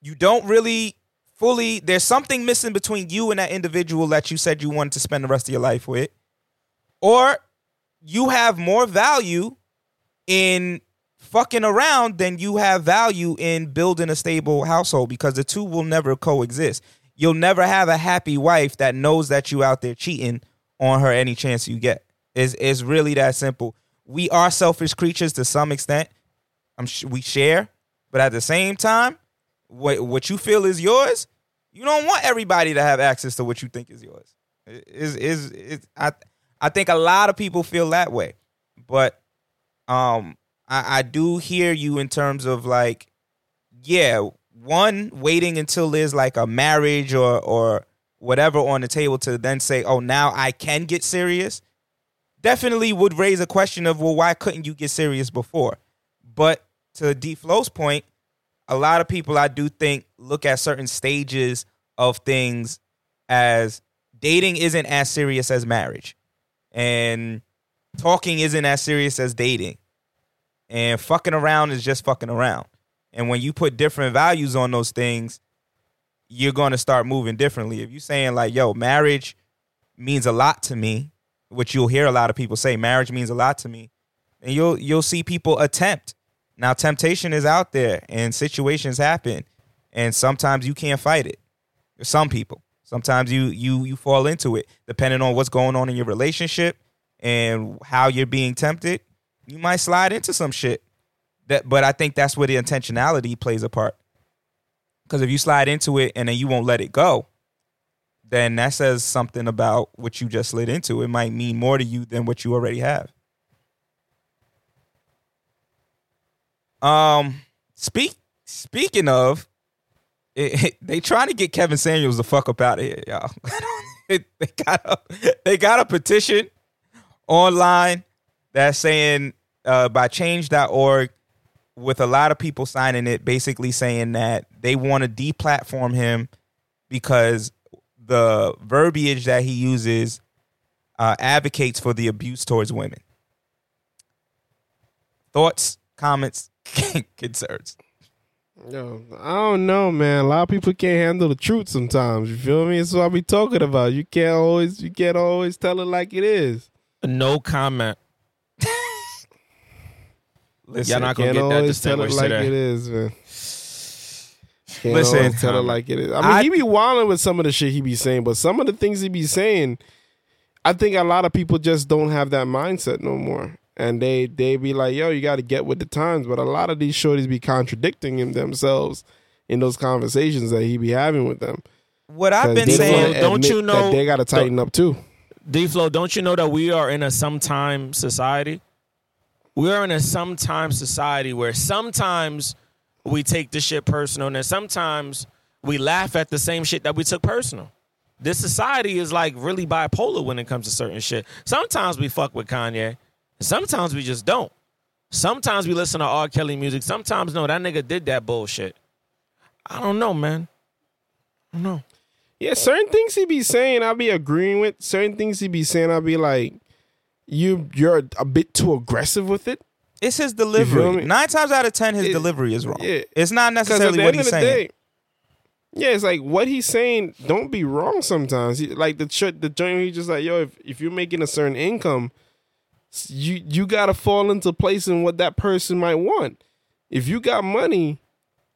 you don't really fully. There's something missing between you and that individual that you said you wanted to spend the rest of your life with, or you have more value in fucking around than you have value in building a stable household because the two will never coexist. You'll never have a happy wife that knows that you out there cheating on her any chance you get. Is is really that simple. We are selfish creatures to some extent. I'm sh- we share, but at the same time, what what you feel is yours, you don't want everybody to have access to what you think is yours. Is is I I think a lot of people feel that way, but um, I, I do hear you in terms of like, yeah, one waiting until there's like a marriage or or whatever on the table to then say, oh, now I can get serious. Definitely would raise a question of, well, why couldn't you get serious before? But to D Flow's point, a lot of people I do think look at certain stages of things as dating isn't as serious as marriage and talking isn't as serious as dating and fucking around is just fucking around and when you put different values on those things you're going to start moving differently. If you're saying like yo marriage means a lot to me which you'll hear a lot of people say marriage means a lot to me and you'll you'll see people attempt now temptation is out there and situations happen and sometimes you can't fight it. Some people. Sometimes you you you fall into it. Depending on what's going on in your relationship and how you're being tempted you might slide into some shit. That but i think that's where the intentionality plays a part. Because if you slide into it and then you won't let it go then that says something about what you just slid into. It might mean more to you than what you already have um speak speaking of it, it- they trying to get Kevin Samuels the fuck up out of here, y'all. (laughs) They got a they got a petition online that's saying uh, by change.org with a lot of people signing it, basically saying that they want to deplatform him because the verbiage that he uses uh, advocates for the abuse towards women. Thoughts, comments, (laughs) concerns. Yo, I don't know, man. A lot of people can't handle the truth sometimes. You feel me? That's what I be talking about. You can't always, you can't always tell it like it is. No comment. (laughs) Listen, Y'all not gonna Can't get that always tell it like today. it is, man. Can't Listen, tell it um, like it is. I mean, I- he be wilding with some of the shit he be saying, but some of the things he be saying, I think a lot of people just don't have that mindset no more. And they they be like, yo, you got to get with the times. But a lot of these shorties be contradicting him themselves in those conversations that he be having with them. what I've been saying- don't you know- they got to tighten up too? D Flow, don't you know that we are in a sometime society? We are in a sometime society where sometimes we take the shit personal, and sometimes we laugh at the same shit that we took personal. This society is like really bipolar when it comes to certain shit. Sometimes we fuck with Kanye, and sometimes we just don't. Sometimes we listen to R. Kelly music. Sometimes no, that nigga did that bullshit. I don't know, man. I don't know. Yeah, certain things he be saying, I'll be agreeing with. Certain things he be saying, I'll be like, you you're a bit too aggressive with it. it's his feel delivery. me? Nine times out of ten, his It- delivery is wrong. yeah. It's not Because necessarily what he's saying. day, yeah, it's like what he's saying. Don't be wrong. Sometimes, he, like the ch- the joint, he's just like, yo, if if you're making a certain income, s- you you gotta fall into place in what that person might want. If you got money,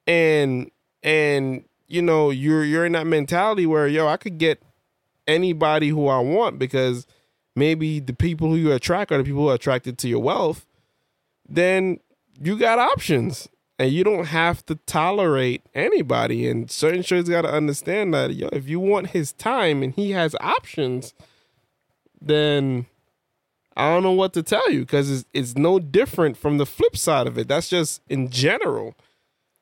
and and you know you're you're in that mentality where yo, I could get anybody who I want because maybe the people who you attract are the people who are attracted to your wealth, then you got options. And you don't have to tolerate anybody. And certain shirts got to understand that yo, if you want his time and he has options, then I don't know what to tell you because it's, it's no different from the flip side of it. That's just in general.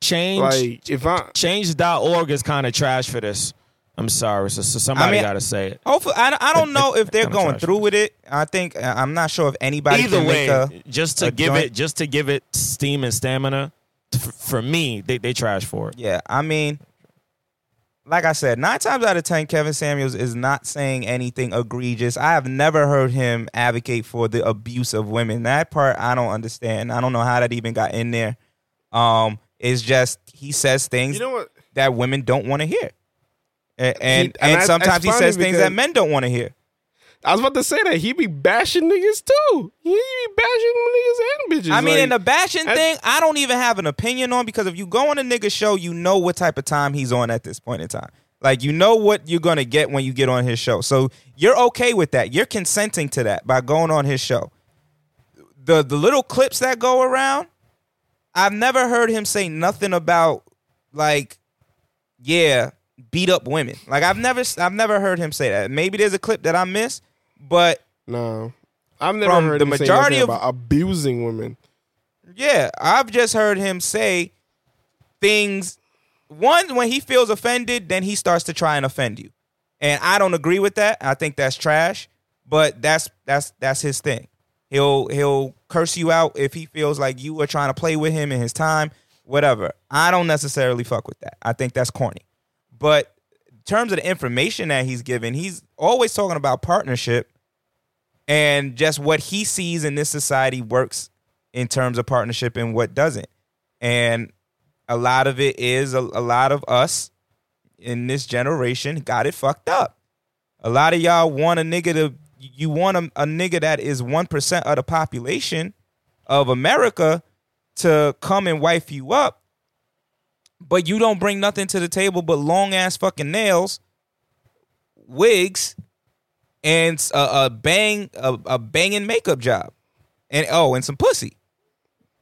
change Like if I change.org is kind of trash for this. I'm sorry, so, so somebody I mean, got to say it. Hopefully, I, I don't know if they're going through with it. I think uh, I'm not sure if anybody Either can way, make a. just to a give joint- it, just to give it steam and stamina. For me, they they trash for it. Yeah, I mean, like I said, nine times out of ten, Kevin Samuels is not saying anything egregious. I have never heard him advocate for the abuse of women. That part I don't understand. I don't know how that even got in there. Um, it's just he says things you know what that women don't want to hear, and and, and and that's- sometimes he says things that men don't want to hear. I was about to say that he be bashing niggas too. He be bashing niggas and bitches. I mean, like, in the bashing I- thing, I don't even have an opinion on because if you go on a nigga show, you know what type of time he's on at this point in time. Like you know what you're gonna get when you get on his show. So you're okay with that. You're consenting to that by going on his show. The the little clips that go around, I've never heard him say nothing about like, yeah, beat up women. Like I've never I've never heard him say that. Maybe there's a clip that I missed, but no, I've never heard the majority of- about abusing women. Yeah, I've just heard him say things. One, when he feels offended, then he starts to try and offend you, and I don't agree with that. I think that's trash. But that's that's that's his thing. He'll he'll curse you out if he feels like you are trying to play with him in his time, whatever. I don't necessarily fuck with that. I think that's corny. But terms of the information that he's given, he's always talking about partnership and just what he sees in this society works in terms of partnership and what doesn't. And a lot of it is a, a lot of us in this generation got it fucked up. A lot of y'all want a nigga to you want a, a nigga that is 1% of the population of America to come and wife you up, but you don't bring nothing to the table but long ass fucking nails, wigs, and a, a bang a, a banging makeup job, and oh, and some pussy.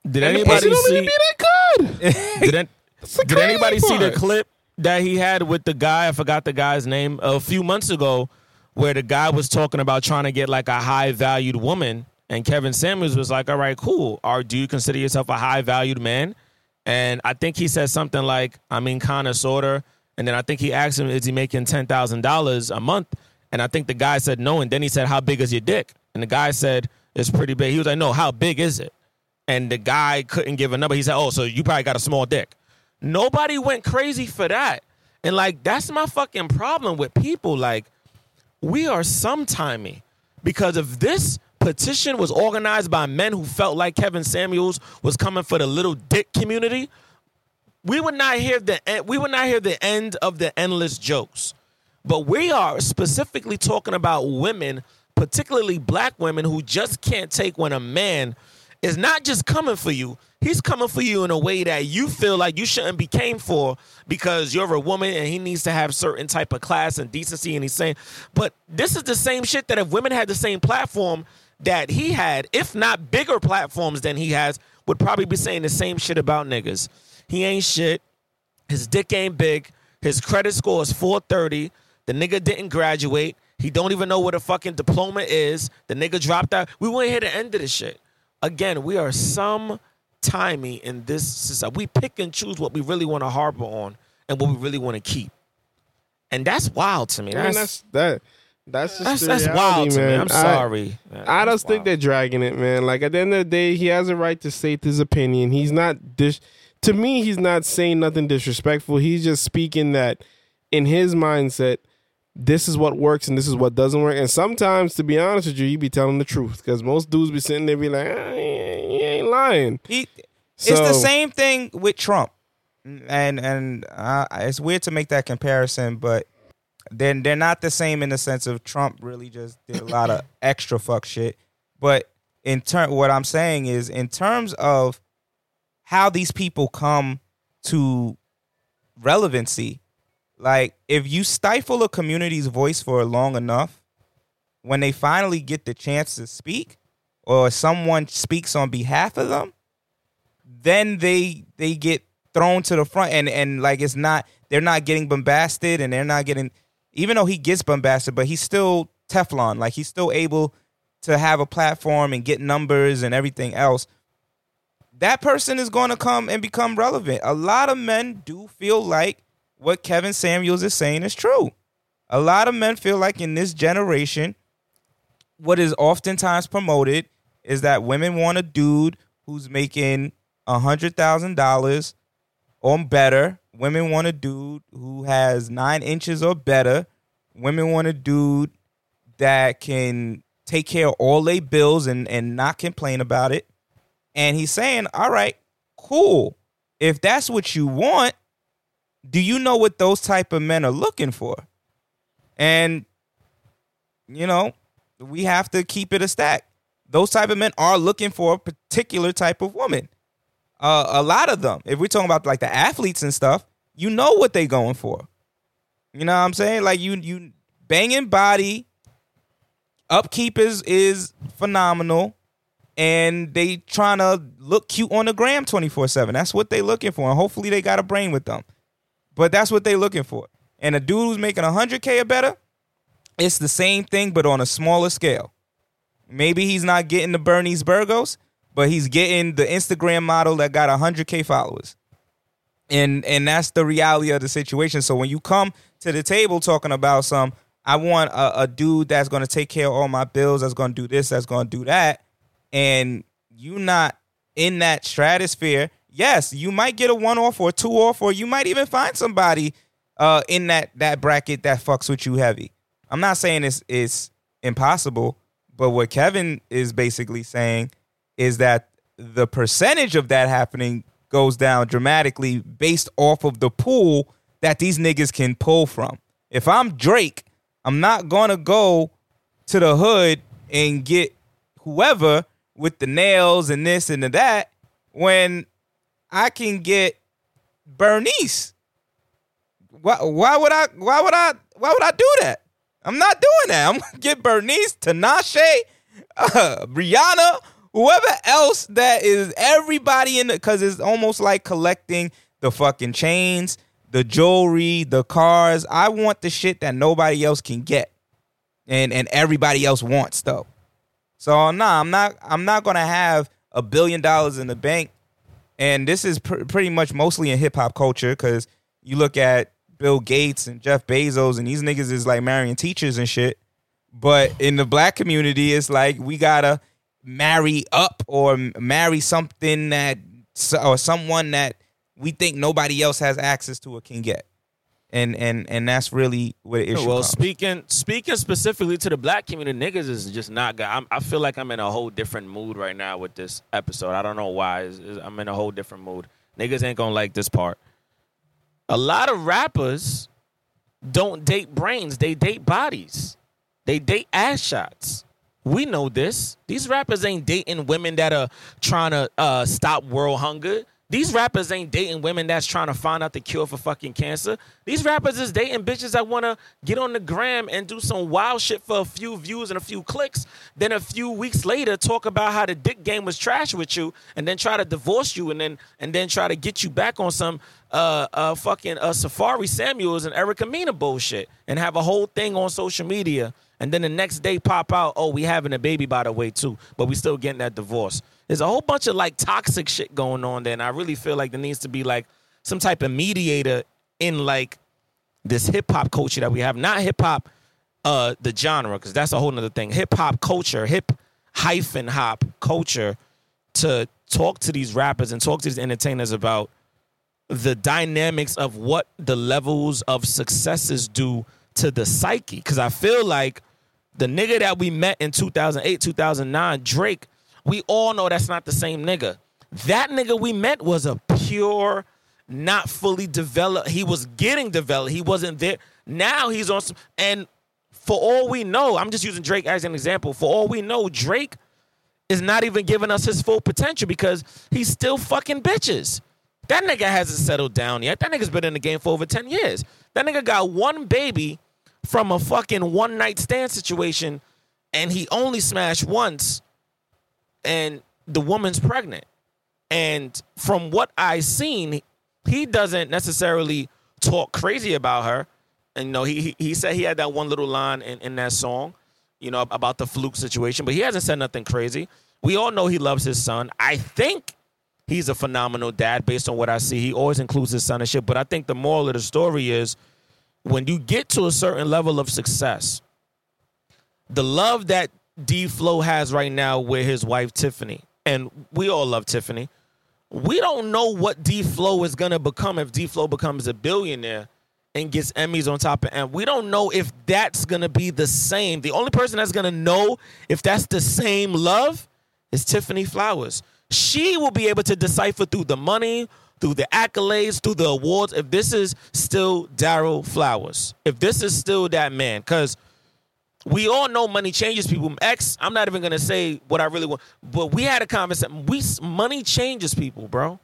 Did mean, anybody Pussy don't see? even be that good. (laughs) Did, an- (laughs) the did anybody crazy see the clip that he had with the guy? I forgot the guy's name a few months ago, where the guy was talking about trying to get like a high valued woman, and Kevin Samuels was like, "All right, cool. Or do you consider yourself a high valued man?" And I think he said something like, "I mean, kind of, sorta." And then I think he asked him, "Is he making ten thousand dollars a month?" And I think the guy said no. And then he said, "How big is your dick?" And the guy said, "It's pretty big." He was like, "No, how big is it?" and the guy couldn't give a number. He said, "Oh, so you probably got a small dick." Nobody went crazy for that, and like that's my fucking problem with people. Like we are sometimey because if this petition was organized by men who felt like Kevin Samuels was coming for the little dick community, we would not hear the we would not hear the end of the endless jokes. But we are specifically talking about women, particularly black women, who just can't take when a man is not just coming for you. He's coming for you in a way that you feel like you shouldn't be came for because you're a woman and he needs to have certain type of class and decency. And he's saying, but this is the same shit that if women had the same platform that he had, if not bigger platforms than he has, would probably be saying the same shit about niggas. He ain't shit. His dick ain't big. His credit score is 430. The nigga didn't graduate. He don't even know what a fucking diploma is. The nigga dropped out. We won't hear the end of this shit. Again, we are some timey in this society. We pick and choose what we really want to harbor on and what we really want to keep. And that's wild to me. I mean, That's that's that. That's just that's, the that's reality, wild to me. man. I'm I- sorry. I That's just think they're dragging it, man. Like at the end of the day, he has a right to state his opinion. He's not dis. To me, he's not saying nothing disrespectful. He's just speaking that in his mindset, this is what works and this is what doesn't work. And sometimes, to be honest with you, he be telling the truth because most dudes be sitting there be like, ah, he, ain't, lying. He, it's the same thing with Trump, and and uh, it's weird to make that comparison, but then they're not the same in the sense of Trump really just did a lot of (clears throat) extra fuck shit. But in turn, what I'm saying is in terms of how these people come to relevancy, like if you stifle a community's voice for long enough, when they finally get the chance to speak, or someone speaks on behalf of them, then they they get thrown to the front and and like it's not they're not getting bombasted and they're not getting even though he gets bombasted but he's still teflon like he's still able to have a platform and get numbers and everything else that person is going to come and become relevant. A lot of men do feel like what Kevin Samuels is saying is true. A lot of men feel like in this generation, what is oftentimes promoted is that women want a dude who's making a hundred thousand dollars or better. Women want a dude who has nine inches or better. Women want a dude that can take care of all their bills and, and not complain about it. And he's saying, All right, cool. If that's what you want, do you know what those type of men are looking for? And you know, we have to keep it a stack. Those type of men are looking for a particular type of woman. Uh, a lot of them, if we're talking about like the athletes and stuff, you know what they going for. You know what I'm saying? Like you you banging body, upkeep is is phenomenal, and they trying to look cute on the gram 24 seven. That's what they looking for, and hopefully they got a brain with them. But that's what they looking for. And a dude who's making 100k or better, it's the same thing but on a smaller scale. Maybe he's not getting the Bernice Burgos, but he's getting the Instagram model that got 100k followers. And and that's the reality of the situation. So when you come to the table talking about some I want a, a dude that's going to take care of all my bills, that's going to do this, that's going to do that, and you're not in that stratosphere, yes, you might get a one off or two off, or you might even find somebody uh, in that that bracket that fucks with you heavy. I'm not saying it's it's impossible, but what Kevin is basically saying is that the percentage of that happening goes down dramatically based off of the pool that these niggas can pull from. If I'm Drake, I'm not gonna go to the hood and get whoever with the nails and this and the that when I can get Bernice. Why, why would I? Why would I? Why would I do that? I'm not doing that. I'm gonna get Bernice, Tinashe, uh, Rihanna, whoever else that is everybody in the because it's almost like collecting the fucking chains, the jewelry, the cars. I want the shit that nobody else can get, and and everybody else wants though. So nah, I'm not. I'm not gonna have a billion dollars in the bank, and this is pr- pretty much mostly in hip hop culture because you look at Bill Gates and Jeff Bezos, and these niggas is like marrying teachers and shit. But in the black community, it's like we gotta marry up or marry something that or someone that we think nobody else has access to or can get. And and and that's really what the oh, issue well, comes. speaking speaking specifically to the black community, niggas is just not good. I'm, I feel like I'm in a whole different mood right now with this episode. I don't know why. It's- it's- I'm in a whole different mood. Niggas ain't gonna like this part. A lot of rappers don't date brains; they date bodies. They date ass shots. We know this. These rappers ain't dating women that are trying to uh, stop world hunger. These rappers ain't dating women that's trying to find out the cure for fucking cancer. These rappers is dating bitches that want to get on the gram and do some wild shit for a few views and a few clicks. Then a few weeks later, talk about how the dick game was trash with you, and then try to divorce you, and then and then try to get you back on some uh uh fucking uh Safaree Samuels and Erica Mena bullshit, and have a whole thing on social media. And then the next day pop out, oh, we having a baby by the way too, but we still getting that divorce. There's a whole bunch of like toxic shit going on there, and I really feel like there needs to be like some type of mediator in like this hip hop culture that we have. Not hip hop, uh, the genre, because that's a whole nother thing. Hip hop culture, hip hyphen hop culture, to talk to these rappers and talk to these entertainers about the dynamics of what the levels of successes do to the psyche. Because I feel like the nigga that we met in 2008, 2009, Drake, we all know that's not the same nigga. That nigga we met was a pure, not fully developed. He was getting developed. He wasn't there. Now he's on some, and for all we know, I'm just using Drake as an example. For all we know, Drake is not even giving us his full potential because he's still fucking bitches. That nigga hasn't settled down yet. That nigga's been in the game for over 10 years. That nigga got one baby from a fucking one night stand situation and he only smashed once and the woman's pregnant. And from what I seen, he doesn't necessarily talk crazy about her. And you know, he he, he said he had that one little line in, in that song, you know, about the fluke situation, but he hasn't said nothing crazy. We all know he loves his son. I think He's a phenomenal dad based on what I see. He always includes his son and shit. But I think the moral of the story is when you get to a certain level of success, the love that D Flow has right now with his wife Tiffany, and we all love Tiffany. We don't know what D Flow is gonna become if D Flow becomes a billionaire and gets Emmys on top of and we don't know if that's gonna be the same. The only person that's gonna know if that's the same love is Tiffany Flowers. She will be able to decipher through the money, through the accolades, through the awards, if this is still Daryl Flowers, if this is still that man, because we all know money changes people. X, I'm not even gonna say what I really want, but we had a conversation. We money changes people, bro.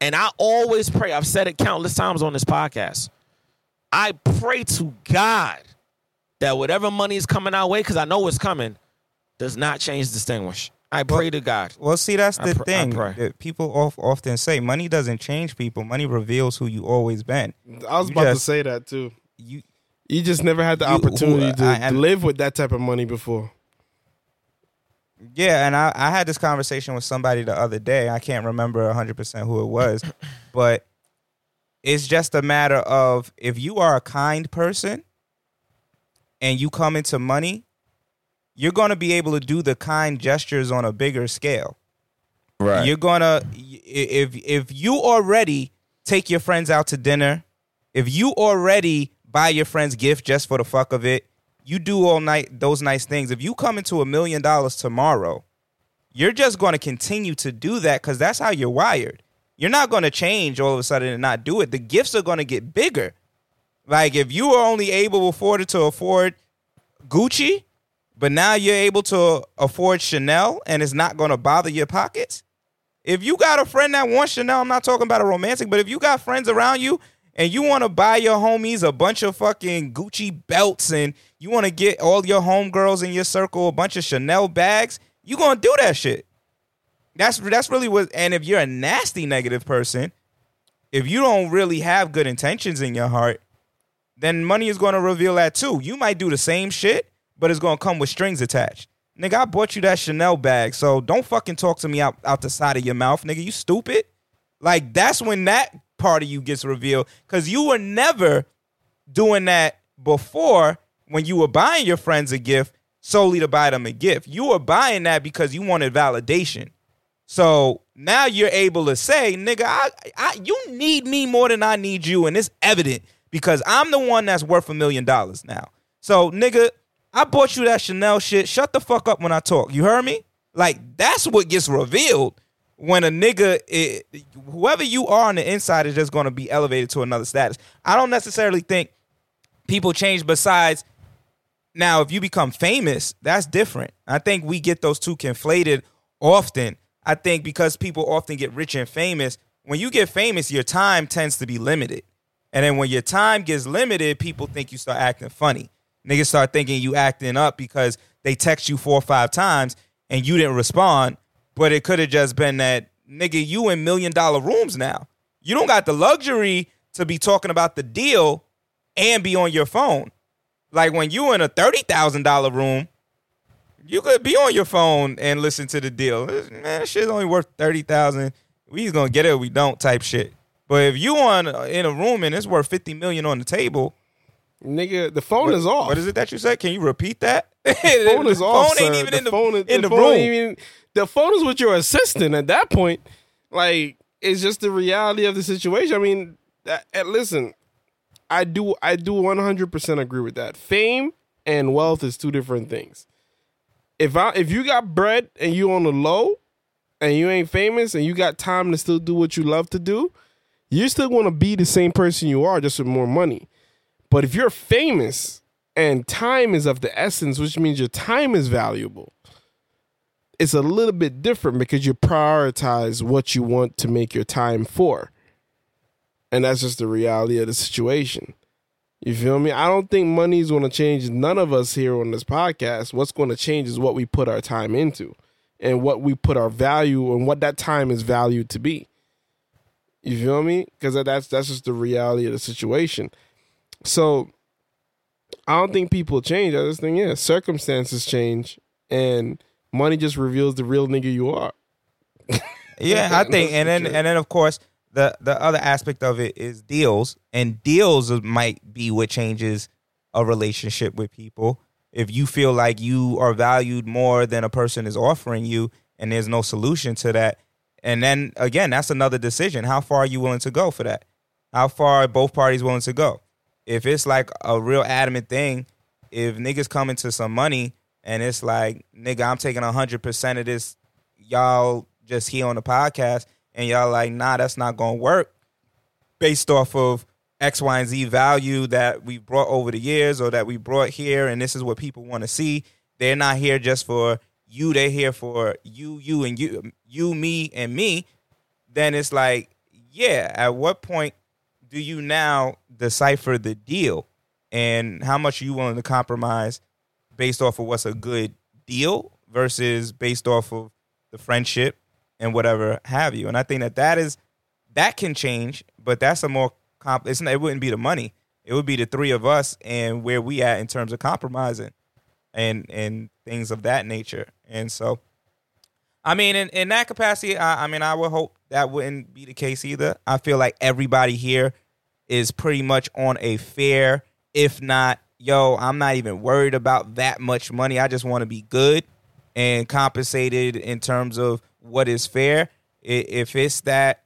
And I always pray. I've said it countless times on this podcast. I pray to God that whatever money is coming our way, because I know it's coming, does not change distinguish. I pray to God. Well, see, that's the pr- thing that people of- often say. Money doesn't change people. Money reveals who you always been. I was You about to say that too. You You just never had the You- who- opportunity to, I- to live with that type of money before. Yeah, and I, I had this conversation with somebody the other day. I can't remember 100% who it was, (laughs) but it's just a matter of if you are a kind person and you come into money, you're going to be able to do the kind gestures on a bigger scale. Right. You're going to if if you already take your friends out to dinner, if you already buy your friends gift just for the fuck of it, you do all night those nice things. If you come into a million dollars tomorrow, you're just going to continue to do that cuz that's how you're wired. You're not going to change all of a sudden and not do it. The gifts are going to get bigger. Like if you are only able afforded to afford Gucci, but now you're able to afford Chanel and it's not going to bother your pockets. If you got a friend that wants Chanel, I'm not talking about a romantic, but if you got friends around you and you want to buy your homies a bunch of fucking Gucci belts and you want to get all your homegirls in your circle a bunch of Chanel bags, you going to do that shit. That's that's really what and if you're a nasty negative person, if you don't really have good intentions in your heart, then money is going to reveal that too. You might do the same shit, but it's to come with strings attached. Nigga, I bought you that Chanel bag, so don't fucking talk to me out, out the side of your mouth, nigga. You stupid. Like, that's when that part of you gets revealed. Because you were never doing that before when you were buying your friends a gift solely to buy them a gift. You were buying that because you wanted validation. So now you're able to say, nigga, I, I, you need me more than I need you, and it's evident because I'm the one that's worth a million dollars now. So, nigga, I bought you that Chanel shit. Shut the fuck up when I talk. You heard me? Like that's what gets revealed when a nigga, i whoever you are on the inside, is just going to be elevated to another status. I don't necessarily think people change. Besides, now if you become famous, that's different. I think we get those two conflated often. I think because people often get rich and famous, when you get famous, your time tends to be limited. And then when your time gets limited, people think you start acting funny. Niggas start thinking you acting up because they text you four or five times and you didn't respond. But it could have just been that nigga, you in million dollar rooms now. You don't got the luxury to be talking about the deal and be on your phone. Like when you in a thirty thousand dollar room, you could be on your phone and listen to the deal. Man, shit's only worth thirty thousand. We gonna get it we don't type shit. But if you on in a room and it's worth fifty million on the table, Nigga, the phone what- is off. What is it that you said? Can you repeat that? (laughs) The phone is the off. Phone ain't even in the, phone is- in the, phone room. even- the phone is with your assistant at that point. Like it's just the reality of the situation. I mean, that, listen, I do I do one hundred percent agree with that. Fame and wealth is two different things. If I if you got bread and you on the low, and you ain't famous and you got time to still do what you love to do, you're still going to be the same person you are, just with more money. But if you're famous and time is of the essence, which means your time is valuable, it's a little bit different because you prioritize what you want to make your time for. And that's just the reality of the situation. You feel me? I don't think money is going to change none of us here on this podcast. What's going to change is what we put our time into and what we put our value and what that time is valued to be. You feel me? Because that's that's just the reality of the situation. So I don't think people change. I just think yeah, circumstances change, and money just reveals the real nigga you are. (laughs) Yeah, I think, and then and then of course the the other aspect of it is deals, and deals might be what changes a relationship with people. If you feel like you are valued more than a person is offering you, and there's no solution to that, and then again, that's another decision. How far are you willing to go for that? How far are both parties willing to go? If it's like a real adamant thing, if niggas come into some money and it's like, nigga, I'm taking hundred percent of this, y'all just here on the podcast, and y'all like, nah, that's not gonna work, based off of X, Y, and Z value that we brought over the years or that we brought here, and this is what people want to see. They're not here just for you; they're here for you, you, and you, you, me, and me. Then it's like, yeah, at what point do you now decipher the deal, and how much are you willing to compromise based off of what's a good deal versus based off of the friendship and whatever have you. And I think that that is that can change, but that's a more comp. It's not, it wouldn't be the money. It would be the three of us and where we at in terms of compromising and and things of that nature. And so, I mean, in, in that capacity, I, I mean, I would hope that wouldn't be the case either. I feel like everybody here is pretty much on a fair, if not, yo, I'm not even worried about that much money. I just want to be good and compensated in terms of what is fair. If it's that,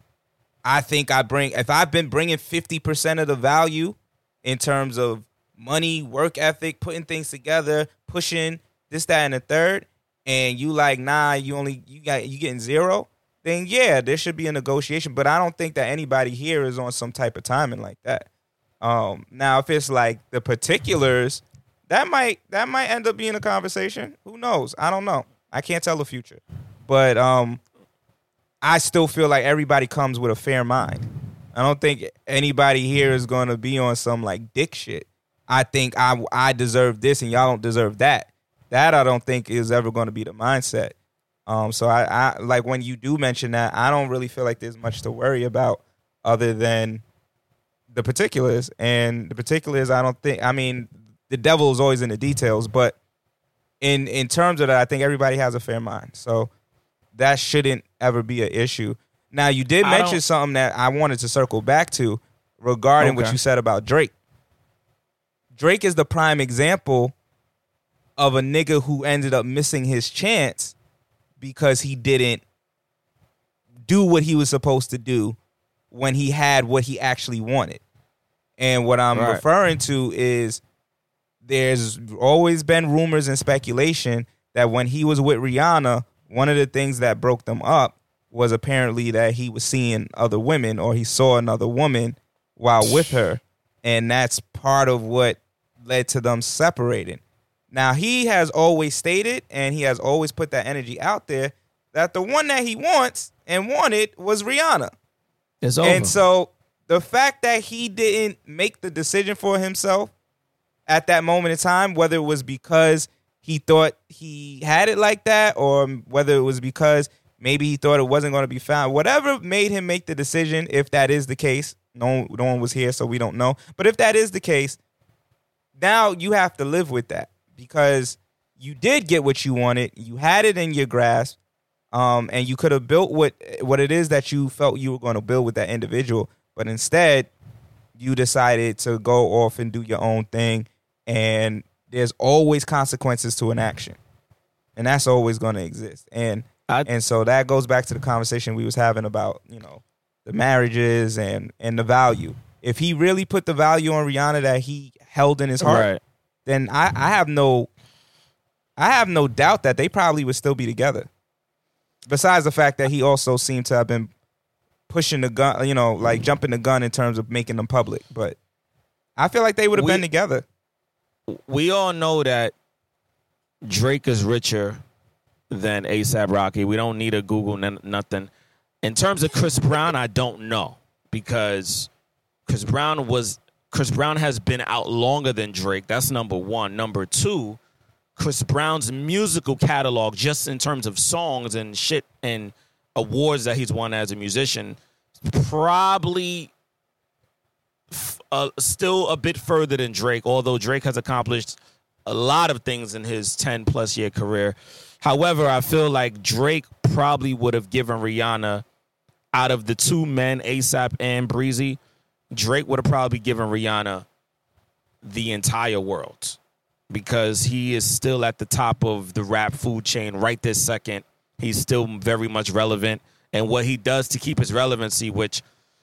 I think I bring, if I've been bringing 50% of the value in terms of money, work ethic, putting things together, pushing this, that, and the third, and you like, nah, you only, you got, you getting zero, then yeah, there should be a negotiation. But I don't think that anybody here is on some type of timing like that. Um, now, if it's like the particulars, that might that might end up being a conversation. Who knows? I don't know. I can't tell the future, but um, I still feel like everybody comes with a fair mind. I don't think anybody here is going to be on some like dick shit. I think I I deserve this and y'all don't deserve that. That I don't think is ever going to be the mindset. Um, so I, I like when you do mention that, I don't really feel like there's much to worry about other than the particulars. And the particulars, I don't think. I mean, the devil is always in the details, but in in terms of that, I think everybody has a fair mind. So that shouldn't ever be an issue. Now, you did mention something that I wanted to circle back to regarding what you said about Drake. Drake is the prime example of a nigga who ended up missing his chance because he didn't do what he was supposed to do when he had what he actually wanted. And what I'm Right. referring to is there's always been rumors and speculation that when he was with Rihanna, one of the things that broke them up was apparently that he was seeing other women or he saw another woman while with her. And that's part of what led to them separating. Now, he has always stated and he has always put that energy out there that the one that he wants and wanted was Rihanna. It's over. And so the fact that he didn't make the decision for himself at that moment in time, whether it was because he thought he had it like that, or whether it was because maybe he thought it wasn't going to be found, whatever made him make the decision, if that is the case, no, no one was here, so we don't know. But if that is the case, now you have to live with that because you did get what you wanted, you had it in your grasp, um, and you could have built what what it is that you felt you were going to build with that individual, but instead you decided to go off and do your own thing, and there's always consequences to an action, and that's always going to exist, and I- and so that goes back to the conversation we was having about you know the marriages and and the value. If he really put the value on Rihanna that he held in his heart, right. Then I, I have no I have no doubt that they probably would still be together. Besides the fact that he also seemed to have been pushing the gun, you know, like jumping the gun in terms of making them public. But I feel like they would have been together. we all know that Drake is richer than ASAP Rocky. We don't need a Google n- nothing. In terms of Chris Brown, I don't know because Chris Brown was Chris Brown has been out longer than Drake. That's number one. Number two, Chris Brown's musical catalog, just in terms of songs and shit and awards that he's won as a musician, probably uh, still a bit further than Drake, although Drake has accomplished a lot of things in his 10 plus year career. However, I feel like Drake probably would have given Rihanna out of the two men, ASAP and Breezy, Drake would have probably given Rihanna the entire world because he is still at the top of the rap food chain right this second. He's still very much relevant. And what he does to keep his relevancy, which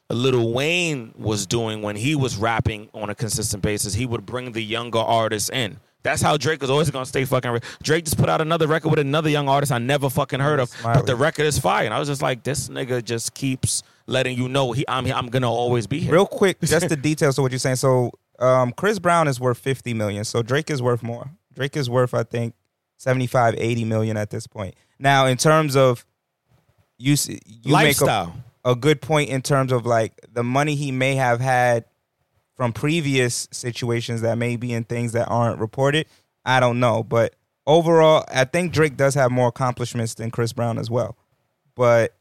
Lil Wayne was doing when he was rapping on a consistent basis, he would bring the younger artists in. That's how Drake is always gonna stay fucking. Re- Drake just put out another record with another young artist I never fucking heard of, Smiley. but the record is fire. And I was just like, this nigga just keeps letting you know he I'm I'm gonna always be here. Real quick, (laughs) just the details of what you're saying. So, um, Chris Brown is worth 50 million. So Drake is worth more. Drake is worth, I think, 75, 80 million at this point. Now, in terms of you, you Lifestyle. make a, a good point in terms of like the money he may have had from previous situations that may be in things that aren't reported. I don't know, but overall, I think Drake does have more accomplishments than Chris Brown as well. But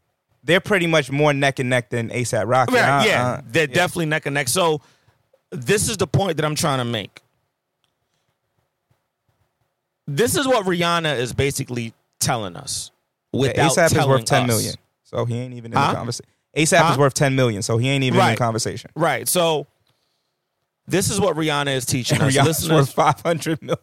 they're pretty much more neck and neck than ASAP Rocky. Right, Uh, yeah, uh, they're yeah. definitely neck and neck. So this is the point that I'm trying to make. This is what Rihanna is basically telling us. Without ASAP is worth ten us. million, so he ain't even in Huh? the conversation. ASAP Huh? is worth ten million, so he ain't even in the conversation. Right. So this is what Rihanna is teaching us. Rihanna's Listeners, worth five hundred million.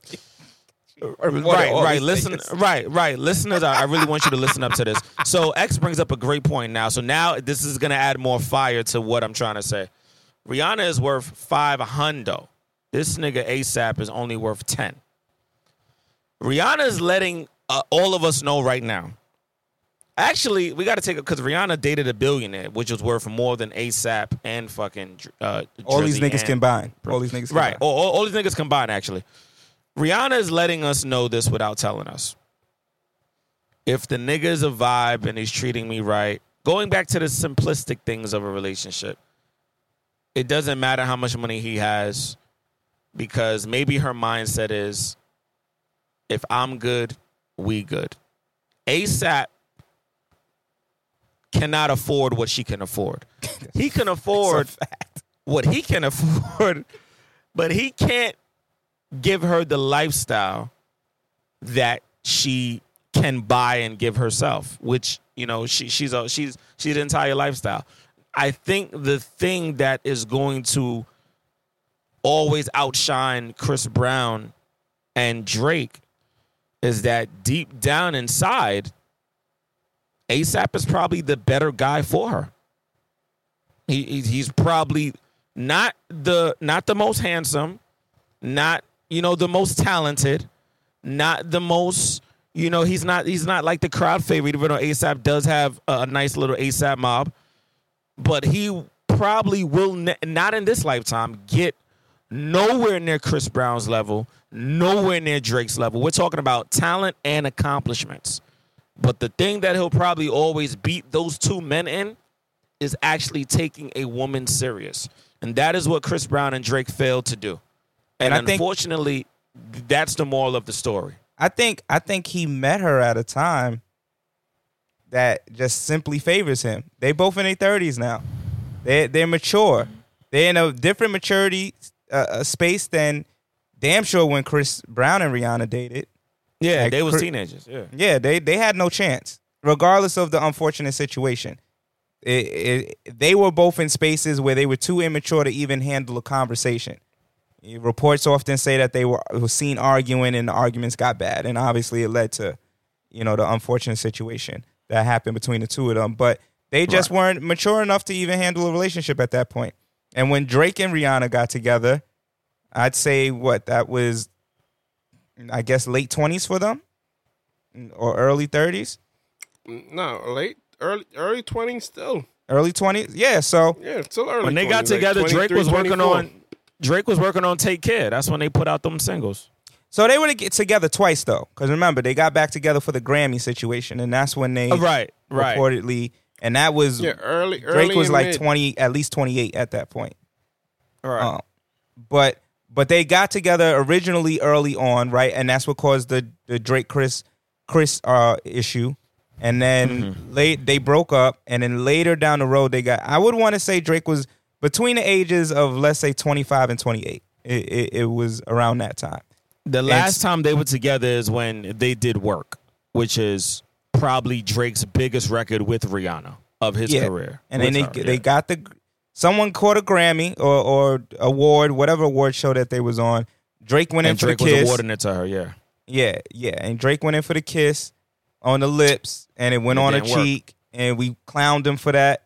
(laughs) right, right. Listen, right, right. Listeners, I I really want you to listen up to this. So X brings up a great point now. So now this is going to add more fire to what I'm trying to say. Rihanna is worth five hundo. This nigga ASAP is only worth ten. Rihanna is letting uh, all of us know right now. Actually, we got to take it because Rihanna dated a billionaire, which was worth more than ASAP and fucking uh, All these niggas combined. All these niggas Right. All, all, all these niggas combined, actually. Rihanna is letting us know this without telling us. If the nigga is a vibe and he's treating me right, going back to the simplistic things of a relationship, it doesn't matter how much money he has because maybe her mindset is if I'm good, we good. ASAP cannot afford what she can afford. He can (laughs) afford what he can afford, but he can't give her the lifestyle that she can buy and give herself, which you know she she's a she's she's the entire lifestyle. I think the thing that is going to always outshine Chris Brown and Drake is that deep down inside, ASAP is probably the better guy for her. He, he- he's probably not the not the most handsome, not you know the most talented, not the most you know he's not he's not like the crowd favorite. Even though ASAP does have a, a nice little ASAP mob, but he probably will ne- not in this lifetime get nowhere near Chris Brown's level, nowhere near Drake's level. We're talking about talent and accomplishments. But the thing that he'll probably always beat those two men in is actually taking a woman serious. And that is what Chris Brown and Drake failed to do. And, And I think- unfortunately, that's the moral of the story. I think I think he met her at a time that just simply favors him. They both in their thirties now. They they're mature. They're in a different maturity uh, uh, space than damn sure when Chris Brown and Rihanna dated. Yeah, Like, they was teenagers. Yeah. Yeah, they they had no chance, regardless of the unfortunate situation. It, it, they were both in spaces where they were too immature to even handle a conversation. Reports often say that they were, were seen arguing and the arguments got bad, and obviously it led to, you know, the unfortunate situation that happened between the two of them. But they just weren't mature enough to even handle a relationship at that point. And when Drake and Rihanna got together, I'd say what that was, I guess late twenties for them, or early thirties, No, late, early, early twenties still. early twenties. Yeah, so Yeah, still early. When they got 20s, like together, Drake was working 24. on Drake was working on Take Care. That's when they put out them singles. so they were to get together twice though, because remember they got back together for the Grammy situation, and that's when they Uh, right, right. reportedly, and that was Yeah, early. Drake was like mid. twenty, at least twenty eight at that point. right. Um, but but they got together originally early on, right? And that's what caused the the Drake Chris Chris uh issue. And then Mm-hmm. late they broke up, and then later down the road they got. I would want to say Drake was between the ages of let's say twenty five and twenty eight. It, it, it was around that time. The last time they were together is when they did work, which is probably Drake's biggest record with Rihanna of his Yeah. career. and then they her, they yeah. got the someone caught a Grammy or or award, whatever award show that they was on. Drake went in for Drake the was kiss. awarding it to her. Yeah, Yeah, yeah, and Drake went in for the kiss on the lips, and it went It on didn't work. cheek, and we clowned him for that.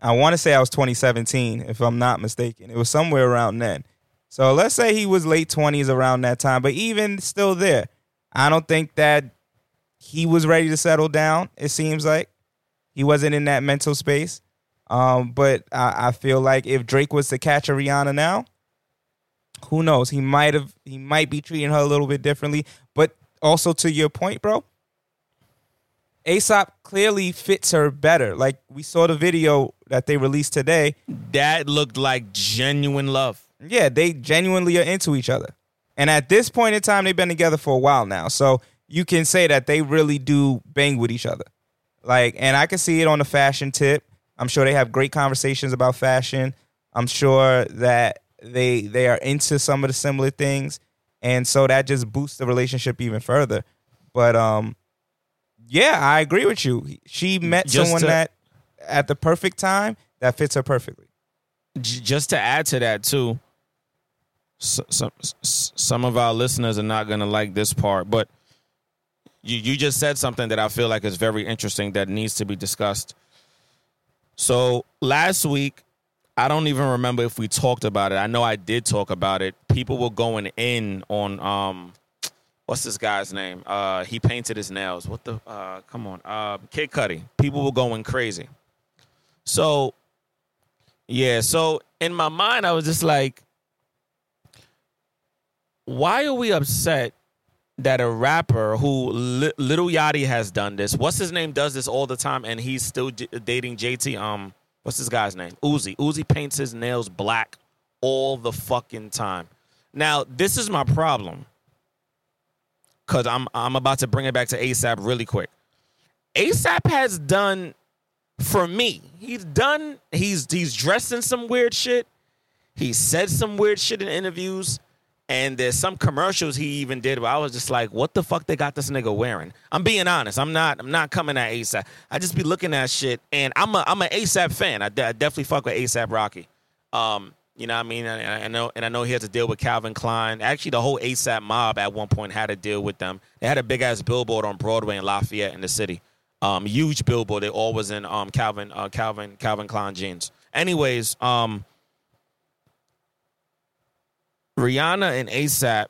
I want to say I was 2017, if I'm not mistaken. It was somewhere around then. So let's say he was late 20s around that time, but even still there, I don't think that he was ready to settle down. It seems like he wasn't in that mental space. Um, but I, I feel like if Drake was to catch a Rihanna now, who knows? He might have he might be treating her a little bit differently. But also to your point, bro, ASAP clearly fits her better. Like we saw the video that they released today. that looked like genuine love. Yeah, they genuinely are into each other. And at this point in time, they've been together for a while now. So you can say that they really do bang with each other. Like, and I can see it on the fashion tip. I'm sure they have great conversations about fashion. I'm sure that they they are into some of the similar things. And so that just boosts the relationship even further. But um yeah, I agree with you. She met Just someone to- that at the perfect time that fits her perfectly. Just to add to that too some some of our listeners are not going to like this part but you you just said something that I feel like is very interesting that needs to be discussed so last week I don't even remember if we talked about it. I know I did talk about it. People were going in on um what's this guy's name? Uh he painted his nails. What the uh come on. Uh Kid Cudi. People were going crazy. So yeah, so in my mind, I was just like, why are we upset that a rapper who Li- Lil Yachty has done this? What's his name? Does this all the time, and he's still dating JT. Um, what's this guy's name? Uzi. Uzi paints his nails black all the fucking time. Now, this is my problem because I'm I'm about to bring it back to ASAP really quick. ASAP has done for me. He's done. He's he's dressed in some weird shit. He said some weird shit in interviews, and there's some commercials he even did where I was just like, "What the fuck they got this nigga wearing?" I'm being honest. I'm not. I'm not coming at ASAP. I just be looking at shit, and I'm a I'm an ASAP fan. I, de- I definitely fuck with ASAP Rocky. Um, you know what I mean? And I, know, and I know he has to deal with Calvin Klein. Actually, the whole ASAP mob at one point had to deal with them. They had a big ass billboard on Broadway in Lafayette in the city um, huge billboard. They all was in um, Calvin, uh, Calvin, Calvin Klein jeans. Anyways, um, Rihanna and ASAP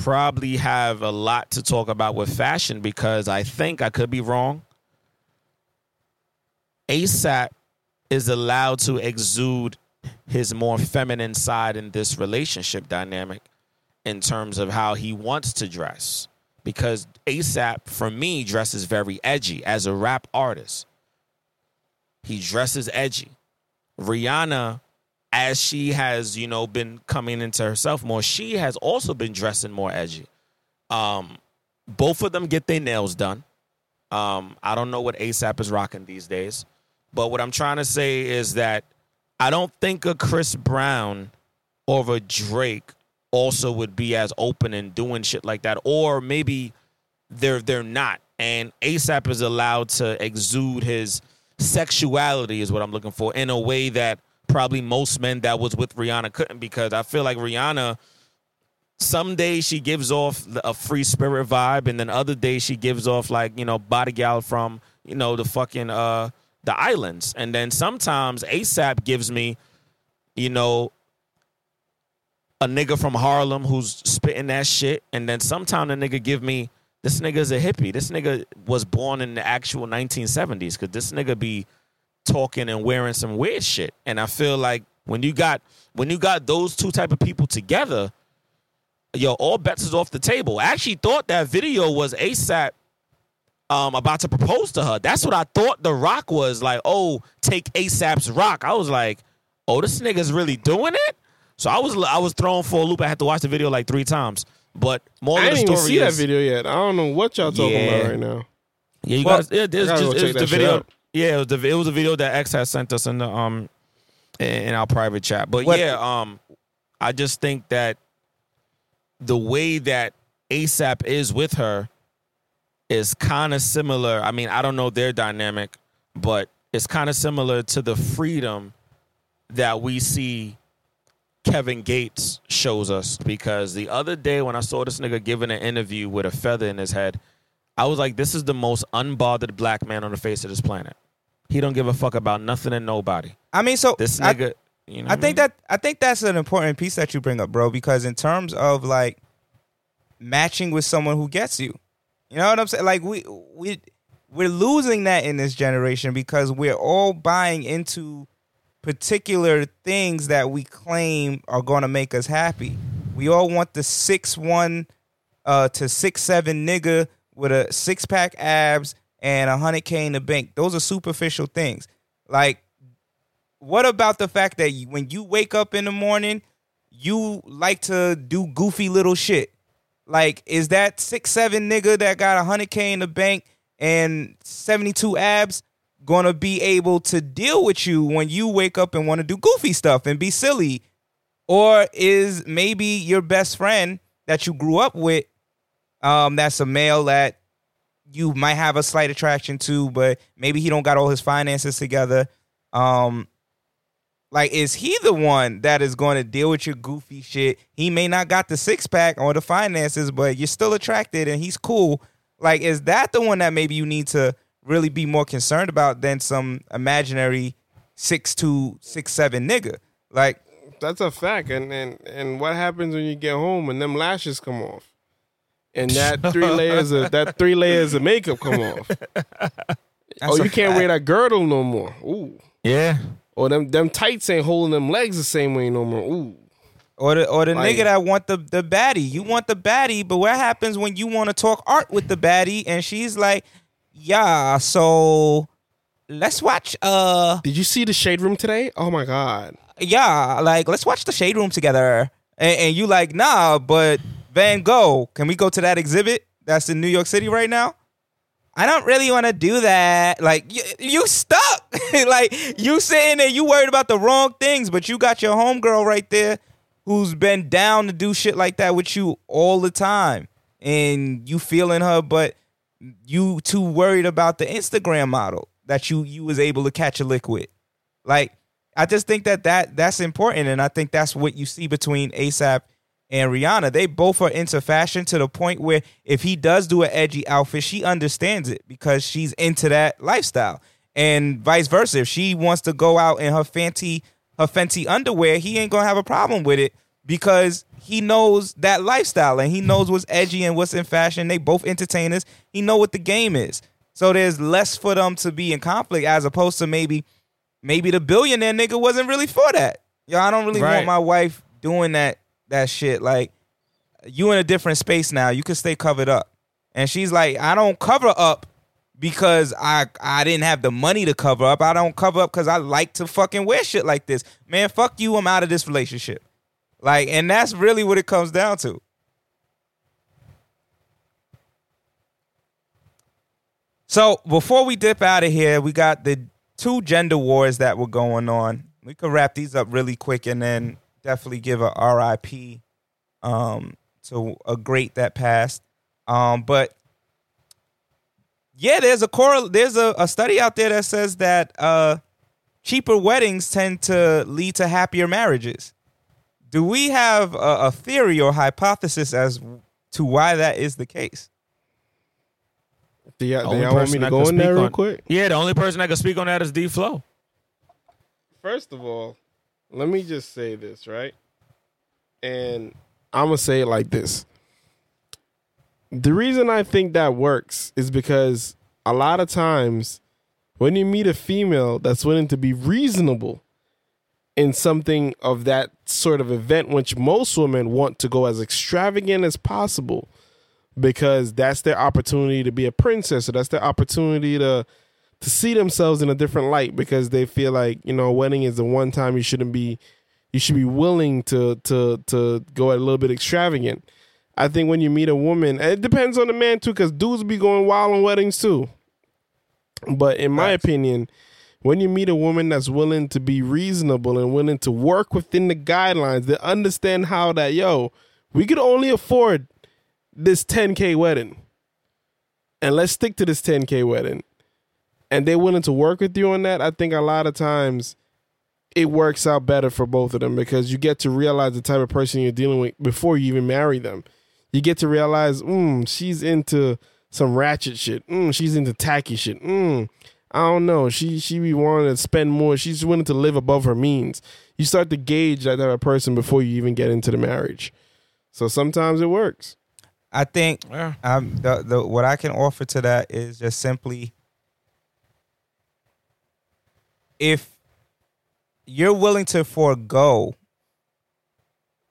probably have a lot to talk about with fashion because I think I could be wrong. ASAP is allowed to exude his more feminine side in this relationship dynamic in terms of how he wants to dress because ASAP for me dresses very edgy as a rap artist. He dresses edgy. Rihanna as she has, you know, been coming into herself more, she has also been dressing more edgy. Um both of them get their nails done. Um I don't know what ASAP is rocking these days, but what I'm trying to say is that I don't think a Chris Brown or a Drake also would be as open and doing shit like that or maybe they're they're not and ASAP is allowed to exude his sexuality is what I'm looking for in a way that probably most men that was with Rihanna couldn't because I feel like Rihanna some days she gives off a free spirit vibe and then other days she gives off like you know body gal from you know the fucking uh the islands and then sometimes ASAP gives me you know a nigga from Harlem who's spitting that shit, and then sometime the nigga give me this nigga's a hippie. This nigga was born in the actual 1970s because this nigga be talking and wearing some weird shit. And I feel like when you got when you got those two type of people together, yo, all bets is off the table. I actually thought that video was ASAP um about to propose to her. That's what I thought the rock was like, oh, take ASAP's rock. I was like, oh, this nigga's really doing it? So I was I was thrown for a loop. I had to watch the video like three times. But more I of the didn't even story see that is, video yet. I don't know what y'all talking Yeah. about right now. Yeah, you Well, guys. Yeah, there's just go it check the video. out. Yeah, it was the it was a video that X had sent us in the um in, our private chat. But What- yeah, um, I just think that the way that ASAP is with her is kind of similar. I mean, I don't know their dynamic, but it's kind of similar to the freedom that we see Kevin Gates shows us. Because the other day when I saw this nigga giving an interview with a feather in his head, I was like, this is the most unbothered black man on the face of this planet. He don't give a fuck about nothing and nobody. I mean, so This I- nigga, you know, I think mean? that I think that's an important piece that you bring up, bro. Because in terms of like matching with someone who gets you, you know what I'm saying? Like we we we're losing that in this generation because we're all buying into particular things that we claim are going to make us happy. We all want the six one uh, to six seven nigga with a six pack abs and a hundred k in the bank. Those are superficial things. Like what about the fact that you- when you wake up in the morning, you like to do goofy little shit? Like, is that six seven nigga that got a hundred k in the bank and seventy two abs gonna be able to deal with you when you wake up and want to do goofy stuff and be silly? Or is maybe your best friend that you grew up with, um, that's a male that you might have a slight attraction to, but maybe he don't got all his finances together. Um, like, is he the one that is going to deal with your goofy shit? He may not got the six pack or the finances, but you're still attracted and he's cool. Like, is that the one that maybe you need to really be more concerned about than some imaginary six two, six seven nigga? Like, That's a fact. And, and and what happens when you get home and them lashes come off? And (laughs) that three layers of that three layers of makeup come off. oh, you can't fact. wear that girdle no more. Ooh. yeah. Or them them tights ain't holding them legs the same way no more. Ooh. Or the or the Like- nigga that want the the baddie. You want the baddie, but what happens when you want to talk art with the baddie and she's like, "Yeah, so let's watch uh Did you see the shade room today? Oh my god. yeah, like let's watch the shade room together." And, and you like, "Nah, but Van Gogh, can we go to that exhibit that's in New York City right now?" I don't really want to do that. Like you, you stuck. (laughs) like you sitting there, you worried about the wrong things, but you got your homegirl right there who's been down to do shit like that with you all the time, and you feeling her, but you too worried about the Instagram model that you you was able to catch a lick with. Like I just think that that that's important, and I think that's what you see between ASAP and Rihanna. They both are into fashion to the point where if he does do an edgy outfit, she understands it because she's into that lifestyle. And vice versa. If she wants to go out in her fancy her fancy underwear, he ain't gonna have a problem with it because he knows that lifestyle and he knows what's edgy and what's in fashion. They both entertainers. He know what the game is. So there's less for them to be in conflict as opposed to maybe maybe the billionaire nigga wasn't really for that. Yo, I don't really Right. want my wife doing that that shit. Like you in a different space now. You can stay covered up. And she's like, I don't cover up because I I didn't have the money to cover up. I don't cover up because I like to fucking wear shit like this. Man, fuck you. I'm out of this relationship. Like, and that's really what it comes down to. So before we dip out of here, we got the two gender wars that were going on. We could wrap these up really quick and then definitely give a RIP um, to a great that passed. Um, but yeah, there's a correl- there's a, a study out there that says that uh, cheaper weddings tend to lead to happier marriages. Do we have a, a theory or hypothesis as to why that is the case? Do y'all, Only y'all want me person to go in there real on- quick? Yeah, the only person that can speak on that is D Flow. First of all, let me just say this, right? And I'm going to say it like this. The reason I think that works is because a lot of times when you meet a female that's willing to be reasonable in something of that sort of event, which most women want to go as extravagant as possible because that's their opportunity to be a princess or that's their opportunity to to see themselves in a different light because they feel like you know a wedding is the one time you shouldn't be you should be willing to to to go a little bit extravagant. I think when you meet a woman it depends on the man too because dudes be going wild on weddings too. But in my Facts. opinion when you meet a woman that's willing to be reasonable and willing to work within the guidelines that understand how that yo we could only afford this 10k wedding. And let's stick to this 10k wedding, and they're willing to work with you on that, I think a lot of times it works out better for both of them because you get to realize the type of person you're dealing with before you even marry them. You get to realize, mm, she's into some ratchet shit. Mm, she's into tacky shit. Mm, I don't know. She she be wanting to spend more. She's willing to live above her means. You start to gauge that type of person before you even get into the marriage. So sometimes it works. I think Yeah. um, the, the what I can offer to that is just simply if you're willing to forego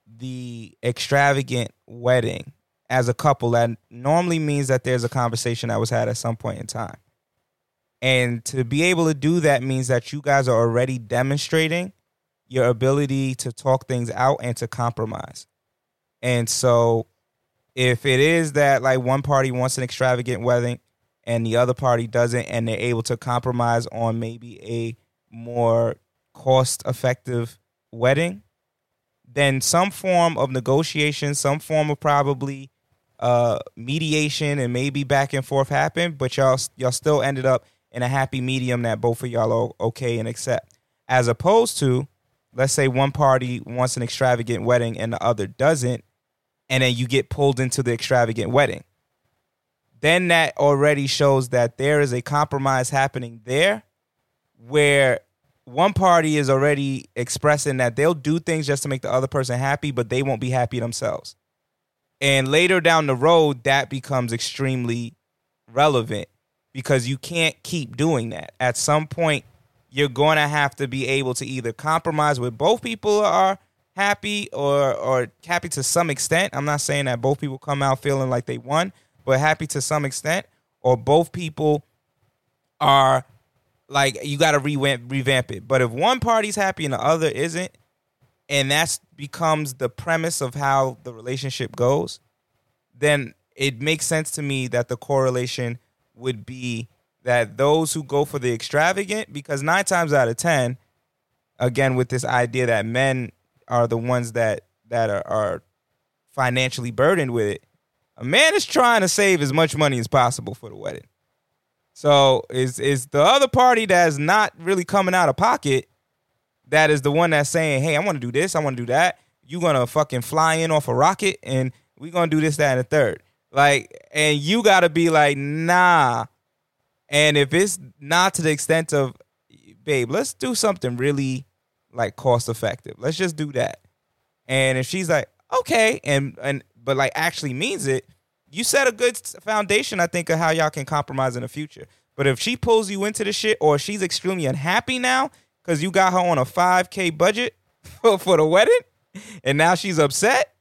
the extravagant wedding as a couple, that normally means that there's a conversation that was had at some point in time. And to be able to do that means that you guys are already demonstrating your ability to talk things out and to compromise. And so if it is that like one party wants an extravagant wedding and the other party doesn't and they're able to compromise on maybe a more cost effective wedding then some form of negotiation some form of probably uh mediation and maybe back and forth happened but y'all y'all still ended up in a happy medium that both of y'all are okay and accept as opposed to let's say one party wants an extravagant wedding and the other doesn't and then you get pulled into the extravagant wedding. Then that already shows that there is a compromise happening there where one party is already expressing that they'll do things just to make the other person happy, but they won't be happy themselves. And later down the road, that becomes extremely relevant because you can't keep doing that. At some point, you're going to have to be able to either compromise with both people are happy or or happy to some extent. I'm not saying that both people come out feeling like they won, but happy to some extent, or both people are like you got to revamp revamp it. But if one party's happy and the other isn't, and that becomes the premise of how the relationship goes, then it makes sense to me that the correlation would be that those who go for the extravagant, because nine times out of ten, again with this idea that men are the ones that that are, are financially burdened with it. A man is trying to save as much money as possible for the wedding. So is is the other party that's not really coming out of pocket that is the one that's saying, "Hey, I want to do this, I want to do that." You're gonna fucking fly in off a rocket, and we're gonna do this, that, and the third. Like, and you gotta be like, nah. And if it's not to the extent of, babe, let's do something really like cost effective. Let's just do that. And if she's like, okay, and and but like actually means it, you set a good foundation, I think, of how y'all can compromise in the future. But if she pulls you into the shit, or she's extremely unhappy now because you got her on a five k budget (laughs) for, for the wedding, and now she's upset,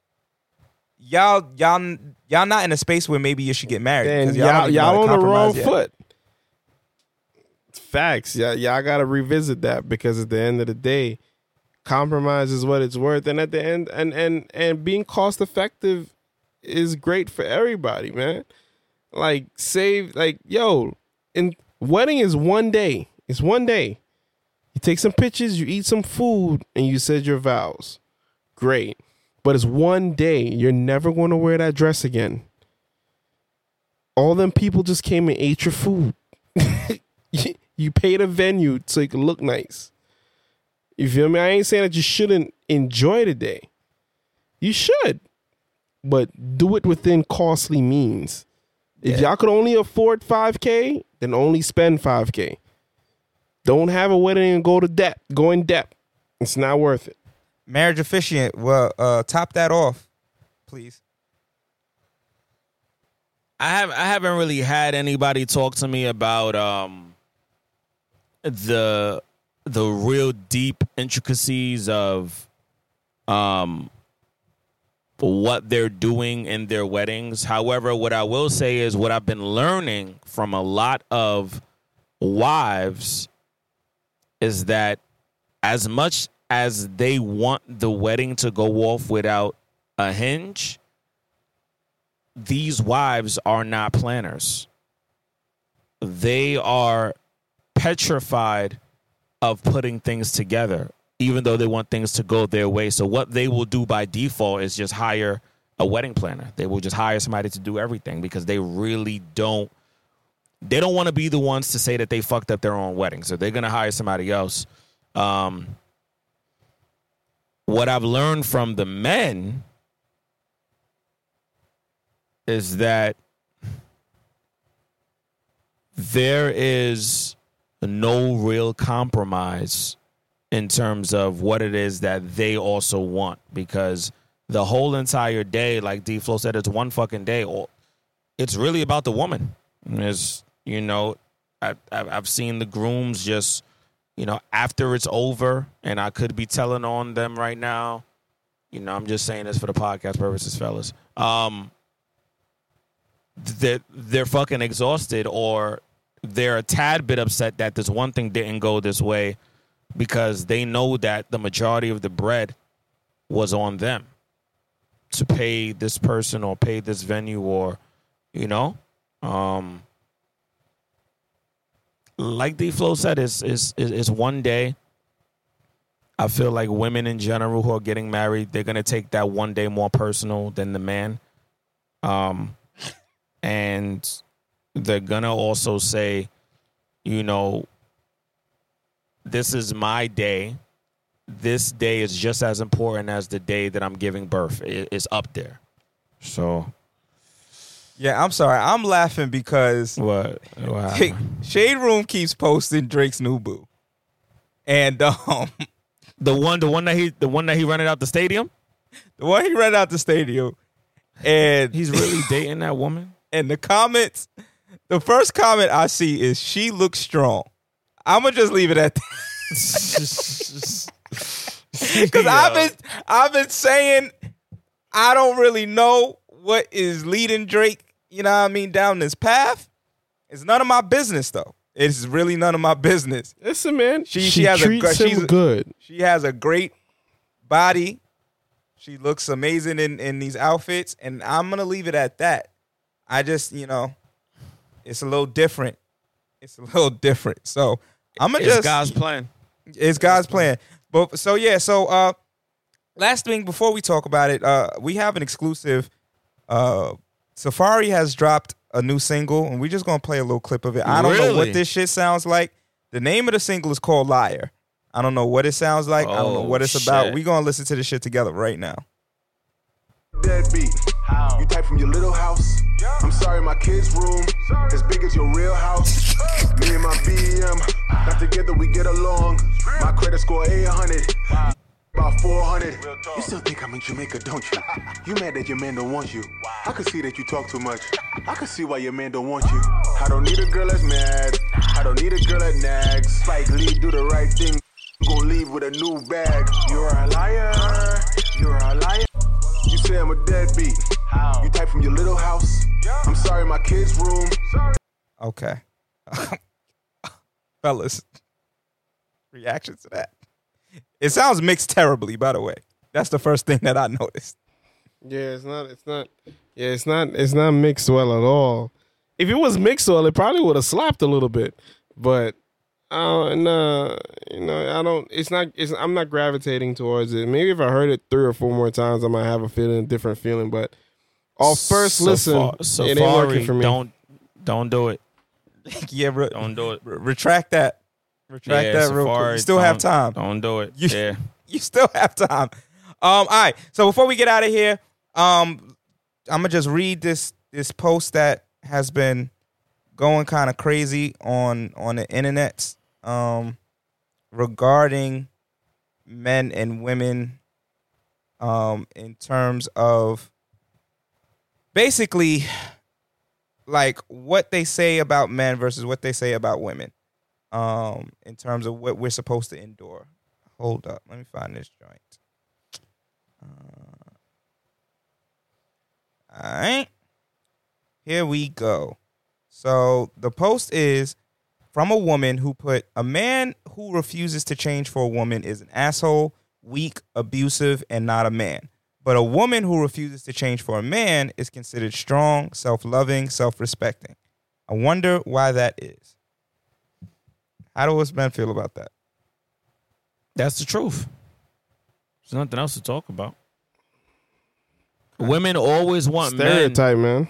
y'all y'all y'all not in a space where maybe you should get married. 'cause y'all, y'all, how on the wrong yet. foot. Facts. Yeah, y'all got to revisit that because at the end of the day, compromise is what it's worth, and at the end, and and and being cost effective is great for everybody, man. Like save, like yo, and wedding is one day. It's one day. You take some pictures, you eat some food, and you said your vows. Great. But it's one day. You're never going to wear that dress again. All them people just came and ate your food. (laughs) you, paid a venue so you can look nice. You feel me? I ain't saying that you shouldn't enjoy the day. You should. But do it within costly means. If Yeah. y'all could only afford 5K, then only spend 5K. Don't have a wedding and go to debt. Go in debt. It's not worth it. Marriage officiant, well, uh, top that off, please. I have I haven't really had anybody talk to me about um the the real deep intricacies of um what they're doing in their weddings. However, what I will say is what I've been learning from a lot of wives is that as much as they want the wedding to go off without a hinge, these wives are not planners. They are petrified of putting things together, even though they want things to go their way. So, what they will do by default is just hire a wedding planner. They will just hire somebody to do everything because they really don't they don't want to be the ones to say that they fucked up their own wedding, so they're gonna hire somebody else. Um, what I've learned from the men is that there is no real compromise in terms of what it is that they also want because the whole entire day, like D Flow said, it's one fucking day. It's really about the woman. It's you know, I, I've I've seen the grooms just you know after it's over, and I could be telling on them right now. You know, I'm just saying this for the podcast purposes, fellas. Um, that they're fucking exhausted or they're a tad bit upset that this one thing didn't go this way because they know that the majority of the bread was on them to pay this person or pay this venue or you know um like D Flow said is is is one day. I feel like women in general who are getting married they're going to take that one day more personal than the man. Um and they're going to also say you know this is my day this day is just as important as the day that I'm giving birth. It- It's up there. So Yeah, I'm sorry. I'm laughing because what? what Hey. Shade Room keeps posting Drake's new boo, and (laughs) um, the one, the one that he, the one that he rented out the stadium. the one he read out the stadium, and He's really (laughs) dating that woman. and the comments. The first comment I see is she looks strong. I'm gonna just leave it at that (laughs) because I've been I've been saying I don't really know what is leading Drake. You know what I mean down this path. It's none of my business though. It's really none of my business. Listen, man. She- She, she has a treats good- she's a- good. She has a great body. She looks amazing in, in these outfits, and I'm gonna leave it at that. I just, you know, it's a little different. It's a little different. So I'm gonna It's just God's plan. it's God's plan. But so yeah, so uh last thing before we talk about it, uh we have an exclusive uh Safaree has dropped a new single and we're just gonna play a little clip of it. I don't know Really? what this shit sounds like. The name of the single is called Liar. I don't know what it sounds like. I don't know Oh, what it's about. shit. We're gonna listen to this shit together right now. deadbeat. You from your little house. I'm sorry, my kids' room as big as your real house. (laughs) Me and my BM, not together, we get along. My credit score 800, about 400. You still think I'm in Jamaica, don't you? (laughs) You mad that your man don't want you? I can see that you talk too much. I can see why your man don't want you. I don't need a girl that's mad. I don't need a girl that nags. Spike Lee, do the right thing. I'm gonna leave with a new bag. You're a liar. You're a liar. You say I'm a deadbeat. You type from your little house. I'm sorry, my kids' room. Sorry. Okay. (laughs) Fellas. Reaction to that. It sounds mixed terribly, by the way. That's the first thing that I noticed. Yeah, it's not. It's not. Yeah, it's not. It's not mixed well at all. If it was mixed well, it probably would have slapped a little bit. But I uh, no, you know, I don't. It's not. It's. I'm not gravitating towards it. Maybe if I heard it three or four more times, I might have a feeling, a different feeling. But off first listen, Safaree, it ain't working for me. Don't don't do it. (laughs) yeah, re- Don't do it. re- retract that. Retract Yeah, that real quick. Safaree, You still have time. Don't do it. You- yeah. (laughs) You still have time. Um, all right. So before we get out of here, um, I'm gonna just read this this post that has been going kind of crazy on on the internet um, regarding men and women um, in terms of basically like what they say about men versus what they say about women um, in terms of what we're supposed to endure. Hold up, let me find this joint. Uh, all right, here we go. So the post is from a woman who put a man who refuses to change for a woman is an asshole, weak, abusive, and not a man. But a woman who refuses to change for a man is considered strong, self loving, self respecting. I wonder why that is. How do us men feel about that? That's the truth. There's nothing else to talk about. Women always want men. Stereotype, man.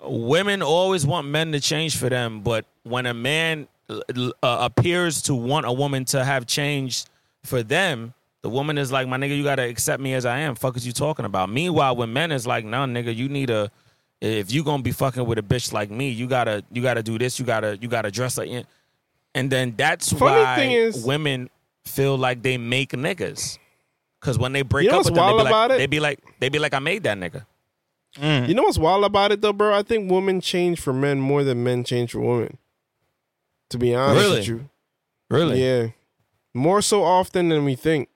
Women always want men to change for them, but when a man uh, appears to want a woman to have changed for them, the woman is like, "My nigga, you gotta accept me as I am." Fuck is you talking about? Meanwhile, when men is like, nah, nigga, you need a if you gonna be fucking with a bitch like me, you gotta you gotta do this. You gotta you gotta dress like." And then that's Funny why thing is- women feel like they make niggas. Cause when they break You know up with them, they wild be, like, about it? they be like, they be like, I made that nigga. Mm. You know what's wild about it though, bro? I think women change for men more than men change for women. To be honest Really? with you. Really? Yeah. More so often than we think.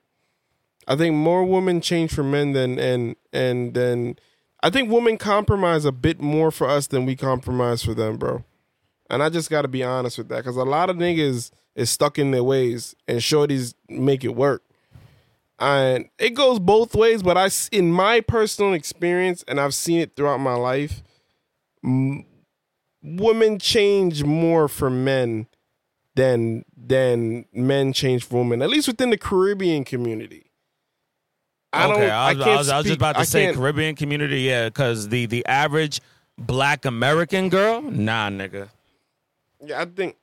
I think more women change for men than and and then I think women compromise a bit more for us than we compromise for them, bro. And I just got to be honest with that cuz a lot of niggas is stuck in their ways and shorties make it work. And it goes both ways, but I, in my personal experience and I've seen it throughout my life, m- women change more for men than than men change for women. At least within the Caribbean community. I don't. okay, I, I was, I can't was, I was just about to I say Caribbean community, yeah, because the the average black American girl, nah, nigga. Yeah, I think.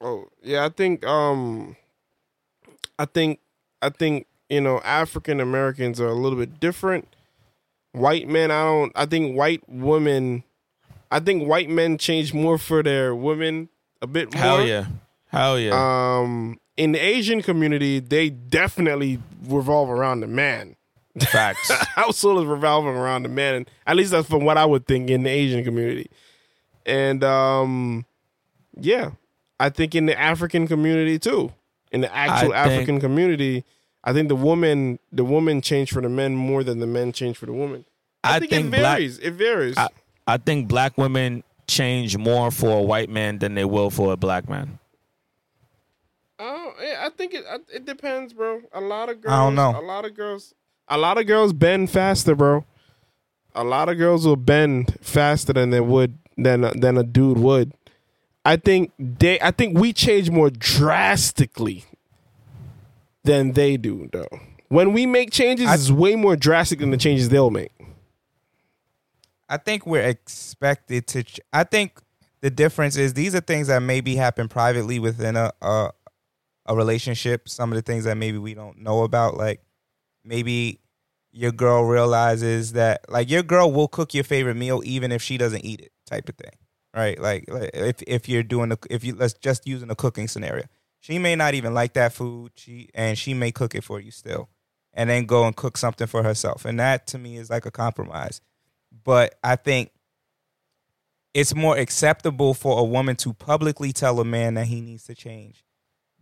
Oh, yeah, I think. Um, I think. I think you know African Americans are a little bit different. White men, I don't. I think white women. I think white men change more for their women a bit more. Hell yeah, hell yeah. Um, in the Asian community, they definitely revolve around the man. Facts. (laughs) household is revolving around the man, and at least that's from what I would think in the Asian community. And um, yeah, I think in the African community too, in the actual I think- African community, I think the woman the woman change for the men more than the men change for the woman. I, I think, think it black- varies. it varies. I, I think black women change more for a white man than they will for a black man. Oh, yeah, I think it. It depends, bro. A lot of girls. I don't know. A lot of girls. A lot of girls bend faster, bro. A lot of girls will bend faster than they would than a, than a dude would. I think they. I think we change more drastically than they do, though. When we make changes, it's way more drastic than the changes they'll make. I think we're expected to. Ch- I think the difference is these are things that maybe happen privately within a, a a relationship. Some of the things that maybe we don't know about, like maybe your girl realizes that, like your girl will cook your favorite meal even if she doesn't eat it, type of thing, right? Like, if if you're doing a, if you let's just using a cooking scenario, she may not even like that food, she and she may cook it for you still, and then go and cook something for herself, and that to me is like a compromise but I think it's more acceptable for a woman to publicly tell a man that he needs to change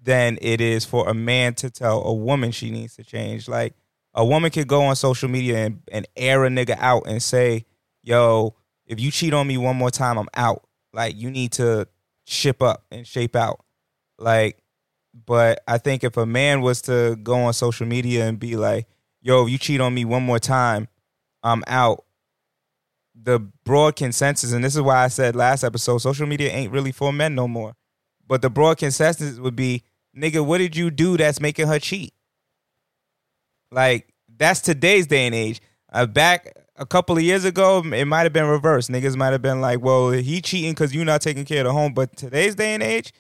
than it is for a man to tell a woman she needs to change. Like a woman could go on social media and, and air a nigga out and say, yo, if you cheat on me one more time, I'm out. Like you need to ship up and shape out. Like, but I think if a man was to go on social media and be like, yo, if you cheat on me one more time, I'm out the broad consensus, and this is why I said last episode, social media ain't really for men no more. But the broad consensus would be, nigga, what did you do that's making her cheat? Like that's today's day and age. Uh, back a couple of years ago, it might have been reversed. Niggas might have been like, well, he cheating because you not taking care of the home. But today's day and age,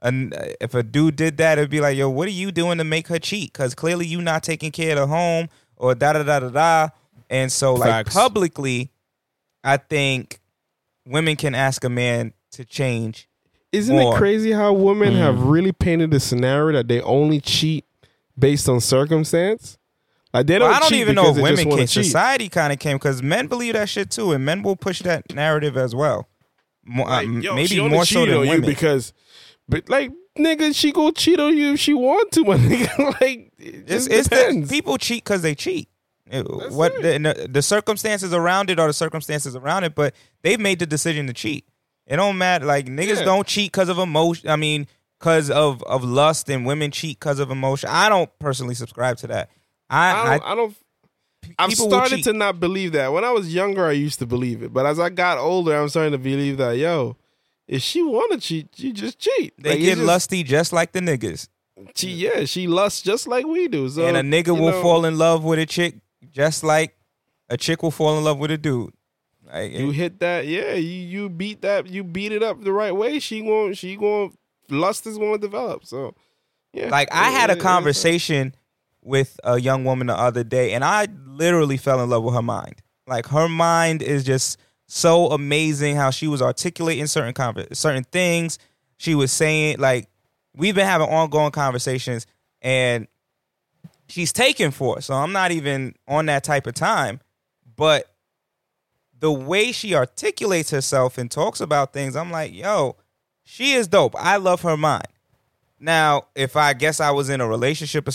and uh, if a dude did that, it'd be like, yo, what are you doing to make her cheat? Because clearly you not taking care of the home or da da da da da. And so, like Facts. publicly, I think women can ask a man to change. Isn't More. it crazy how women have really painted a scenario that they only cheat based on circumstance? Like they don't. Well, I don't even know if women can. cheat. Society kind of came because men believe that shit too, and men will push that narrative as well. More, uh, Like, yo, maybe she only more so than on women. you because, but like nigga, she go cheat on you if she want to, my (laughs) nigga. like it it's, just it's the, depends. people cheat because they cheat. It- what the, the, the circumstances around it are the circumstances around it, but they've made the decision to cheat. It don't matter. Like niggas Yeah. don't cheat because of emotion. I mean, because of of lust, and women cheat because of emotion. I don't personally subscribe to that. I, I don't. I, don't I've started to not believe that. When I was younger, I used to believe it, but as I got older, I'm starting to believe that. Yo, if she want to cheat, you just cheat. they Like, get just- lusty just like the niggas. She, yeah, she lusts just like we do. So and a nigga will know, fall in love with a chick just like a chick will fall in love with a dude. Like, You hit that, yeah. You you beat that, you beat it up the right way. She going she going lust is going to develop. So yeah, Like I had a it- it is conversation with a young woman the other day, and I literally fell in love with her mind. Like her mind is just so amazing. How she was articulating certain conver- certain things. She was saying like we've been having ongoing conversations, and she's taken for it. So I'm not even on that type of time, but the way she articulates herself and talks about things, I'm like, yo, she is dope. I love her mind. Now, if I guess I was in a relationship or